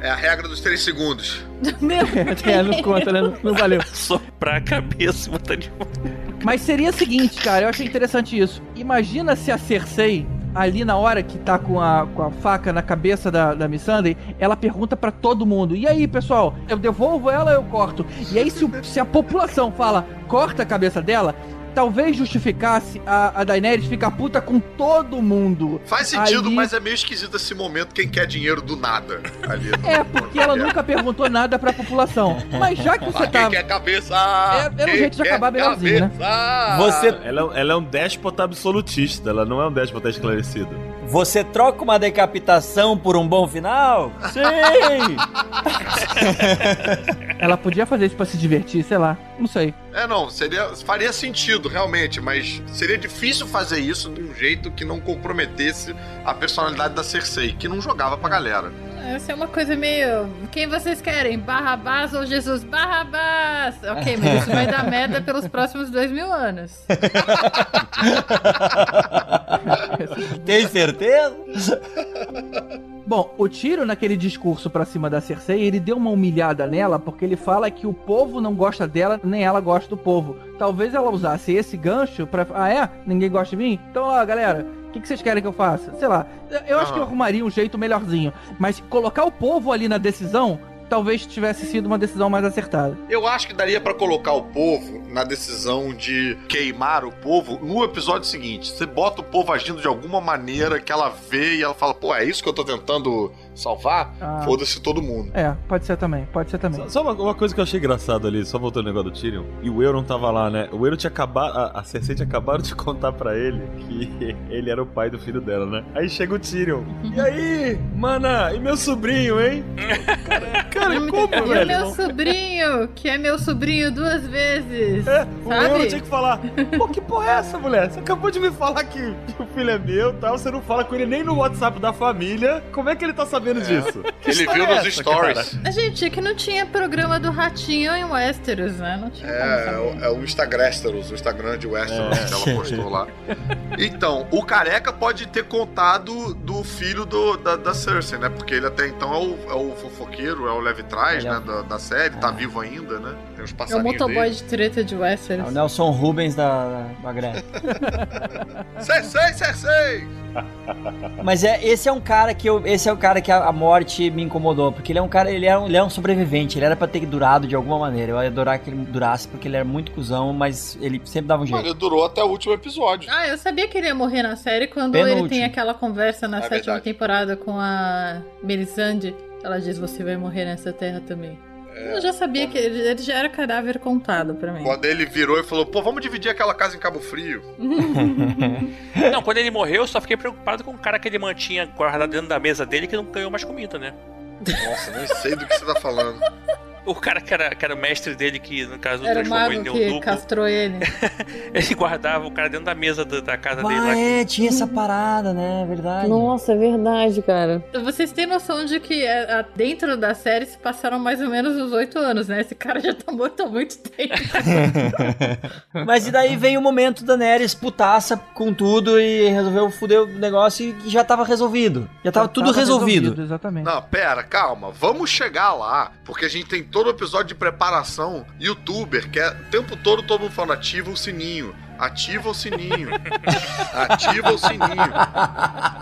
é a regra dos três segundos. (laughs) Meu (laughs) é, não conta, né? Não, não valeu. Soprar a cabeça e botar de volta. Mas seria o seguinte, cara, eu achei interessante isso. Imagina se a Cersei, ali na hora que tá com a, com a faca na cabeça da, da Missandei, ela pergunta pra todo mundo: E aí, pessoal, eu devolvo ela ou eu corto? E aí, se, se a população fala, corta a cabeça dela. Talvez justificasse a, a Daenerys ficar puta com todo mundo. Faz sentido, Ali- mas é meio esquisito esse momento quem quer dinheiro do nada ali. (laughs) É, porque ela (laughs) nunca perguntou nada pra população. Mas já que você Ah, quem tá. quer cabeça? É- era um Quem jeito de acabar melhorzinho, né? cabeça? Você, Ela, ela é um déspota absolutista, ela não é um déspota esclarecido. Você troca uma decapitação por um bom final? Sim! (laughs) Ela podia fazer isso pra se divertir, sei lá. Não sei. É, não, seria, faria sentido, realmente, mas seria difícil fazer isso de um jeito que não comprometesse a personalidade da Cersei, que não jogava pra galera. Essa é uma coisa meio. Quem vocês querem? Barrabás ou Jesus? Barrabás! Ok, mas isso vai dar merda pelos próximos dois mil anos. (laughs) Tem certeza? Bom, o tiro naquele discurso pra cima da Cersei, ele deu uma humilhada nela porque ele fala que o povo não gosta dela, nem ela gosta do povo. Talvez ela usasse esse gancho pra. Ah, é? Ninguém gosta de mim? Então, ó, galera, o que, que vocês querem que eu faça? Sei lá. Eu acho que eu arrumaria um jeito melhorzinho. Mas colocar o povo ali na decisão, talvez tivesse sido uma decisão mais acertada. Eu acho que daria pra colocar o povo na decisão de queimar o povo no episódio seguinte. Você bota o povo agindo de alguma maneira que ela vê e ela fala, pô, é isso que eu tô tentando salvar? Ah. Foda-se todo mundo. É, pode ser também, pode ser também. Só uma, uma coisa que eu achei engraçado ali, só voltando ao negócio do Tyrion, e o Euron tava lá, né? O Euron tinha acabado, a, a Cersei tinha acabado de contar pra ele que (laughs) ele era o pai do filho dela, né? Aí chega o Tyrion. E aí, mana, e meu sobrinho, hein? (laughs) Cara, cara como, E velho? meu sobrinho, que é meu sobrinho duas vezes. É, o sabe? Euron tinha que falar, pô, que porra é essa, mulher? Você acabou de me falar que, que o filho é meu e tal, você não fala com ele nem no WhatsApp da família. Como é que ele tá sabendo disso? Que Ele viu é nos essa, stories. cara? A gente, é que não tinha programa do Ratinho em Westeros, né? Não tinha É, é o Instagramsteros, o Instagram de Westeros É. que ela postou lá. Então, o careca pode ter contado do filho do, da, da Cersei, né? Porque ele até então é o, é o fofoqueiro, é o leve trás, é né? Da, da série, tá vivo ainda, né? Os É o passarinhos motoboy dele. de treta de É Westeros. o Nelson Rubens da, da Grécia. (laughs) Cersei, Cersei! Mas é, esse é um cara que eu. Esse é o cara que a, a morte me incomodou. Porque ele é um cara, ele é um, ele é um sobrevivente. Ele era pra ter durado de alguma maneira. Eu ia adorar que ele durasse, porque ele era muito cuzão, mas ele sempre dava um jeito. Mano, ele durou até o último episódio. Ah, eu sabia que ele ia morrer na série quando Penúltimo. ele tem aquela conversa na É sétima verdade. temporada com a Melisande. Ela diz: Você vai morrer nessa terra também. É. Eu já sabia que ele, ele já era cadáver contado pra mim. Quando ele virou e falou, pô, vamos dividir aquela casa em Cabo Frio. (laughs) Não, quando ele morreu, eu só fiquei preocupado com o cara que ele mantinha guardado dentro da mesa dele que não ganhou mais comida, né? Nossa, nem sei do que você tá falando. O cara que era, que era o mestre dele, que no caso Era o transformou mago em que Neoduco, castrou ele. (laughs) ele guardava o cara dentro da mesa do- da casa dele lá. Ah, é, tinha essa parada, né? É verdade. Nossa, é verdade, cara. Vocês têm noção de que é, a- dentro da série se passaram mais ou menos uns oito anos, né? Esse cara já tá morto há muito tempo. (laughs) Mas e daí vem o momento da Neres putaça com tudo e resolveu foder o negócio e já tava resolvido. Já tava tudo Tava resolvido. Exatamente. Não, pera, calma. Vamos chegar lá, porque a gente tem todo o episódio de preparação youtuber, que é o tempo todo todo mundo falando ativa o sininho. Ativa o sininho. (laughs) Ativa o sininho.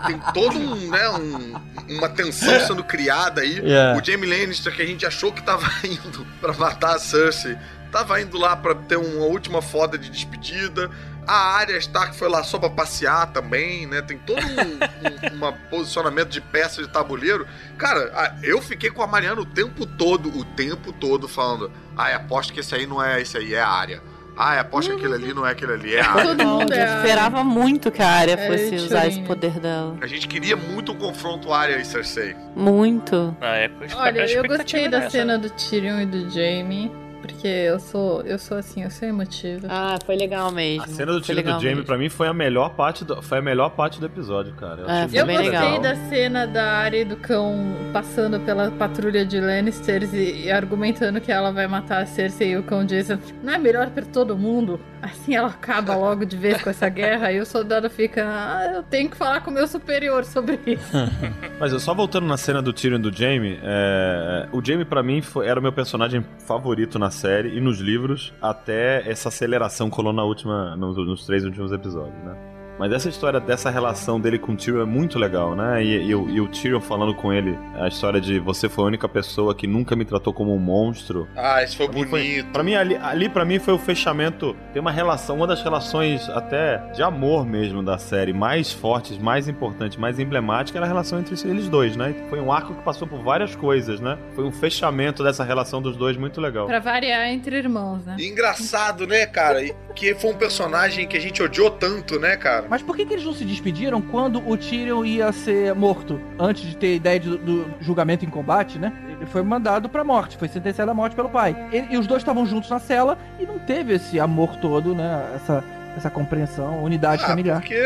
Tem todo um, né, um- uma tensão sendo criada aí. Yeah. O Jamie Lannister, que a gente achou que tava (laughs) indo pra matar a Cersei, tava indo lá pra ter uma última foda de despedida. A Arya Stark foi lá só pra passear também, né? Tem todo um, um (laughs) uma posicionamento de peça de tabuleiro. Cara, eu fiquei com a Mariana o tempo todo, o tempo todo falando: "Ah, aposto que esse aí não é esse aí, é a Arya. Ah, aposto que aquele ali não é aquele ali, é a (laughs) Arya." Todo mundo Eu é esperava muito que a área É, fosse usar esse poder dela. A gente queria muito um confronto Arya e Cersei. Muito. Na época, a Olha, eu gostei da essa. cena do Tyrion e do Jamie. Porque eu sou, eu sou assim, eu sou emotiva. Ah, foi legal mesmo. A cena do tiro do Jamie, mesmo. pra mim, foi a melhor parte do, foi a melhor parte do episódio, cara. Eu, É, Eu gostei legal. da cena da Arya e do cão passando pela patrulha de Lannisters e, e argumentando que ela vai matar a Cersei e o cão dizem não é melhor pra todo mundo? Assim ela acaba logo de vez com essa guerra e o soldado fica, ah, eu tenho que falar com o meu superior sobre isso. (laughs) Mas só voltando na cena do Tyrion do Jamie, é, o Jamie pra mim foi- era o meu personagem favorito na série e nos livros até essa aceleração que rolou na última, nos, nos três últimos episódios, né? Mas essa história dessa relação dele com o Tyrion é muito legal, né? E, e o, e o Tyrion falando com ele, a história de você foi a única pessoa que nunca me tratou como um monstro. Ah, isso foi Pra mim, foi- bonito. pra mim, ali, ali pra mim foi o fechamento. Tem uma relação, uma das relações até de amor mesmo da série, mais fortes, mais importante, mais emblemática, era a relação entre eles dois, né? Foi um arco que passou por várias coisas, né? Foi um fechamento dessa relação dos dois muito legal. Pra variar entre irmãos, né? E engraçado, né, cara? Que foi um personagem que a gente odiou tanto, né, cara? Mas por que, que eles não se despediram quando o Tyrion ia ser morto? Antes de ter ideia de- do julgamento em combate, né? Ele foi mandado pra morte, foi sentenciado à morte pelo pai. Ele- e os dois estavam juntos na cela e não teve esse amor todo, né? Essa, essa compreensão, unidade Ah, familiar. porque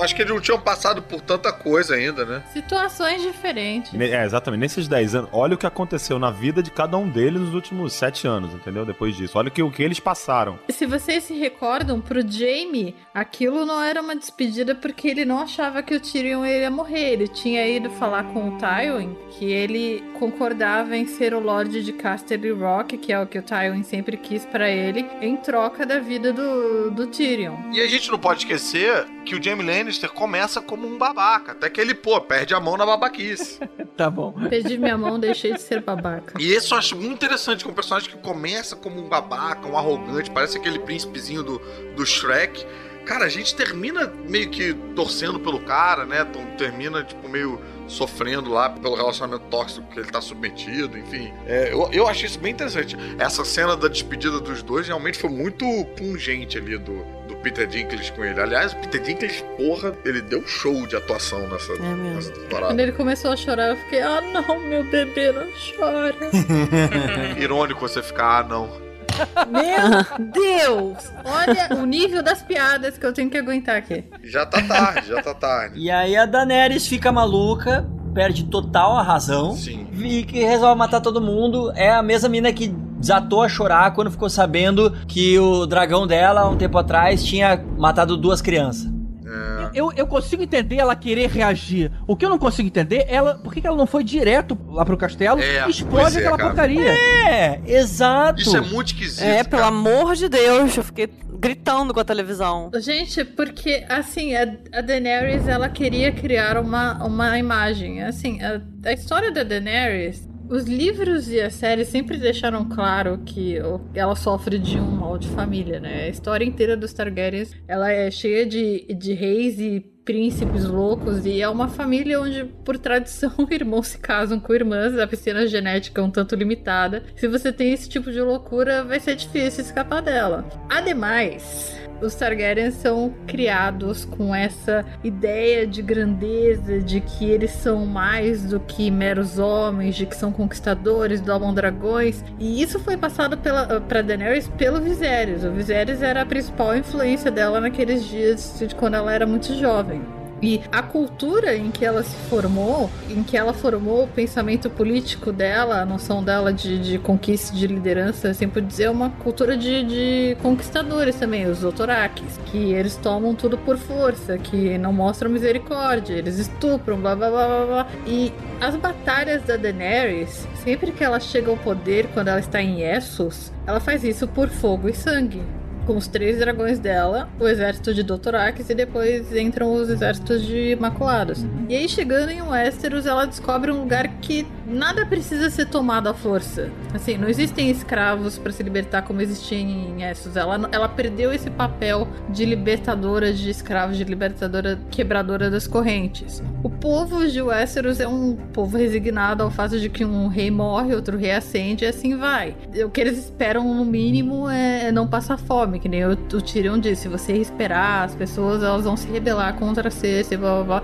acho que eles não tinham passado por tanta coisa ainda, né? Situações diferentes. É, exatamente. Nesses 10 anos, olha o que aconteceu na vida de cada um deles nos últimos 7 anos, entendeu? Depois disso. Olha o que, o que eles passaram. Se vocês se recordam, pro Jamie, aquilo não era uma despedida porque ele não achava que o Tyrion ia morrer. Ele tinha ido falar com o Tywin que ele concordava em ser o Lorde de Casterly Rock, que é o que o Tywin sempre quis pra ele, em troca da vida do, do Tyrion. E a gente não pode esquecer que o Jamie Lannister começa como um babaca, até que ele, pô, perde a mão na babaquice. (laughs) tá bom. Perdi minha mão, deixei de ser babaca. E esse eu acho muito interessante, é um personagem que começa como um babaca, um arrogante, parece aquele príncipezinho do, do Shrek. Cara, a gente termina meio que torcendo pelo cara, né? Então, termina, tipo, meio sofrendo lá pelo relacionamento tóxico que ele tá submetido, enfim. É, eu, eu achei isso bem interessante. Essa cena da despedida dos dois realmente foi muito pungente ali do Peter Dinklage com ele. Aliás, o Peter Dinklage, porra, ele deu um show de atuação nessa, nessa parada. Quando ele começou a chorar, eu fiquei, ah não, meu bebê não chora. (laughs) Irônico você ficar, ah, não. Meu Deus! Olha o nível das piadas que eu tenho que aguentar aqui. Já tá tarde, já tá tarde. E aí a Daenerys fica maluca, perde total a razão. Sim. E que resolve matar todo mundo. É a mesma mina que desatou a chorar quando ficou sabendo que o dragão dela, um tempo atrás, tinha matado duas crianças. Eu, eu consigo entender ela querer reagir. O que eu não consigo entender é ela. Por que ela não foi direto lá pro castelo É, e explode é, aquela cara. porcaria? É, exato. Isso é muito esquisito. É, pelo cara. amor de Deus, eu fiquei gritando com a televisão. Gente, porque assim, a, a Daenerys ela queria criar uma, uma imagem. Assim, a, a história da Daenerys, os livros e a série sempre deixaram claro que ela sofre de um mal de família, né? A história inteira dos Targaryens, ela é cheia de, de reis e príncipes loucos e é uma família onde, por tradição, (laughs) irmãos se casam com irmãs, a piscina genética é um tanto limitada. Se você tem esse tipo de loucura, vai ser difícil escapar dela. Ademais, os Targaryens são criados com essa ideia de grandeza, de que eles são mais do que meros homens, de que são conquistadores, domam dragões. E isso foi passado pela, pra Daenerys pelo Viserys. O Viserys era a principal influência dela naqueles dias de quando ela era muito jovem. E a cultura em que ela se formou, em que ela formou o pensamento político dela, a noção dela de, de conquista, de liderança, assim por dizer, é uma cultura de, de conquistadores também, os Otorakis, que eles tomam tudo por força, que não mostram misericórdia, eles estupram, blá blá blá blá blá. E as batalhas da Daenerys, sempre que ela chega ao poder, quando ela está em Essos, ela faz isso por fogo e sangue com os três dragões dela, o exército de Dothrakis e depois entram os exércitos de Imaculados. E aí, chegando em Westeros, ela descobre um lugar que nada precisa ser tomado à força. Assim, não existem escravos para se libertar como existia em Essos. Ela, ela perdeu esse papel de libertadora de escravos, de libertadora quebradora das correntes. O povo de Westeros é um povo resignado ao fato de que um rei morre, outro rei ascende e assim vai. O que eles esperam, no mínimo, é não passar fome, que nem o, o Tyrion disse. Se você esperar, as pessoas elas vão se rebelar contra Cersei, blá blá blá.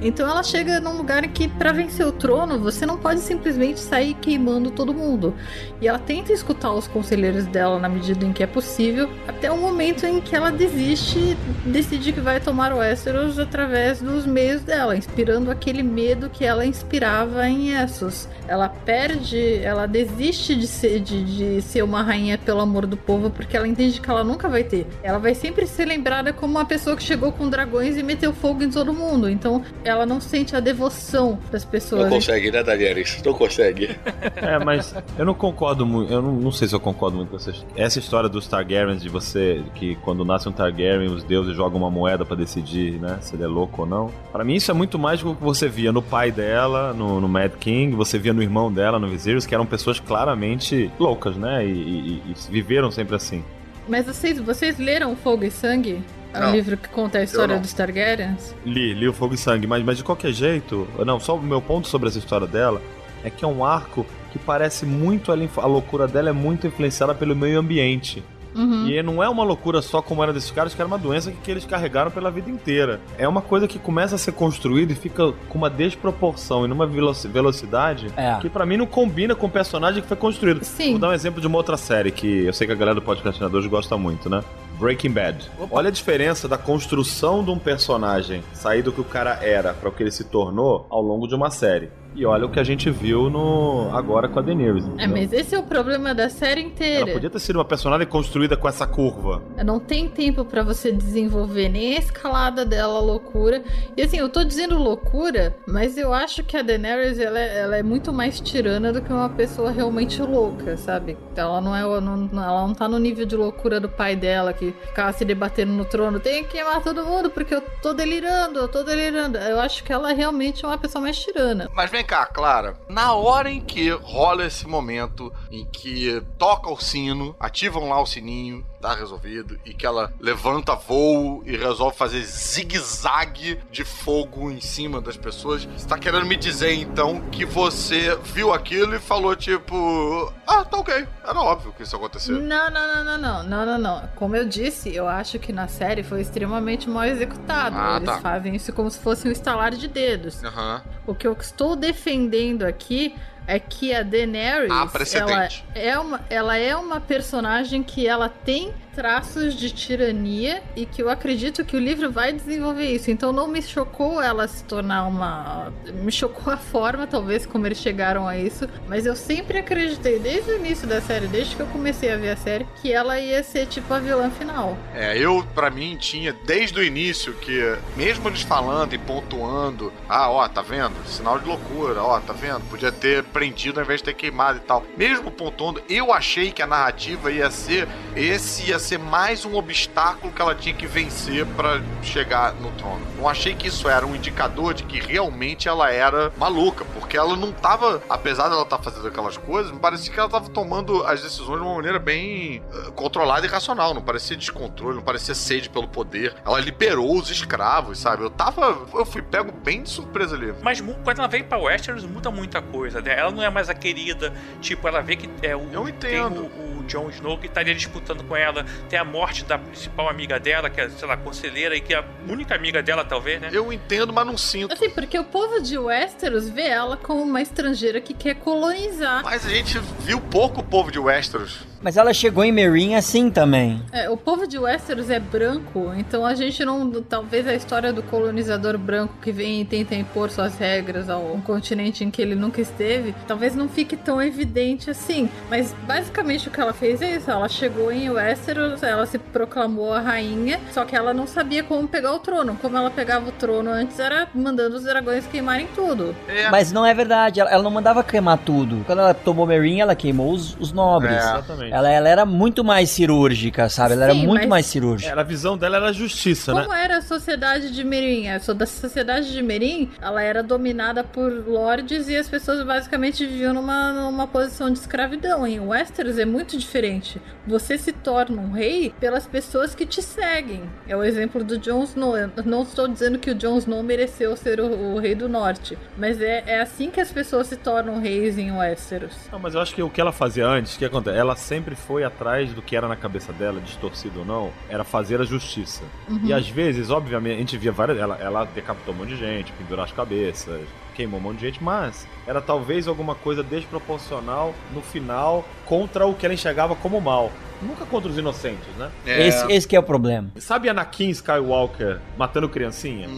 Então ela chega num lugar que, para vencer o trono, você não pode simplesmente sair queimando todo mundo. E ela tenta escutar os conselheiros dela na medida em que é possível, até o momento em que ela desiste decide que vai tomar o Westeros através dos meios dela, inspirando aquele medo que ela inspirava em Essos. Ela perde, ela desiste de ser, de, de ser uma rainha pelo amor do povo, porque ela entende que ela nunca vai ter. Ela vai sempre ser lembrada como uma pessoa que chegou com dragões e meteu fogo em todo mundo. Então ela não sente a devoção das pessoas. Não consegue, né, Daenerys? Não consegue. (laughs) É, mas eu não concordo muito. Eu não, não sei se eu concordo muito com essa, essa história dos Targaryens de você que quando nasce um Targaryen os deuses jogam uma moeda pra decidir, né, se ele é louco ou não. Pra mim isso é muito mais do que você via no pai dela, no, no Mad King, você via no irmão dela, no Viserys, que eram pessoas claramente loucas, né, e, e- e viveram sempre assim. Mas vocês, vocês leram Fogo e Sangue? É livro que conta a história dos Targaryens? Li, li o Fogo e Sangue, mas, mas de qualquer jeito, não, só o meu ponto sobre essa história dela é que é um arco que parece muito, a loucura dela é muito influenciada pelo meio ambiente. Uhum. E não é uma loucura só como era desses caras, que era uma doença que, que eles carregaram pela vida inteira. É uma coisa que começa a ser construída e fica com uma desproporção e numa veloci- velocidade É. que pra mim não combina com o personagem que foi construído. Sim. Vou dar um exemplo de uma outra série que eu sei que a galera do podcastinadores gosta muito, né? Breaking Bad. Olha a diferença da construção de um personagem sair do que o cara era para o que ele se tornou ao longo de uma série. E olha o que a gente viu no agora com a Daenerys. É, entendeu? mas esse é o problema da série inteira. Ela podia ter sido uma personagem construída com essa curva. Não tem tempo pra você desenvolver nem a escalada dela, a loucura. E assim, eu tô dizendo loucura, mas eu acho que a Daenerys ela é, ela é muito mais tirana do que uma pessoa realmente louca, sabe? Ela não é, não, ela não tá no nível de loucura do pai dela que ficava se debatendo no trono. Tem que queimar todo mundo porque eu tô delirando, eu tô delirando. Eu acho que ela realmente é uma pessoa mais tirana. Mas vem cá, Clara. Na hora em que rola esse momento em que toca o sino, ativam lá o sininho, tá resolvido, e que ela levanta voo e resolve fazer zigue-zague de fogo em cima das pessoas, você tá querendo me dizer então que você viu aquilo e falou tipo: Ah, tá ok. Era óbvio que isso ia acontecer. Não, não, não, não, não, não, não, não. Como eu disse, eu acho que na série foi extremamente mal executado. Ah, Eles tá. fazem isso como se fosse um estalar de dedos. Aham. O que eu estou defendendo aqui é que a Daenerys, Há ela é, uma, ela é uma personagem que ela tem traços de tirania e que eu acredito que o livro vai desenvolver isso. Então não me chocou ela se tornar uma... Me chocou a forma, talvez, como eles chegaram a isso. Mas eu sempre acreditei, desde o início da série, desde que eu comecei a ver a série, que ela ia ser tipo a vilã final. É, eu, pra mim, tinha desde o início que, mesmo eles falando e pontuando, ah, ó, tá vendo? Sinal de loucura, ó, tá vendo? Podia ter prendido ao invés de ter queimado e tal. Mesmo pontuando, eu achei que a narrativa ia ser. Esse ia ser mais um obstáculo que ela tinha que vencer pra chegar no trono. Não achei que isso era um indicador de que realmente ela era maluca, porque ela não tava, apesar dela estar fazendo aquelas coisas, me parecia que ela tava tomando as decisões de uma maneira bem eh, controlada e racional. Não parecia descontrole, não parecia sede pelo poder. Ela liberou os escravos, sabe? Eu tava. Eu fui pego bem de surpresa ali. Mas quando ela vem pra Westeros, muda muita coisa, né? Ela não é mais a querida, tipo, ela vê que é o, Eu tem entendo. o, o Jon Snow que estaria disputando com ela, tem a morte da principal amiga dela, que é, sei lá, conselheira, e que é a única amiga dela, talvez, né? Eu entendo, mas não sinto. Assim, porque o povo de Westeros vê ela como uma estrangeira que quer colonizar. Mas a gente viu pouco o povo de Westeros. Mas ela chegou em Meereen assim também. É, o povo de Westeros é branco, então a gente não. Talvez a história do colonizador branco que vem e tenta impor suas regras a um continente em que ele nunca esteve, talvez não fique tão evidente assim. Mas basicamente o que ela fez é isso: ela chegou em Westeros, ela se proclamou a rainha, só que ela não sabia como pegar o trono. Como ela pegava o trono antes era mandando os dragões queimarem tudo. É. Mas não é verdade, ela, ela não mandava queimar tudo. Quando ela tomou Meereen, ela queimou os, os nobres. É. Exatamente. Ela, ela era muito mais cirúrgica, sabe? Ela era Sim, muito mas- mais cirúrgica. Era, a visão dela era justiça, né? Como era a sociedade de Meereen? A so- da sociedade de Meereen, ela era dominada por lords e as pessoas basicamente viviam numa, numa posição de escravidão. Em Westeros é muito diferente. Você se torna um rei pelas pessoas que te seguem. É o exemplo do Jon Snow. Eu não estou dizendo que o Jon Snow mereceu ser o, o rei do norte, mas é, é assim que as pessoas se tornam reis em Westeros. Não, mas eu acho que o que ela fazia antes, o que acontece? Ela sempre foi atrás do que era na cabeça dela, distorcido ou não, era fazer a justiça. E às vezes, obviamente, a gente via várias. Ela, ela decapitou um monte de gente, pendurou as cabeças, queimou um monte de gente, mas era talvez alguma coisa desproporcional no final contra o que ela enxergava como mal. Nunca contra os inocentes, né? Esse, esse que é o problema. Sabe Anakin Skywalker matando criancinha?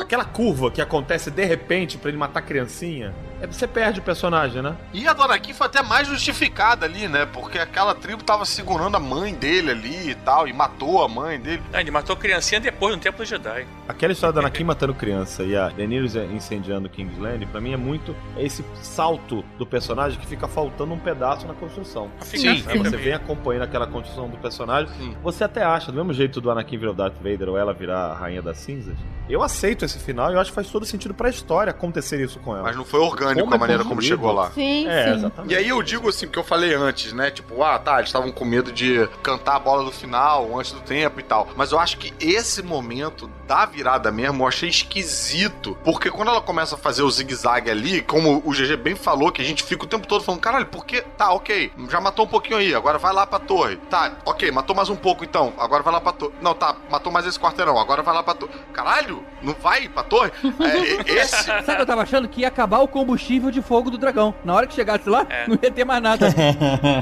Aquela curva que acontece de repente pra ele matar criancinha, é, você perde o personagem, né? E a Dona Kim foi até mais justificada ali, né? Porque aquela tribo tava segurando a mãe dele ali e tal, e matou a mãe dele. Ah, ele matou a criancinha depois no Templo Jedi. Aquela história da Anakin matando criança e a Daenerys incendiando Kingsland, pra mim é muito esse salto do personagem que fica faltando um pedaço na construção. Sim, Aí você vem acompanhando aquela construção do personagem, você até acha, do mesmo jeito do Anakin virar o Darth Vader ou ela virar a Rainha das Cinzas, eu aceito esse final e eu acho que faz todo sentido pra história acontecer isso com ela. Mas não foi orgânico Como a é maneira como chegou lá. Sim, É, sim. exatamente. E aí eu digo assim, porque eu falei antes, né? Tipo, ah, tá, eles estavam com medo de cantar a bola do final antes do tempo e tal. Mas eu acho que esse momento da virada mesmo eu achei esquisito. Porque quando ela começa a fazer o zigue-zague ali, como o GG bem falou, que a gente fica o tempo todo falando, caralho, por que? Tá, ok, já matou um pouquinho aí, agora vai lá pra torre. Tá, ok, matou mais um pouco então, agora vai lá pra torre. Não, tá, matou mais esse quarteirão, agora vai lá pra torre. Caralho, não vai pra torre? É, (laughs) esse... Sabe o que eu tava achando? Que ia acabar o combustível de fogo do dragão. Na hora que chegasse lá, não ia ter mais nada. (laughs)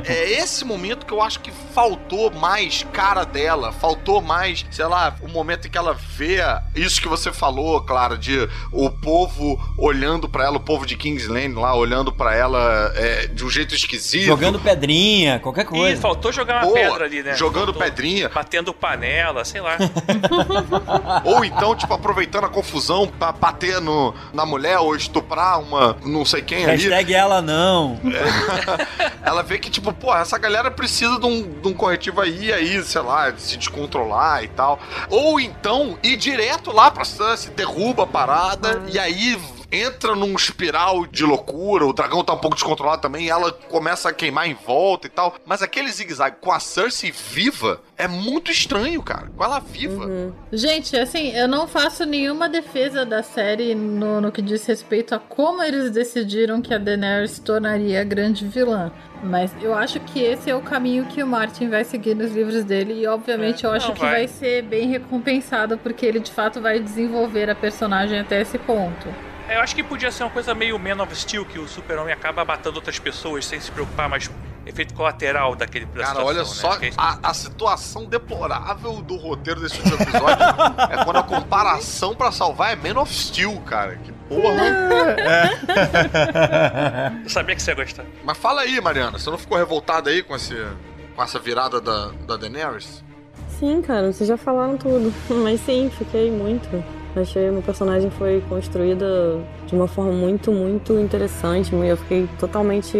É esse momento que eu acho que faltou mais cara dela, faltou mais, sei lá, o momento em que ela vê isso que você falou, claro, de o povo olhando pra ela, o povo de Kingsland lá, olhando pra ela é, de um jeito esquisito. Jogando pedrinha, qualquer E coisa. faltou jogar uma Boa, pedra ali, né? jogando Faltou pedrinha. Batendo panela, sei lá. (laughs) Ou então, tipo, aproveitando a confusão pra bater no, na mulher ou estuprar uma não sei quem ali. Hashtag ela não. (laughs) Ela vê que, tipo, pô, essa galera precisa de um, de um corretivo aí, aí, sei lá, de se descontrolar e tal. Ou então ir direto lá pra Sunsy, derruba a parada e aí entra num espiral de loucura, o dragão tá um pouco descontrolado também, e ela começa a queimar em volta e tal. Mas aquele zigue-zague com a Cersei viva é muito estranho, cara. Com ela viva. Gente, assim, eu não faço nenhuma defesa da série no, no que diz respeito a como eles decidiram que a Daenerys se tornaria a grande vilã. Mas eu acho que esse é o caminho que o Martin vai seguir nos livros dele. E obviamente eu acho não, que vai. vai ser bem recompensado, porque ele de fato vai desenvolver a personagem até esse ponto. Eu acho que podia ser uma coisa meio Man of Steel, que o super-homem acaba matando outras pessoas sem se preocupar, mas efeito colateral daquele da Cara, situação, olha né? só a, a situação deplorável do roteiro desse último episódio (laughs) é quando a comparação pra salvar é Man of Steel, cara. Que porra. (laughs) Eu sabia que você ia gostar. Mas fala aí, Mariana, você não ficou revoltada aí com, esse, com essa virada da, da Daenerys? Sim, cara, vocês já falaram tudo. (laughs) Mas sim, fiquei muito. Achei uma personagem foi construída de uma forma muito, muito interessante. Eu fiquei totalmente.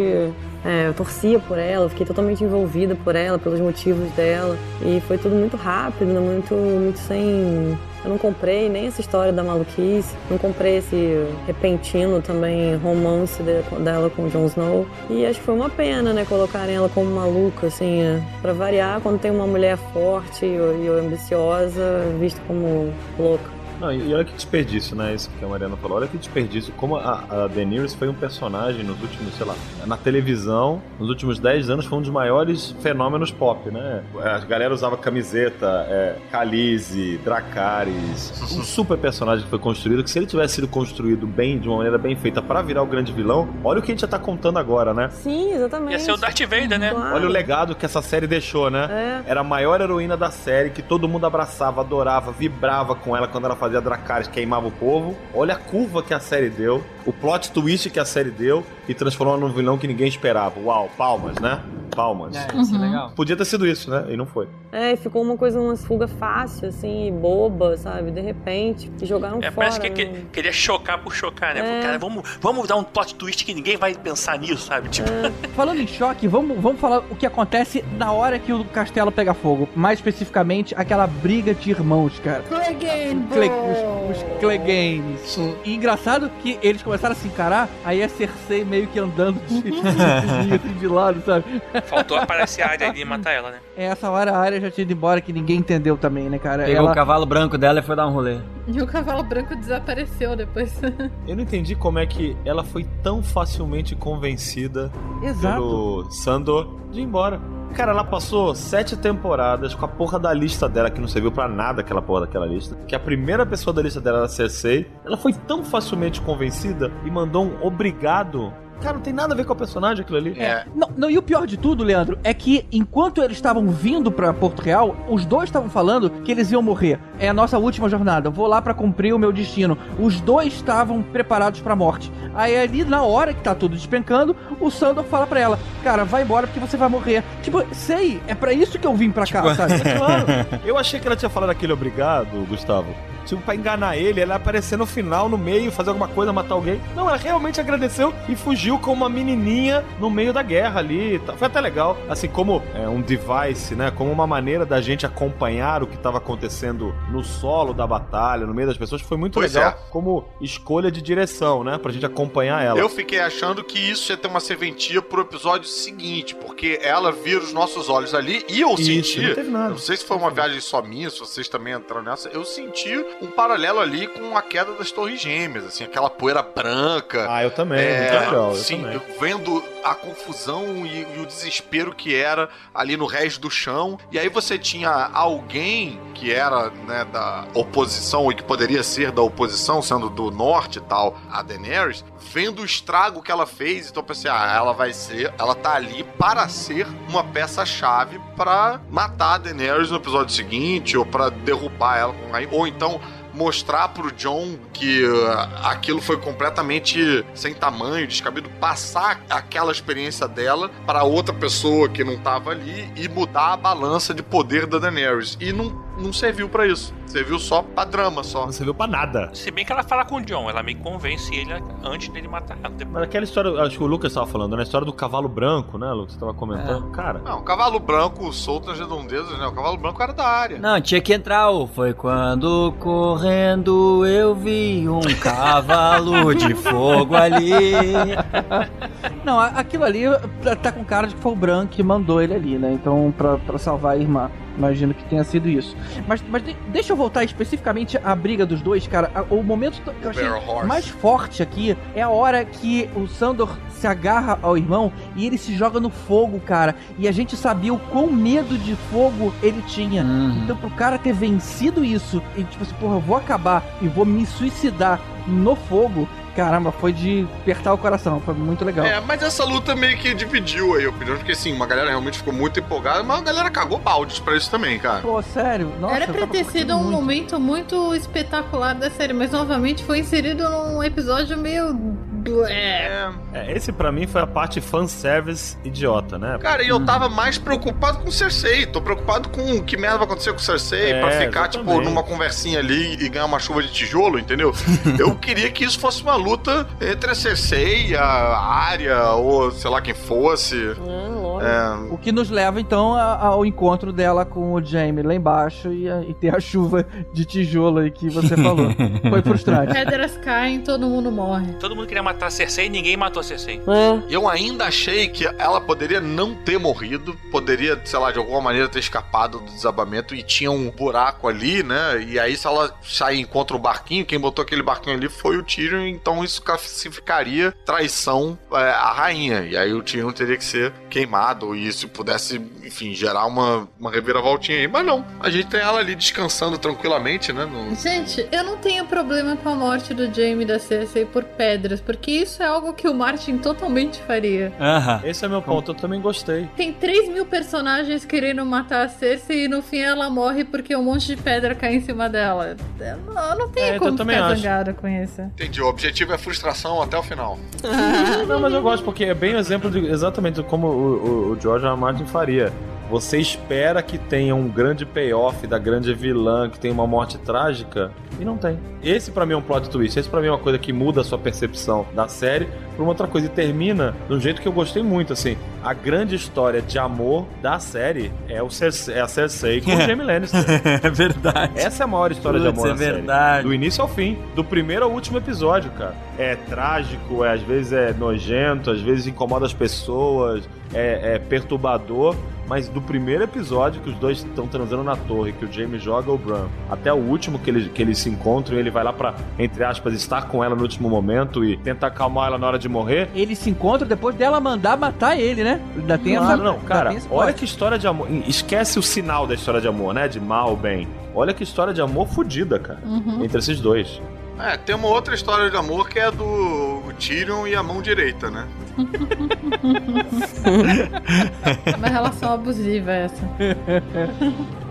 É, eu torcia por ela, fiquei totalmente envolvida por ela, pelos motivos dela. E foi tudo muito rápido, né, muito, muito sem. Eu não comprei nem essa história da maluquice, não comprei esse repentino também romance de- dela com Jon Snow. E acho que foi uma pena, né, colocarem ela como maluca, assim, é, pra variar, quando tem uma mulher forte e, e ambiciosa, vista como louca. Não, e olha que desperdício, né? Isso que a Mariana falou. Olha que desperdício. Como a, a Daenerys foi um personagem nos últimos, sei lá, na televisão, nos últimos 10 anos, foi um dos maiores fenômenos pop, né? A galera usava camiseta, é, Khaleesi, Dracarys. Um super personagem que foi construído, que se ele tivesse sido construído bem, de uma maneira bem feita pra virar o grande vilão, olha o que a gente já tá contando agora, né? Sim, exatamente. Ia ser o Darth Vader, né? Claro. Olha o legado que essa série deixou, né? É. Era a maior heroína da série, que todo mundo abraçava, adorava, vibrava com ela quando ela fazia Dracarys, queimava o povo. Olha a curva que a série deu, o plot twist que a série deu e transformou num vilão que ninguém esperava. Uau, palmas, né? Palmas. É, isso é legal. Podia ter sido isso, né? E não foi. É, ficou uma coisa, uma fuga fácil, assim, boba, sabe? De repente, jogaram É, fora. parece que, né? que- queria chocar por chocar, né? É. Cara, vamos, vamos dar um plot twist que ninguém vai pensar nisso, sabe? Tipo, (laughs) Falando em choque, vamos, vamos falar o que acontece na hora que o castelo pega fogo. Mais especificamente, aquela briga de irmãos, cara. Clegane Cle- os, os Cleganes. E engraçado que eles começaram a se encarar, aí a Cersei meio que andando de, (laughs) de, assim, de lado, sabe? faltou aparecer a área ali e matar ela, né? É, Essa hora a área já tinha ido embora, que ninguém entendeu também, né, cara? Pegou Ela- o cavalo branco dela e foi dar um rolê. E o cavalo branco desapareceu depois. (laughs) Eu não entendi como é que ela foi tão facilmente convencida Exato. pelo Sandor de ir embora. Cara, ela passou sete temporadas com a porra da lista dela, que não serviu pra nada aquela porra daquela lista. Que a primeira pessoa da lista dela era a Cersei. Ela foi tão facilmente convencida e mandou um obrigado. Cara, não tem nada a ver com a personagem aquilo ali. É. Não, não, e o pior de tudo, Leandro, é que enquanto eles estavam vindo pra Porto Real, os dois estavam falando que eles iam morrer. É a nossa última jornada, vou lá pra cumprir o meu destino. Os dois estavam preparados pra morte. Aí ali, na hora que tá tudo despencando, o Sandor fala pra ela, cara, vai embora porque você vai morrer. Tipo, sei, é pra isso que eu vim pra cá, sabe? (laughs) Claro. Eu achei que ela tinha falado aquele obrigado, Gustavo. Tipo, pra enganar ele, ela aparecer no final, no meio, fazer alguma coisa, matar alguém. Não, ela realmente agradeceu e fugiu. Surgiu como uma menininha no meio da guerra ali. Foi até legal. Assim, como é, um device, né? Como uma maneira da gente acompanhar o que estava acontecendo no solo da batalha, no meio das pessoas. Foi muito Pois legal é. como escolha de direção, né? Pra gente acompanhar ela. Eu fiquei achando que isso ia ter uma serventia pro episódio seguinte, porque ela vira os nossos olhos ali e eu Isso, senti. não teve nada. Não sei se foi uma viagem só minha, se vocês também entraram nessa. Eu senti um paralelo ali com a queda das Torres Gêmeas, assim, aquela poeira branca. Ah, eu também. É, legal. Sim, também. vendo a confusão e, e o desespero que era ali no resto do chão. E aí você tinha alguém que era né, da oposição e que poderia ser da oposição, sendo do norte e tal, a Daenerys, vendo o estrago que ela fez. Então eu pensei, ah, ela vai ser, ela tá ali para ser uma peça-chave para matar a Daenerys no episódio seguinte ou para derrubar ela ou então mostrar pro John que uh, aquilo foi completamente sem tamanho, descabido, passar aquela experiência dela para outra pessoa que não tava ali e mudar a balança de poder da Daenerys. E não, não serviu para isso. Serviu só pra drama, só. Não serviu pra nada. Se bem que ela fala com o John, ela meio que convence ele antes dele matar ela. Mas aquela história, acho que o Lucas tava falando, né? A história do cavalo branco, né, Lucas? Você tava comentando. Cara. Não, o cavalo branco solto nas redondezas, né? O cavalo branco era da área. Não, tinha que entrar o. Foi quando correndo eu vi um cavalo de (laughs) fogo ali. (laughs) Não, aquilo ali tá- com cara de que foi o Bran que mandou ele ali, né? Então, pra, pra salvar a irmã. Imagino que tenha sido isso. Mas, mas de- deixa eu voltar especificamente à briga dos dois, cara. A- O momento que eu achei mais forte aqui é a hora que o Sandor se agarra ao irmão e ele se joga no fogo, cara. E a gente sabia o quão medo de fogo ele tinha. Uhum. Então, pro cara ter vencido isso e tipo assim, porra, eu vou acabar e vou me suicidar no fogo, caramba, foi de apertar o coração. Foi muito legal. É, mas essa luta meio que dividiu aí a opinião, porque assim, uma galera realmente ficou muito empolgada, mas a galera cagou baldes pra isso também, cara. Pô, sério? Nossa, Era pra ter sido um muito. momento muito espetacular da série, mas novamente foi inserido num episódio meio. Blé. É, esse pra mim foi a parte fanservice idiota, né? Cara, e eu tava mais preocupado com o Cersei. Tô preocupado com o que merda vai acontecer com o Cersei É, pra ficar, tipo, exatamente. numa conversinha ali e ganhar uma chuva de tijolo, entendeu? (laughs) eu queria que isso fosse uma luta entre a Cersei, a Arya, ou sei lá quem fosse. É, O que nos leva então ao encontro dela com o Jamie lá embaixo e, a- e ter a (laughs) chuva de tijolo aí que você falou. (laughs) Foi frustrante. Pedras caem, todo mundo morre. Todo mundo queria matar a Cersei e ninguém matou a Cersei. Eu ainda achei que ela poderia não ter morrido, poderia, sei lá, de alguma maneira ter escapado do desabamento e tinha um buraco ali, né? E aí, se ela sair e encontra o barquinho, quem botou aquele barquinho ali foi o Tyrion, então isso classificaria traição é, à rainha. E aí o Tyrion teria que ser queimado, e isso pudesse, enfim, gerar uma, uma reviravoltinha aí. Mas não, a gente tem ela ali descansando tranquilamente, né? No... Gente, eu não tenho problema com a morte do Jamie da Cersei por pedras, porque isso é algo que o Martin totalmente faria. Aham. Esse é meu ponto, eu também gostei. Tem 3 mil personagens querendo matar a Cersei e no fim ela morre porque um monte de pedra cai em cima dela. Eu não, eu não tenho É, como também ficar zangada com isso. Entendi, o objetivo é frustração até o final. Não, mas eu gosto porque é bem o exemplo de exatamente como o, o, o George. Martin faria. Você espera que tenha um grande payoff da grande vilã, que tenha uma morte trágica, e não tem. Esse pra mim é um plot twist. Esse pra mim é uma coisa que muda a sua percepção da série pra uma outra coisa. E termina de um jeito que eu gostei muito, assim. A grande história de amor da série é, o é a Cersei com o (laughs) Jaime Lannister. É verdade. Essa é a maior história de amor é da série. verdade. Do início ao fim. Do primeiro ao último episódio, cara. É trágico, é, às vezes é nojento, às vezes incomoda as pessoas, é, é perturbador. Mas do primeiro episódio que os dois estão transando na torre, que o Jamie joga o Bran, até o último que eles, que eles se encontram e ele vai lá pra, entre aspas, estar com ela no último momento e tentar acalmar ela na hora de morrer. Eles se encontram depois dela mandar matar ele, né? Ainda tem essa. Claro, não, ainda cara, olha que história de amor. Esquece o sinal da história de amor, né? De mal, bem. Olha que história de amor fodida, cara. Uhum. Entre esses dois. É, tem uma outra história de amor que é do Tyrion e a mão direita, né? (laughs) É uma relação abusiva essa. (laughs)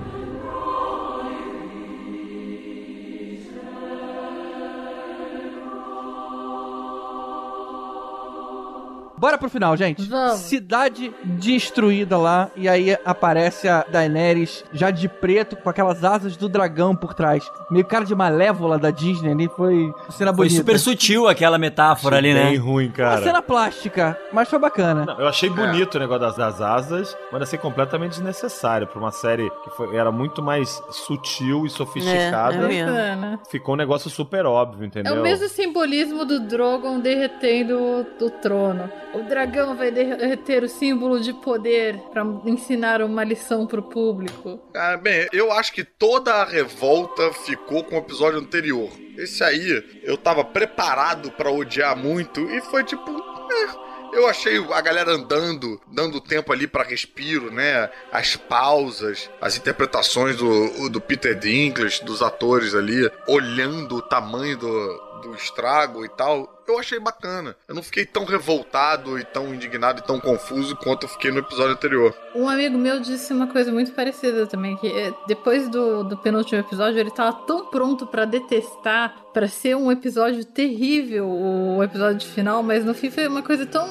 Bora pro final, gente. Vamos. Cidade destruída lá, e aí aparece a Daenerys já de preto, com aquelas asas do dragão por trás. Meio cara de malévola da Disney ali, foi cena Foi bonita. super sutil aquela metáfora ali, Bem né? ruim, Uma cara. cena plástica, mas foi bacana. Não, eu achei bonito o negócio das, das asas, mas assim, completamente desnecessário pra uma série que foi, era muito mais sutil e sofisticada. É, é. Ficou um negócio super óbvio, É entendeu? o mesmo simbolismo do Drogon derretendo o trono. O dragão vai derreter o símbolo de poder pra ensinar uma lição pro público. Ah, bem, eu acho que toda a revolta ficou com o episódio anterior. Esse aí, eu tava preparado pra odiar muito e foi tipo. eh, Eu achei a galera andando, dando tempo ali pra respiro, né? As pausas, as interpretações do, do Peter Dinklage, dos atores ali, olhando o tamanho do, do estrago e tal. Eu achei bacana. Eu não fiquei tão revoltado e tão indignado e tão confuso quanto eu fiquei no episódio anterior. Um amigo meu disse uma coisa muito parecida também, que eh, depois do, do penúltimo episódio ele tava tão pronto pra detestar, pra ser um episódio terrível, o episódio final, mas no fim foi uma coisa tão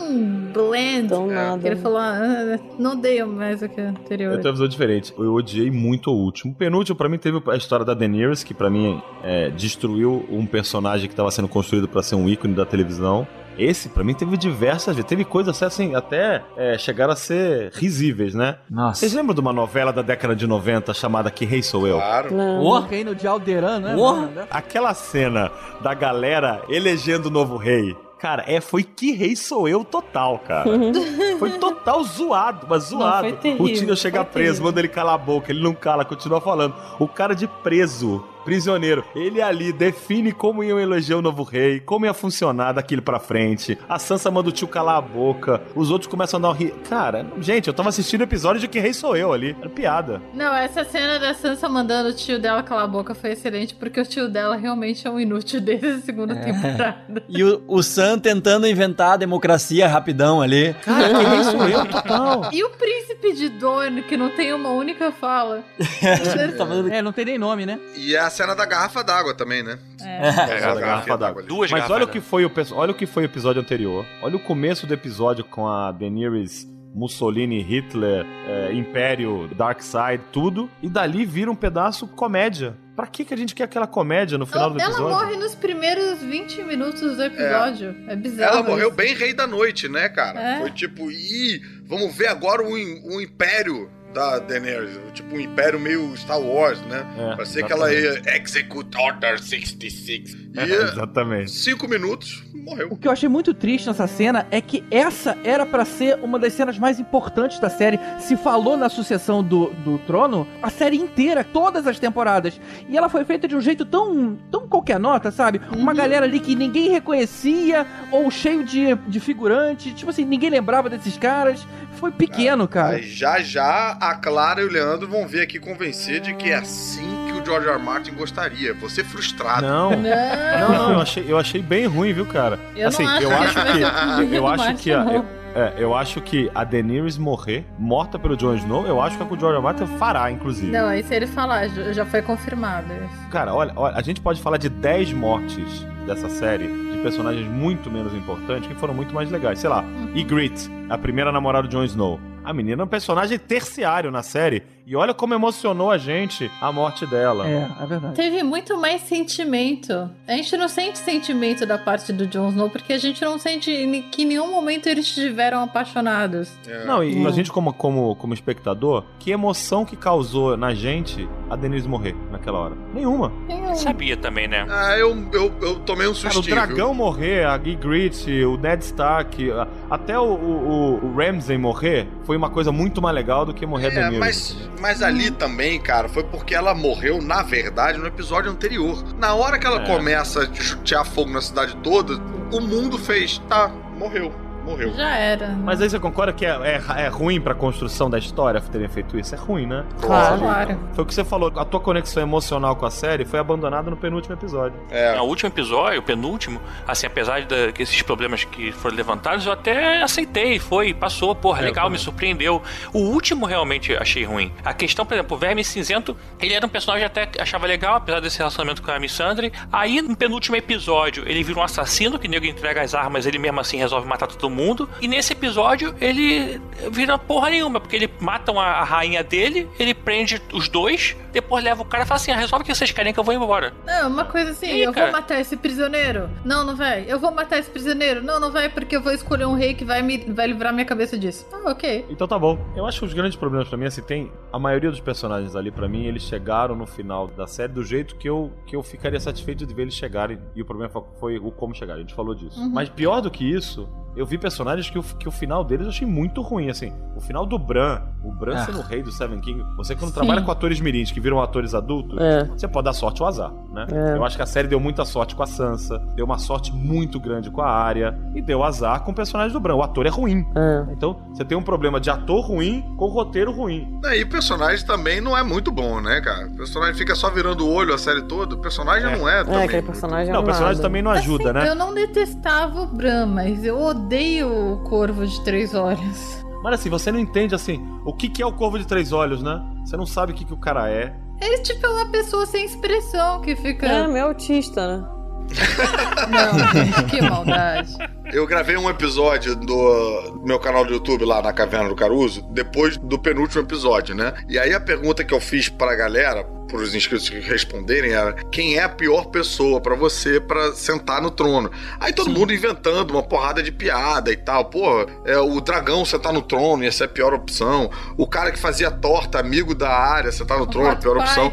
bland, Tão nada. que ele falou, ah, não odeio mais o que o anterior. Eu tenho uma visão diferente. Eu odiei muito o último. O penúltimo, pra mim, teve a história da Daenerys, que pra mim é, destruiu um personagem que tava sendo construído pra ser um ícone da televisão. Esse, pra mim, teve diversas vezes. Teve coisas assim, até é, chegaram a ser risíveis, né? Nossa. Vocês lembram de uma novela da década de 90 chamada Que Rei Sou Eu? Claro. Não. O reino de Alderan, né? Mano? Aquela cena da galera elegendo o novo rei. Cara, é, foi que rei sou eu total, cara. (laughs) Foi total zoado, mas Não, zoado. foi terrível, o Tyrion chega preso, terrível. manda ele calar a boca, ele não cala, continua falando. O cara de preso, prisioneiro, ele ali define como iam eleger o novo rei, como ia funcionar daquilo pra frente. A Sansa manda o tio calar a boca, os outros começam a dar um ri... Cara, gente, eu tava assistindo o episódio de que rei sou eu ali. Era piada. Não, essa cena da Sansa mandando o tio dela calar a boca foi excelente, porque o tio dela realmente é um inútil desde a segunda temporada. E o, o Sam tentando inventar a democracia rapidão ali. Cara, que rei sou eu total. E o príncipe de Dorne, que não tem uma única fala. (laughs) Tá vendo? É, não tem nem nome, né? E é a cena da garrafa d'água também, né? É. É, a garrafa d'água. Duas Mas garrafas olha o d'água. que foi o olha o que foi o episódio anterior. Olha o começo do episódio com a Daenerys, Mussolini, Hitler, é, Império, Darkseid, tudo. E dali vira um pedaço comédia. Pra que, que a gente quer aquela comédia no final do ela episódio? morre nos primeiros 20 minutos do episódio. É, bizarro. Ela morreu isso. bem rei da noite, né, cara? É. Foi tipo, ih, vamos ver agora o, im- o império da Daenerys. Tipo, um império meio Star Wars, né? É, ser que ela ia Execute Order 66. E É, exatamente. cinco minutos, morreu. O que eu achei muito triste nessa cena é que essa era pra ser uma das cenas mais importantes da série. Se falou na sucessão do, do trono a série inteira, todas as temporadas. E ela foi feita de um jeito tão, tão qualquer nota, sabe? Uma galera ali que ninguém reconhecia, ou cheio de, de figurante. Tipo assim, ninguém lembrava desses caras. Foi pequeno, cara. Mas já já a Clara e o Leandro vão vir aqui convencer de que é assim que o George R. R. Martin gostaria. Você frustrado. Não. Não, Não, eu achei, eu achei bem ruim, viu, cara? Eu assim, não acho eu que acho que eu acho que a- eu, é, eu acho que a Daenerys morrer, morta pelo Jon Snow, eu acho que é o que o George. Martin fará, inclusive. Não, aí se ele falar, já foi confirmado. Cara, olha, olha, a gente pode falar de 10 mortes dessa série de personagens muito menos importantes que foram muito mais legais. Sei lá, Ygritte, a primeira namorada de Jon Snow. A menina é um personagem terciário na série. E olha como emocionou a gente a morte dela. É, é verdade. Teve muito mais sentimento. A gente não sente sentimento da parte do Jon Snow, porque a gente não sente que em nenhum momento eles estiveram apaixonados. É. Não, e a gente, como, como, como espectador, que emoção que causou na gente a Denise morrer naquela hora? Nenhuma. Sabia também, né? Ah, eu, eu, eu tomei um Cara, o dragão morrer, a Ygritte, o Ned Stark, a- até o, o, o Ramsay morrer, foi uma coisa muito mais legal do que morrer a É, Daenerys. mas, mas ali também, cara, foi porque ela morreu, na verdade, no episódio anterior. Na hora que ela É. começa a chutear fogo na cidade toda, o mundo fez, tá, morreu, morreu. Já era. né? Mas aí você concorda que é, é, é ruim pra construção da história terem feito isso? É ruim, né? Claro. claro. Foi o que você falou, a tua conexão emocional com a série foi abandonada no penúltimo episódio. É. No último episódio, o penúltimo, assim, apesar de que esses problemas que foram levantados, eu até aceitei, foi, passou, porra, É, legal, me surpreendeu. O último realmente achei ruim. A questão, por exemplo, o Verme Cinzento, ele era um personagem que até achava legal, apesar desse relacionamento com a Missandre. Aí, no penúltimo episódio, ele vira um assassino, que o nego entrega as armas, ele mesmo assim resolve matar todo mundo. E nesse episódio ele vira porra nenhuma, porque ele mata uma- a rainha dele, ele prende os dois, depois leva o cara e fala assim: ah, resolve o que vocês querem que eu vou embora. Não, uma coisa assim, E aí, eu cara? vou matar esse prisioneiro. Não, não vai. Eu vou matar esse prisioneiro. Não, não vai, porque eu vou escolher um rei que vai me vai livrar minha cabeça disso. Ah, ok. Então tá bom. Eu acho que os grandes problemas pra mim, assim, tem. A maioria dos personagens ali, pra mim, eles chegaram no final da série do jeito que eu, que eu ficaria satisfeito de ver eles chegarem. E o problema foi, foi o como chegaram. A gente falou disso. Uhum. Mas pior do que isso, eu vi personagens que o, que o final deles eu achei muito ruim, assim. O final do Bran, o Bran Ah. sendo o rei do Seven King. Você quando Sim. trabalha com atores mirins que viram atores adultos, É. você pode dar sorte ou azar, né? É. Eu acho que a série deu muita sorte com a Sansa, deu uma sorte muito grande com a Arya e deu azar com o personagem do Bran. O ator é ruim. É. Então, você tem um problema de ator ruim com roteiro ruim. E o personagem também não é muito bom, né, cara? O personagem fica só virando o olho a série toda. O personagem não é também. É, aquele muito- personagem Não, é o personagem também não ajuda, Assim, né? Eu não detestava o Bran, mas eu odeio o Corvo de Três Olhos. Mas assim, você não entende assim, o que, que é o Corvo de Três Olhos, né? Você não sabe o que, que o cara é. Ele, tipo, é uma pessoa sem expressão que fica... É, meio autista, né? (laughs) Não, que maldade. Eu gravei um episódio do meu canal do YouTube lá na Caverna do Caruso, depois do penúltimo episódio, né? E aí a pergunta que eu fiz pra galera, pros inscritos que responderem, era: quem é a pior pessoa pra você pra sentar no trono? Aí todo mundo inventando uma porrada de piada e tal. Pô, é, o dragão sentar no trono ia ser a pior opção. O cara que fazia torta, amigo da área, sentar no trono, a pior Pai. opção.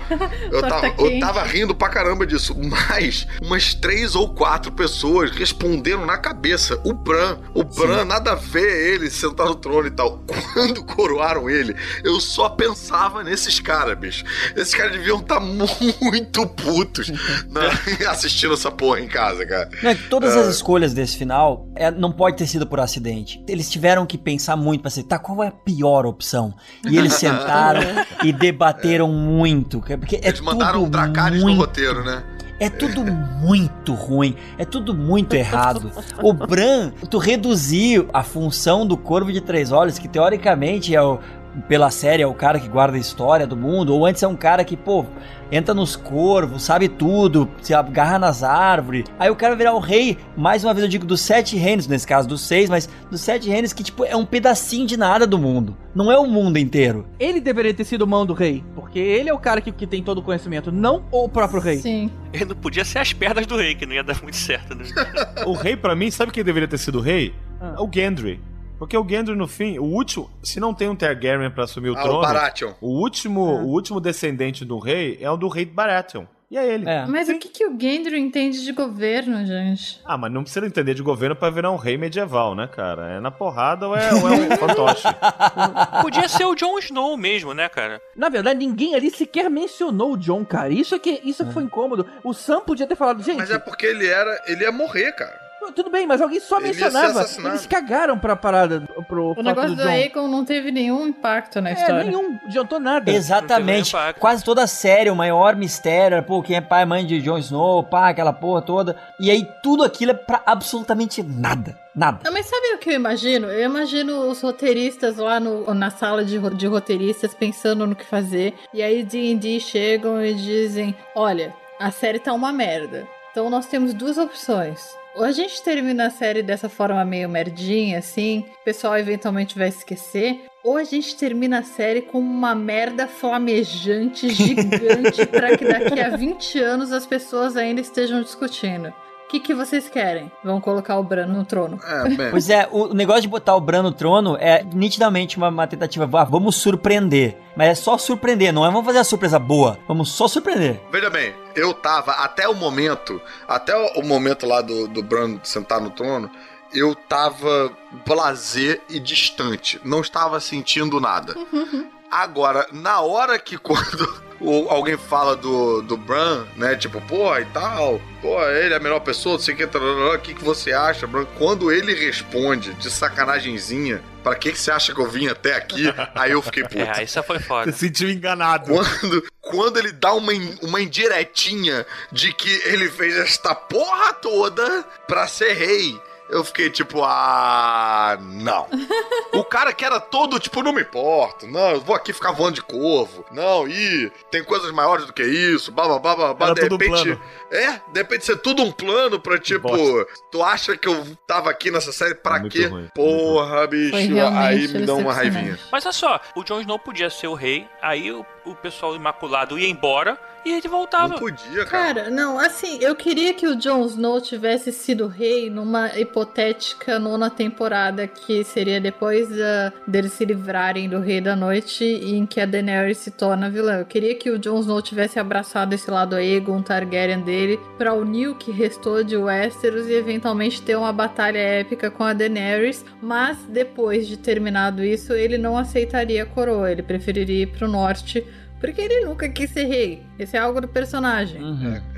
Eu tava, eu tava rindo pra caramba disso, mas umas três ou quatro pessoas responderam na cabeça. O Bran, o Bran, nada a ver ele sentar no trono e tal. (laughs) Quando coroaram ele, eu só pensava nesses caras, bicho. Esses caras deviam estar muito putos na- (laughs) assistindo essa porra em casa, cara. Não, é que todas as escolhas desse final é, não pode ter sido por acidente. Eles tiveram que pensar muito pra ser, tá, qual é a pior opção? E eles sentaram (laughs) e debateram muito. que- Porque é Eles mandaram tudo um Dracarys no muito, roteiro, né? É tudo muito ruim, é tudo muito errado. O Bran, tu reduzir a função do Corvo de Três Olhos, que teoricamente é o, pela série é o cara que guarda a história do mundo, ou antes é um cara que, pô, entra nos corvos, sabe tudo, se agarra nas árvores. Aí o cara virar o rei, mais uma vez eu digo dos sete reinos, nesse caso dos seis, mas dos sete reinos que, tipo, é um pedacinho de nada do mundo. Não é o mundo inteiro. Ele deveria ter sido mão do rei, porque ele é o cara que, que tem todo o conhecimento, não o próprio rei. Sim. Ele não podia ser as pernas do rei, que não ia dar muito certo, né? (laughs) O rei, pra mim, sabe quem deveria ter sido o rei? Ah. O Gendry. Porque o Gendry, no fim, o último. Se não tem um Targaryen pra assumir o Ah, trono. o Baratheon. O último, o último descendente do rei é o do rei Baratheon. E é ele. É. Mas o que, que o Gendry entende de governo, gente? Ah, mas não precisa entender de governo pra virar um rei medieval, né, cara? É na porrada ou é, ou é um (laughs) fantoche? Podia ser o Jon Snow mesmo, né, cara? Na verdade, ninguém ali sequer mencionou o John, cara. Isso é que isso que foi incômodo. O Sam podia ter falado, gente, Mas é porque ele era. Ele ia morrer, cara. Tudo bem, mas alguém só Ele mencionava. Eles cagaram pra parada pro O fato negócio do do. Aegon não teve nenhum impacto na É, história. nenhum, adiantou nada. Exatamente. Quase toda a série, o maior mistério era, pô, quem é pai e mãe de Jon Snow, pá, aquela porra toda. E aí tudo aquilo é pra absolutamente nada. Nada. Não, mas sabe o que eu imagino? Eu imagino os roteiristas lá no, na sala de, de roteiristas pensando no que fazer. E aí D&D chegam e dizem, olha, a série tá uma merda. Então nós temos duas opções. Ou a gente termina a série dessa forma meio merdinha, assim, o pessoal eventualmente vai esquecer. Ou a gente termina a série com uma merda flamejante, gigante, (laughs) pra que daqui a 20 anos as pessoas ainda estejam discutindo. O que, que vocês querem? Vão colocar o Bran no trono. É, (laughs) bem. Pois é, o negócio de botar o Bran no trono é nitidamente uma, uma tentativa, ah, vamos surpreender. Mas é só surpreender, não é vamos fazer a surpresa boa, vamos só surpreender. Veja bem, eu tava até o momento, até o o momento lá do, do Bran sentar no trono, eu tava blazer e distante. Não estava sentindo nada. (laughs) Agora, na hora que quando o- alguém fala do, do Bran, né? Tipo, pô, e tal, pô, ele é a melhor pessoa, não sei o que, o que, que você acha, Bran? Quando ele responde de sacanagemzinha, pra que, que você acha que eu vim até aqui? (laughs) Aí eu fiquei puto. É, isso foi foda. Se sentiu enganado. Quando, quando ele dá uma, uma indiretinha de que ele fez esta porra toda pra ser rei. Eu fiquei tipo, ah, não. (laughs) o cara que era todo, tipo, não me importo, não, eu vou aqui ficar voando de corvo, não, e tem coisas maiores do que isso, blá, blá, blá, blá, Era de tudo um repente... plano. É, de repente ser tudo um plano pra, tipo, Bosta. tu acha que eu tava aqui nessa série pra Muito quê? ruim, Porra, bicho, aí me dá uma raivinha. Mas olha só, o Jon Snow podia ser o rei, aí o, o pessoal imaculado ia embora e ele voltava. Não podia, cara. Cara, não, assim, eu queria que o Jon Snow tivesse sido rei numa hipotética nona temporada que seria depois da, deles se livrarem do Rei da Noite e em que a Daenerys se torna vilã. Eu queria que o Jon Snow tivesse abraçado esse lado Aegon Targaryen dele pra unir o que restou de Westeros e eventualmente ter uma batalha épica com a Daenerys, mas depois de terminado isso, ele não aceitaria a coroa, ele preferiria ir pro norte. Porque ele nunca quis ser rei. Esse é algo do personagem.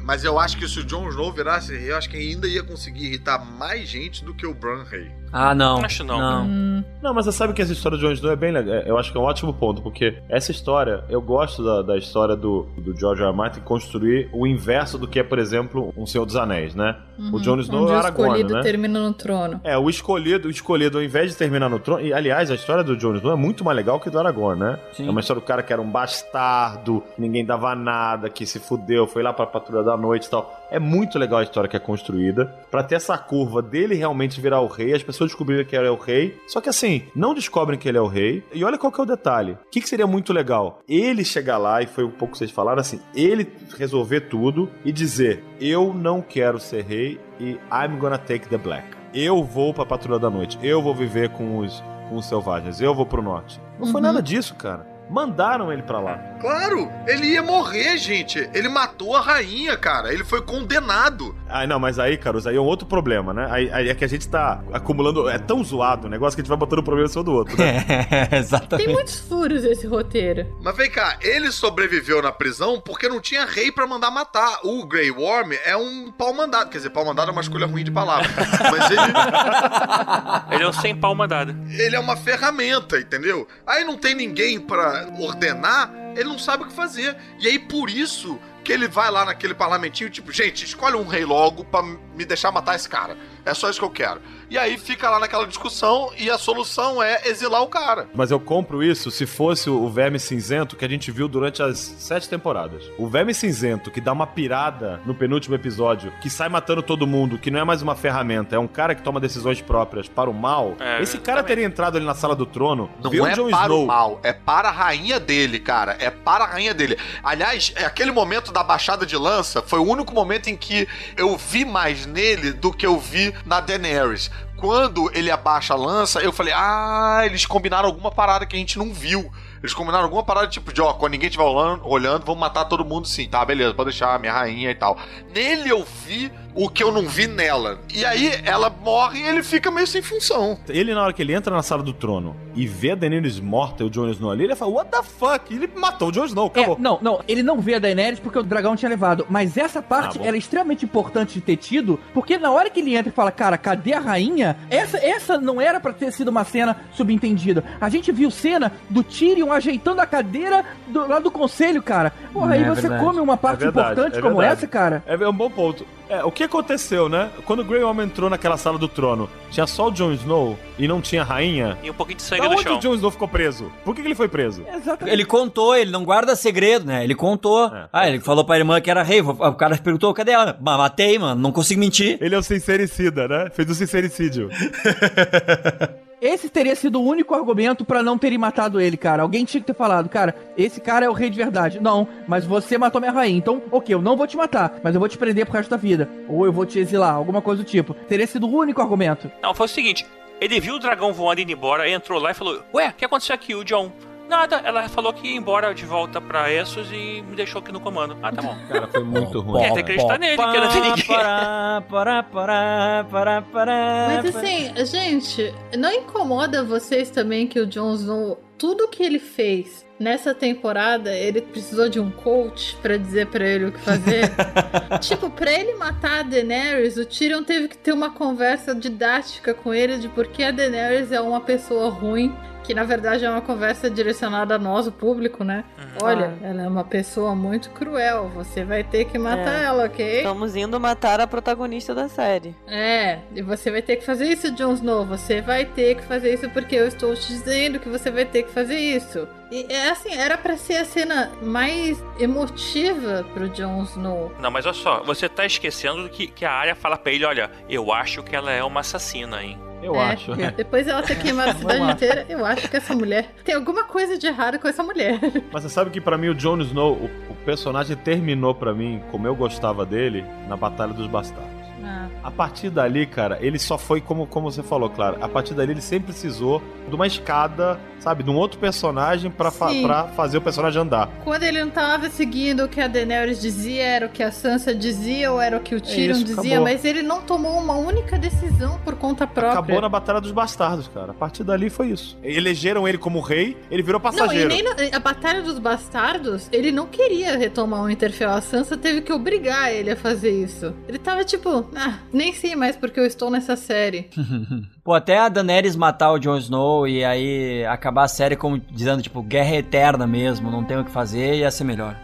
Mas eu acho que se o Jon Snow virasse rei, eu acho que ainda ia conseguir irritar mais gente do que o Bran rei. Ah, não. Acho não. Hum, Não, mas você sabe que essa história de Jon Snow é bem legal. Eu acho que é um ótimo ponto, porque essa história, eu gosto da, da história do, do George R. R. Martin construir o inverso do que é, por exemplo, um Senhor dos Anéis, né? o Jon Snow é o Aragorn, escolhido né? termina no trono. É, o escolhido, o escolhido, ao invés de terminar no trono. E, aliás, a história do Jon Snow é muito mais legal que do Aragorn, né? Sim. É uma história do cara que era um bastardo, ninguém dava nada, que se fudeu, foi lá pra patrulha da noite e tal. É muito legal a história que é construída. Pra ter essa curva dele realmente virar o rei, as pessoas descobrirem que ele é o rei. Só que assim, não descobrem que ele é o rei. E olha qual que é o detalhe. O que, que seria muito legal? Ele chegar lá, e foi um pouco que vocês falaram assim, ele resolver tudo e dizer: Eu não quero ser rei e I'm gonna take the black. Eu vou pra patrulha da noite. Eu vou viver com os, com os selvagens. Eu vou pro norte. Não foi Uhum. nada disso, cara. Mandaram ele pra lá. Claro, ele ia morrer, gente. Ele matou a rainha, cara. Ele foi condenado. Ah, não, mas aí, Carlos, aí é um outro problema, né? Aí, aí é que a gente tá acumulando. É tão zoado o negócio que a gente vai botando um problema em cima do outro, né? (laughs) É, exatamente. Tem muitos furos esse roteiro. Mas vem cá, ele sobreviveu na prisão porque não tinha rei pra mandar matar. O Grey Worm é um pau mandado. Quer dizer, pau mandado é uma escolha ruim de palavra. Mas ele, Ele é um sem pau mandado. ele é uma ferramenta, entendeu? Aí não tem ninguém pra ordenar, ele não sabe o que fazer. E aí por isso que ele vai lá naquele parlamentinho, tipo, gente, escolhe um rei logo pra me deixar matar esse cara. É só isso que eu quero. E aí fica lá naquela discussão e a solução é exilar o cara. Mas eu compro isso se fosse o Verme Cinzento que a gente viu durante as sete temporadas. O Verme Cinzento que dá uma pirada no penúltimo episódio, que sai matando todo mundo, que não é mais uma ferramenta, é um cara que toma decisões próprias para o mal. É, esse cara também. teria entrado ali na sala do trono, Não é Jon para Snow. o mal, é para a rainha dele, cara. É para a rainha dele. Aliás, é aquele momento da baixada de lança foi o único momento em que eu vi mais nele do que eu vi na Daenerys. Quando ele abaixa a lança, eu falei: Ah, eles combinaram alguma parada que a gente não viu. Eles combinaram alguma parada tipo de, ó, quando ninguém estiver olhando, vamos matar todo mundo sim, tá? Beleza, pode deixar minha rainha e tal. Nele eu vi o que eu não vi nela. E aí ela morre e ele fica meio sem função. Ele, na hora que ele entra na sala do trono e vê a Daenerys morta e o Jon Snow ali, ele fala, what the fuck? E ele matou o Jon Snow, É, acabou. não, não, ele não vê a Daenerys porque o dragão tinha levado. Mas essa parte Ah, era extremamente importante de ter tido, porque na hora que ele entra e fala, cara, cadê a rainha? Essa, essa não era pra ter sido uma cena subentendida. A gente viu cena do Tyrion ajeitando a cadeira do, lá do conselho, cara. Porra, aí É você verdade. come uma parte É verdade, importante é como verdade. essa, cara. É é um bom ponto. É, o que aconteceu, né? Quando o Grey Worm entrou naquela sala do trono, tinha só o Jon Snow e não tinha rainha? E um pouquinho de sangue Da no onde chão. o Jon Snow ficou preso? Por que, que ele foi preso? Exatamente. Ele contou, ele não guarda segredo, né? Ele contou. É. Ah, ele falou pra irmã que era rei. O cara perguntou, cadê ela? Mas matei, mano. Não consigo mentir. Ele é o sincericida, né? Fez o sincericídio. (laughs) Esse teria sido o único argumento pra não terem matado ele, cara. Alguém tinha que ter falado, cara, esse cara é o rei de verdade. Não, mas você matou minha rainha. Então, ok, eu não vou te matar, mas eu vou te prender pro resto da vida. Ou eu vou te exilar, alguma coisa do tipo. Teria sido o único argumento. Não, foi o seguinte: ele viu o dragão voando indo embora, entrou lá e falou: Ué, o que aconteceu aqui, o John? Nada, ela falou que ia embora de volta pra Essos e me deixou aqui no comando. Ah, tá bom. (laughs) Cara, foi muito ruim. Quer que acreditar nele, que não tem ninguém. Pará, pará, pará, pará, pará, Mas assim, gente, não incomoda vocês também que o Jon Snow tudo que ele fez nessa temporada, ele precisou de um coach pra dizer pra ele o que fazer. (laughs) tipo, pra ele matar a Daenerys, o Tyrion teve que ter uma conversa didática com ele de por que a Daenerys é uma pessoa ruim. Que na verdade é uma conversa direcionada a nós, o público, né? Olha, ela é uma pessoa muito cruel. Você vai ter que matar É. ela, ok? Estamos indo matar a protagonista da série. É, e você vai ter que fazer isso, Jon Snow. Você vai ter que fazer isso porque eu estou te dizendo que você vai ter que fazer isso. E é assim, era pra ser a cena mais emotiva pro Jon Snow. Não, mas olha só, você tá esquecendo que, que a área fala pra ele, olha, eu acho que ela é uma assassina, hein? Eu É, acho. Depois ela ter queimado a (laughs) cidade inteira, eu acho que essa mulher. Tem alguma coisa de errado com essa mulher. (laughs) Mas você sabe que pra mim o Jon Snow, o, o personagem terminou pra mim, como eu gostava dele, na Batalha dos Bastardos. Ah. A partir dali, cara, ele só foi como, como você falou, claro. A partir dali ele sempre precisou de uma escada, sabe, de um outro personagem pra, fa pra fazer o personagem andar. Quando ele não tava seguindo o que a Daenerys dizia, era o que a Sansa dizia ou era o que o Tyrion isso, dizia, acabou. mas ele não tomou uma única decisão por conta própria. Acabou na Batalha dos Bastardos, cara. A partir dali foi isso. Elegeram ele como rei, ele virou Não, e passageiro. nem na, a Batalha dos Bastardos, ele não queria retomar o Winterfell. A Sansa teve que obrigar ele a fazer isso. Ele tava tipo, ah, nem sei mais porque eu estou nessa série. (laughs) Pô, até a Daenerys matar o Jon Snow e aí acabar a série como dizendo, tipo, guerra eterna mesmo, não tem o que fazer, ia ser melhor.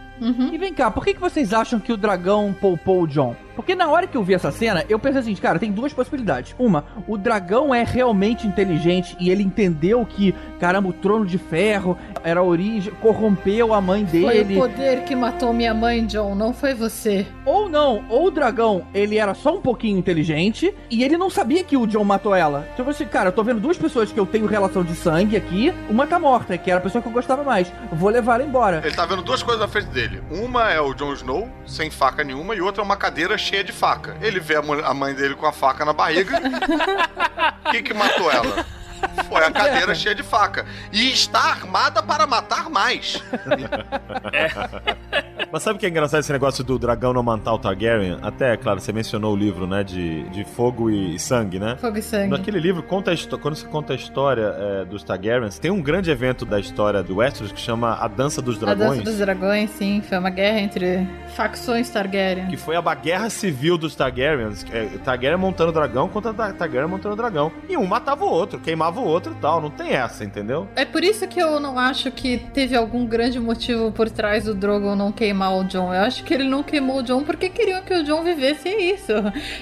E vem cá, por que, que vocês acham que o dragão poupou o John? Porque na hora que eu vi essa cena, eu pensei assim, cara, tem duas possibilidades. Uma, o dragão é realmente inteligente e ele entendeu que, caramba, o trono de ferro era a origem, corrompeu a mãe Foi dele. o poder que matou minha mãe, John, não foi você. Ou não, ou o dragão, ele era só um pouquinho inteligente e ele não sabia que o John matou ela. Tipo assim, cara, eu tô vendo duas pessoas que eu tenho relação de sangue aqui, uma tá morta, que era a pessoa que eu gostava mais. Vou levar ela embora. Ele tá vendo duas coisas na frente dele. Uma é o Jon Snow, sem faca nenhuma, e outra é uma cadeira cheia de faca. Ele vê a mãe dele com a faca na barriga. O (laughs) que que matou ela? Foi a cadeira cheia de faca. E está armada para matar mais. (laughs) Mas sabe o que é engraçado esse negócio do dragão não matar o Targaryen? Até, claro, você mencionou o livro, né, de, de fogo e sangue, né? Fogo e sangue. Naquele livro, conta a quando você conta a história é, dos Targaryens, tem um grande evento da história do Westeros que chama A Dança dos A Dragões. Dança dos Dragões, sim, foi uma guerra entre facções Targaryen. Que foi a guerra civil dos Targaryens. É, Targaryen montando dragão contra Ta- Targaryen montando dragão. E um matava o outro, queimava o outro e tal. Não tem essa, entendeu? É por isso que eu não acho que teve algum grande motivo por trás do Drogon não queimar o Jon. Eu acho que ele não queimou o Jon porque queriam que o Jon vivesse é isso.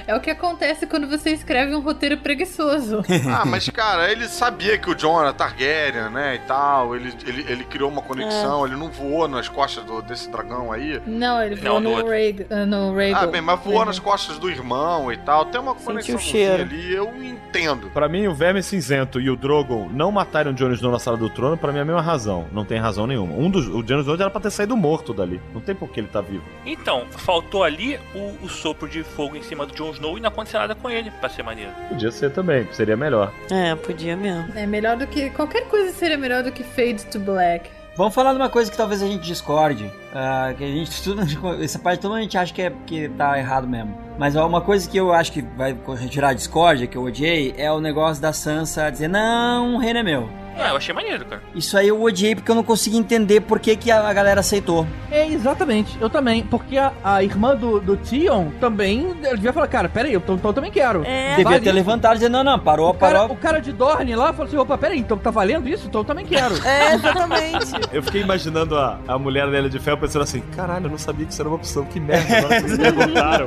É o que acontece quando você escreve um roteiro preguiçoso. (laughs) Ah, mas cara, ele sabia que o Jon era Targaryen, né, e tal. Ele, ele, ele criou uma conexão, ele não voou nas costas do- desse dragão aí. Não, ele Não, voou no. Rhaeg- uh, no Rhaegal. Ah, bem, mas voou nas costas do irmão e tal. Tem uma conexão ali, eu entendo. Pra mim, o Verme Cinzento e o Drogon não matarem o Jon Snow na sala do trono, pra mim é a mesma razão. Não tem razão nenhuma. Um dos, o Jon Snow era pra ter saído morto dali. Não tem por que ele tá vivo. Então, faltou ali o, o sopro de fogo em cima do Jon Snow e não aconteceu nada com ele, pra ser maneiro. Podia ser também, seria melhor. É, podia mesmo. É melhor do que. Qualquer coisa seria melhor do que Fade to Black. Vamos falar de uma coisa que talvez a gente discorde. ah, que a gente (laughs) tudo, essa parte toda a gente acha que, é, que tá errado mesmo. Mas uma coisa que eu acho que vai retirar a discórdia, que eu odiei, é o negócio da Sansa dizer: Não, o reino é meu. É, eu achei maneiro, cara. Isso aí eu odiei porque eu não consegui entender por que, que a, galera aceitou. É, exatamente. Eu também. Porque a, a irmã do, do Tion também ela devia falar, cara, peraí, eu, então eu também quero. É. Devia Vale ter isso. levantado e dizer: Não, não, parou, O cara, parou. o cara de Dorne lá falou assim, opa, peraí, então tá valendo isso? Então eu também quero. (laughs) É, exatamente. Eu fiquei imaginando a, a mulher dela de ferro pensando assim: caralho, eu não sabia que isso era uma opção. Que merda, agora vocês perguntaram.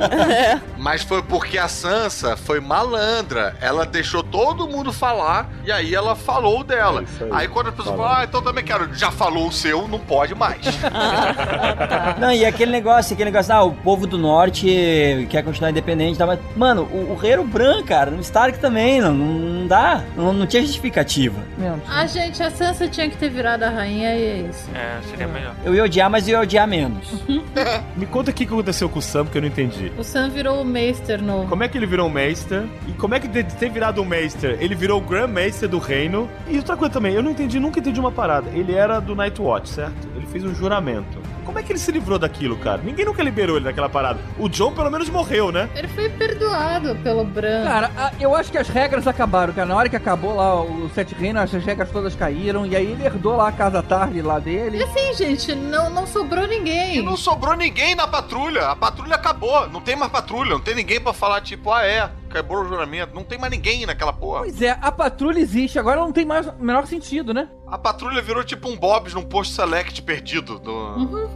Mas foi porque a Sansa foi malandra. Ela deixou todo mundo falar e aí ela falou dela. É isso aí. aí. quando a pessoa fala, ah, então também quero. Já falou o seu, não pode mais. (laughs) Não, e aquele negócio, aquele negócio, ah, o povo do norte quer continuar independente, tá? mas, mano, o, o rei era o Bran, cara, no Stark também, não, não dá, não, não tinha justificativa. Ah, gente, a Sansa tinha que ter virado a rainha e é isso. É, seria melhor. Eu ia odiar, mas eu ia odiar menos. (laughs) Me conta o que aconteceu com o Sam, que eu não entendi. O Sam virou o Meister novo. Como é que ele virou um Meister? E como é que de ter virado um Meister? Ele virou o Grand Meister do reino. E outra coisa também, eu não entendi, nunca entendi uma parada. Ele era do Night Watch, certo? Ele fez um juramento. Como é que ele se livrou daquilo, cara? Ninguém nunca liberou ele daquela parada. O John pelo menos morreu, né? Ele foi perdoado pelo Bran. Cara, a- eu acho que as regras acabaram, cara. Na hora que acabou lá o Sete Reinos, as regras todas caíram. E aí ele herdou lá a casa tarde lá E dele. assim, gente, não, não sobrou ninguém. E não sobrou ninguém na patrulha. A patrulha acabou. Não tem mais patrulha. Não tem ninguém pra falar, tipo, ah, é, quebrou o juramento. Não tem mais ninguém naquela porra. Pois é, a patrulha existe, agora não tem mais o menor sentido, né? A patrulha virou tipo um Bob's num posto select perdido. Do...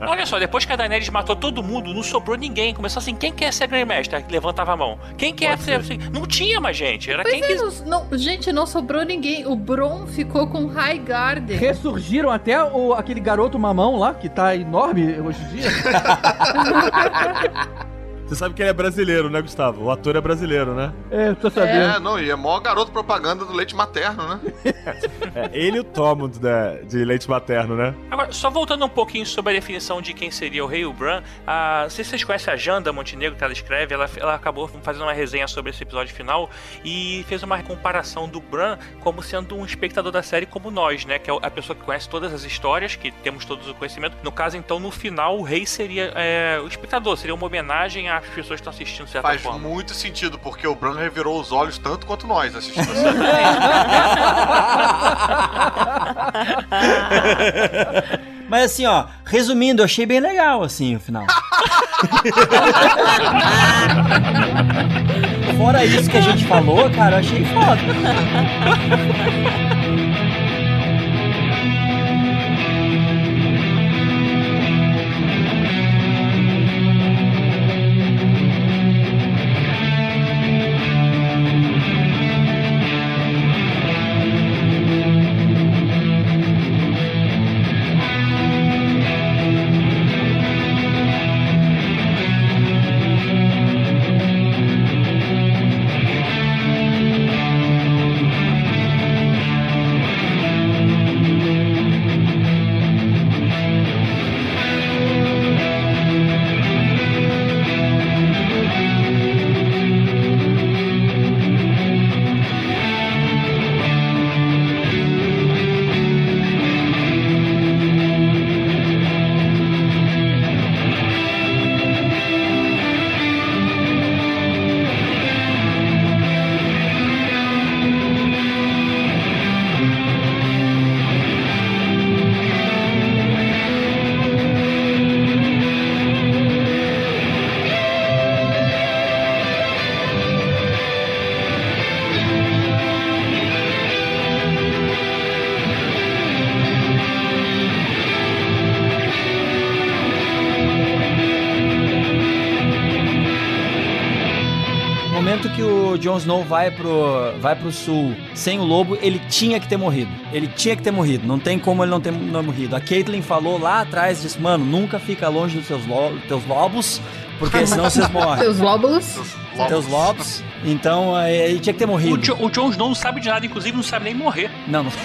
(laughs) Olha só, depois que a Daenerys matou todo mundo, não sobrou ninguém. Começou assim, quem quer ser Master? Levantava a mão. Quem quer ser... assim? Não tinha mais gente, era Pois quem é, quis... não, não- gente, não sobrou ninguém. O Bron ficou com High Garden. Ressurgiram até o, aquele garoto mamão lá, que tá enorme hoje em dia. (laughs) Você sabe que ele é brasileiro, né, Gustavo? O ator é brasileiro, né? É, tô É, não, e é maior garoto propaganda do leite materno, né? (laughs) É, ele e o Tormund né, de leite materno, né? Agora, só voltando um pouquinho sobre a definição de quem seria o rei o Bran, a, não sei se vocês conhecem a Janda Montenegro, que ela escreve, ela, ela acabou fazendo uma resenha sobre esse episódio final e fez uma comparação do Bran como sendo um espectador da série como nós, né? Que é a pessoa que conhece todas as histórias, que temos todos o conhecimento. No caso, então, no final, o rei seria é, o espectador, seria uma homenagem às pessoas estão assistindo certa Faz forma. muito sentido, porque o Bran revirou os olhos tanto quanto nós assistindo a série. (laughs) Mas assim, ó, resumindo, eu achei bem legal, assim, o final. (laughs) Fora isso que a gente falou, cara, eu achei foda. Pro, vai pro sul sem o lobo, ele tinha que ter morrido. Ele tinha que ter morrido. Não tem como ele não ter não morrido. A Caitlyn falou lá atrás, disse, mano, nunca fica longe dos seus lo- teus lobos, porque senão (laughs) vocês morrem. Seus lóbulos. Teus lobos. Então, é, ele tinha que ter O, morrido. Jo- o Jon Snow não sabe de nada, inclusive não sabe nem morrer. Não, não. (laughs)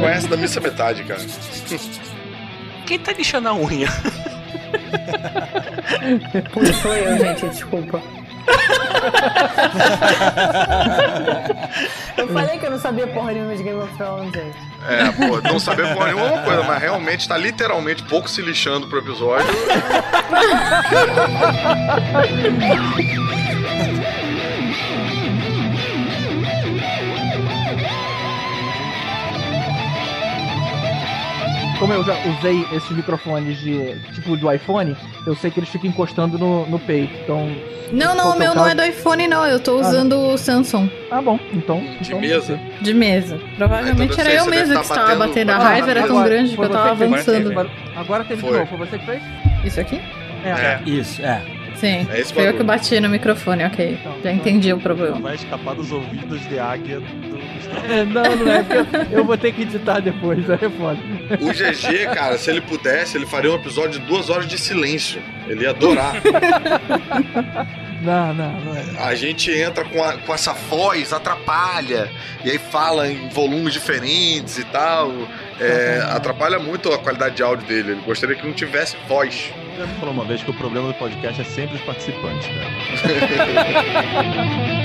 Conhece da missa metade, cara. (laughs) Quem tá lixando a unha? (laughs) Sou eu, gente, desculpa. (laughs) Eu falei que eu não sabia porra nenhuma de Game of Thrones, gente. É, pô, não saber porra nenhuma é uma coisa, mas realmente tá literalmente pouco se lixando pro episódio. (laughs) Como eu já usei esses microfones de tipo do iPhone, eu sei que eles ficam encostando no, no peito. Então. Não, não, o que é meu não caso? é do iPhone, não. Eu tô Ah, usando o Samsung. Ah, bom. Então. De mesa? De mesa. Provavelmente Então, era eu mesmo tá que estava batendo- batendo. A Ah, raiva era tão grande que eu tava avançando. Agora teve de Foi. novo. Foi você que fez? Isso aqui? É. Isso, é. Sim. É esse Foi eu que bati no microfone, ok. Já entendi o problema. Vai escapar dos ouvidos de águia. É, não, não é. porque eu, eu vou ter que editar depois, aí é foda. O GG, cara, se ele pudesse, ele faria um episódio de duas horas de silêncio. Ele ia adorar. (laughs) Não, não, não é. A gente entra com, a- com essa voz, atrapalha, e aí fala em volumes diferentes e tal. É, atrapalha muito a qualidade de áudio dele. Ele gostaria que não tivesse voz. Já me falou uma vez que o problema do podcast é sempre os participantes, cara. (laughs)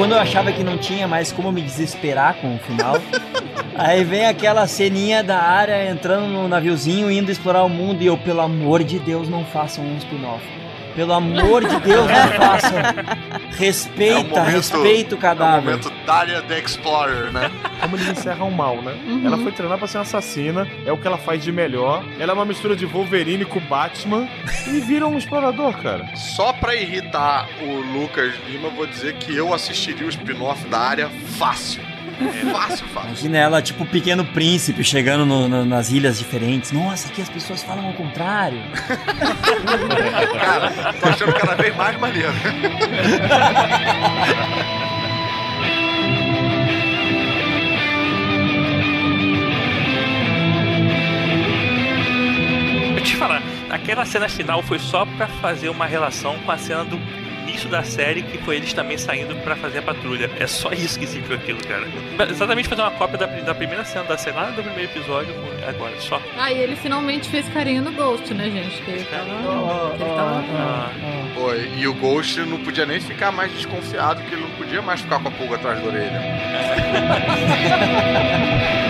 quando eu achava que não tinha mais como me desesperar com o final, (laughs) aí vem aquela ceninha da área entrando no naviozinho, indo explorar o mundo, e eu, pelo amor de Deus, não façam um spin-off. Pelo amor de Deus, não (laughs) façam. Respeita, respeita o É o cadáver. momento Daria the Explorer, né? Como eles encerram mal, né? Uhum. Ela foi treinar pra ser uma assassina, é o que ela faz de melhor. Ela é uma mistura de Wolverine com Batman e vira um explorador, cara. Só pra irritar o Lucas Lima, eu vou dizer que eu assistiria o spin-off da área fácil. Fácil, fácil. Imagina ela, tipo o pequeno príncipe, chegando no- no- nas ilhas diferentes. Nossa, aqui as pessoas falam ao contrário. (laughs) Cara, tô achando cada vez mais maneiro. Eu te falar, aquela cena final foi só pra fazer uma relação com a cena do início da série, que foi eles também saindo pra fazer a patrulha. É só isso que serviu aquilo, cara. Exatamente fazer uma cópia da, da primeira cena da série, lá do primeiro episódio, agora, só. Ah, e ele finalmente fez carinho no Ghost, né, gente? Que ele tava. que ele tava... Ah, Pô, e o Ghost não podia nem ficar mais desconfiado, que ele não podia mais ficar com a pulga atrás da orelha. Thank (laughs)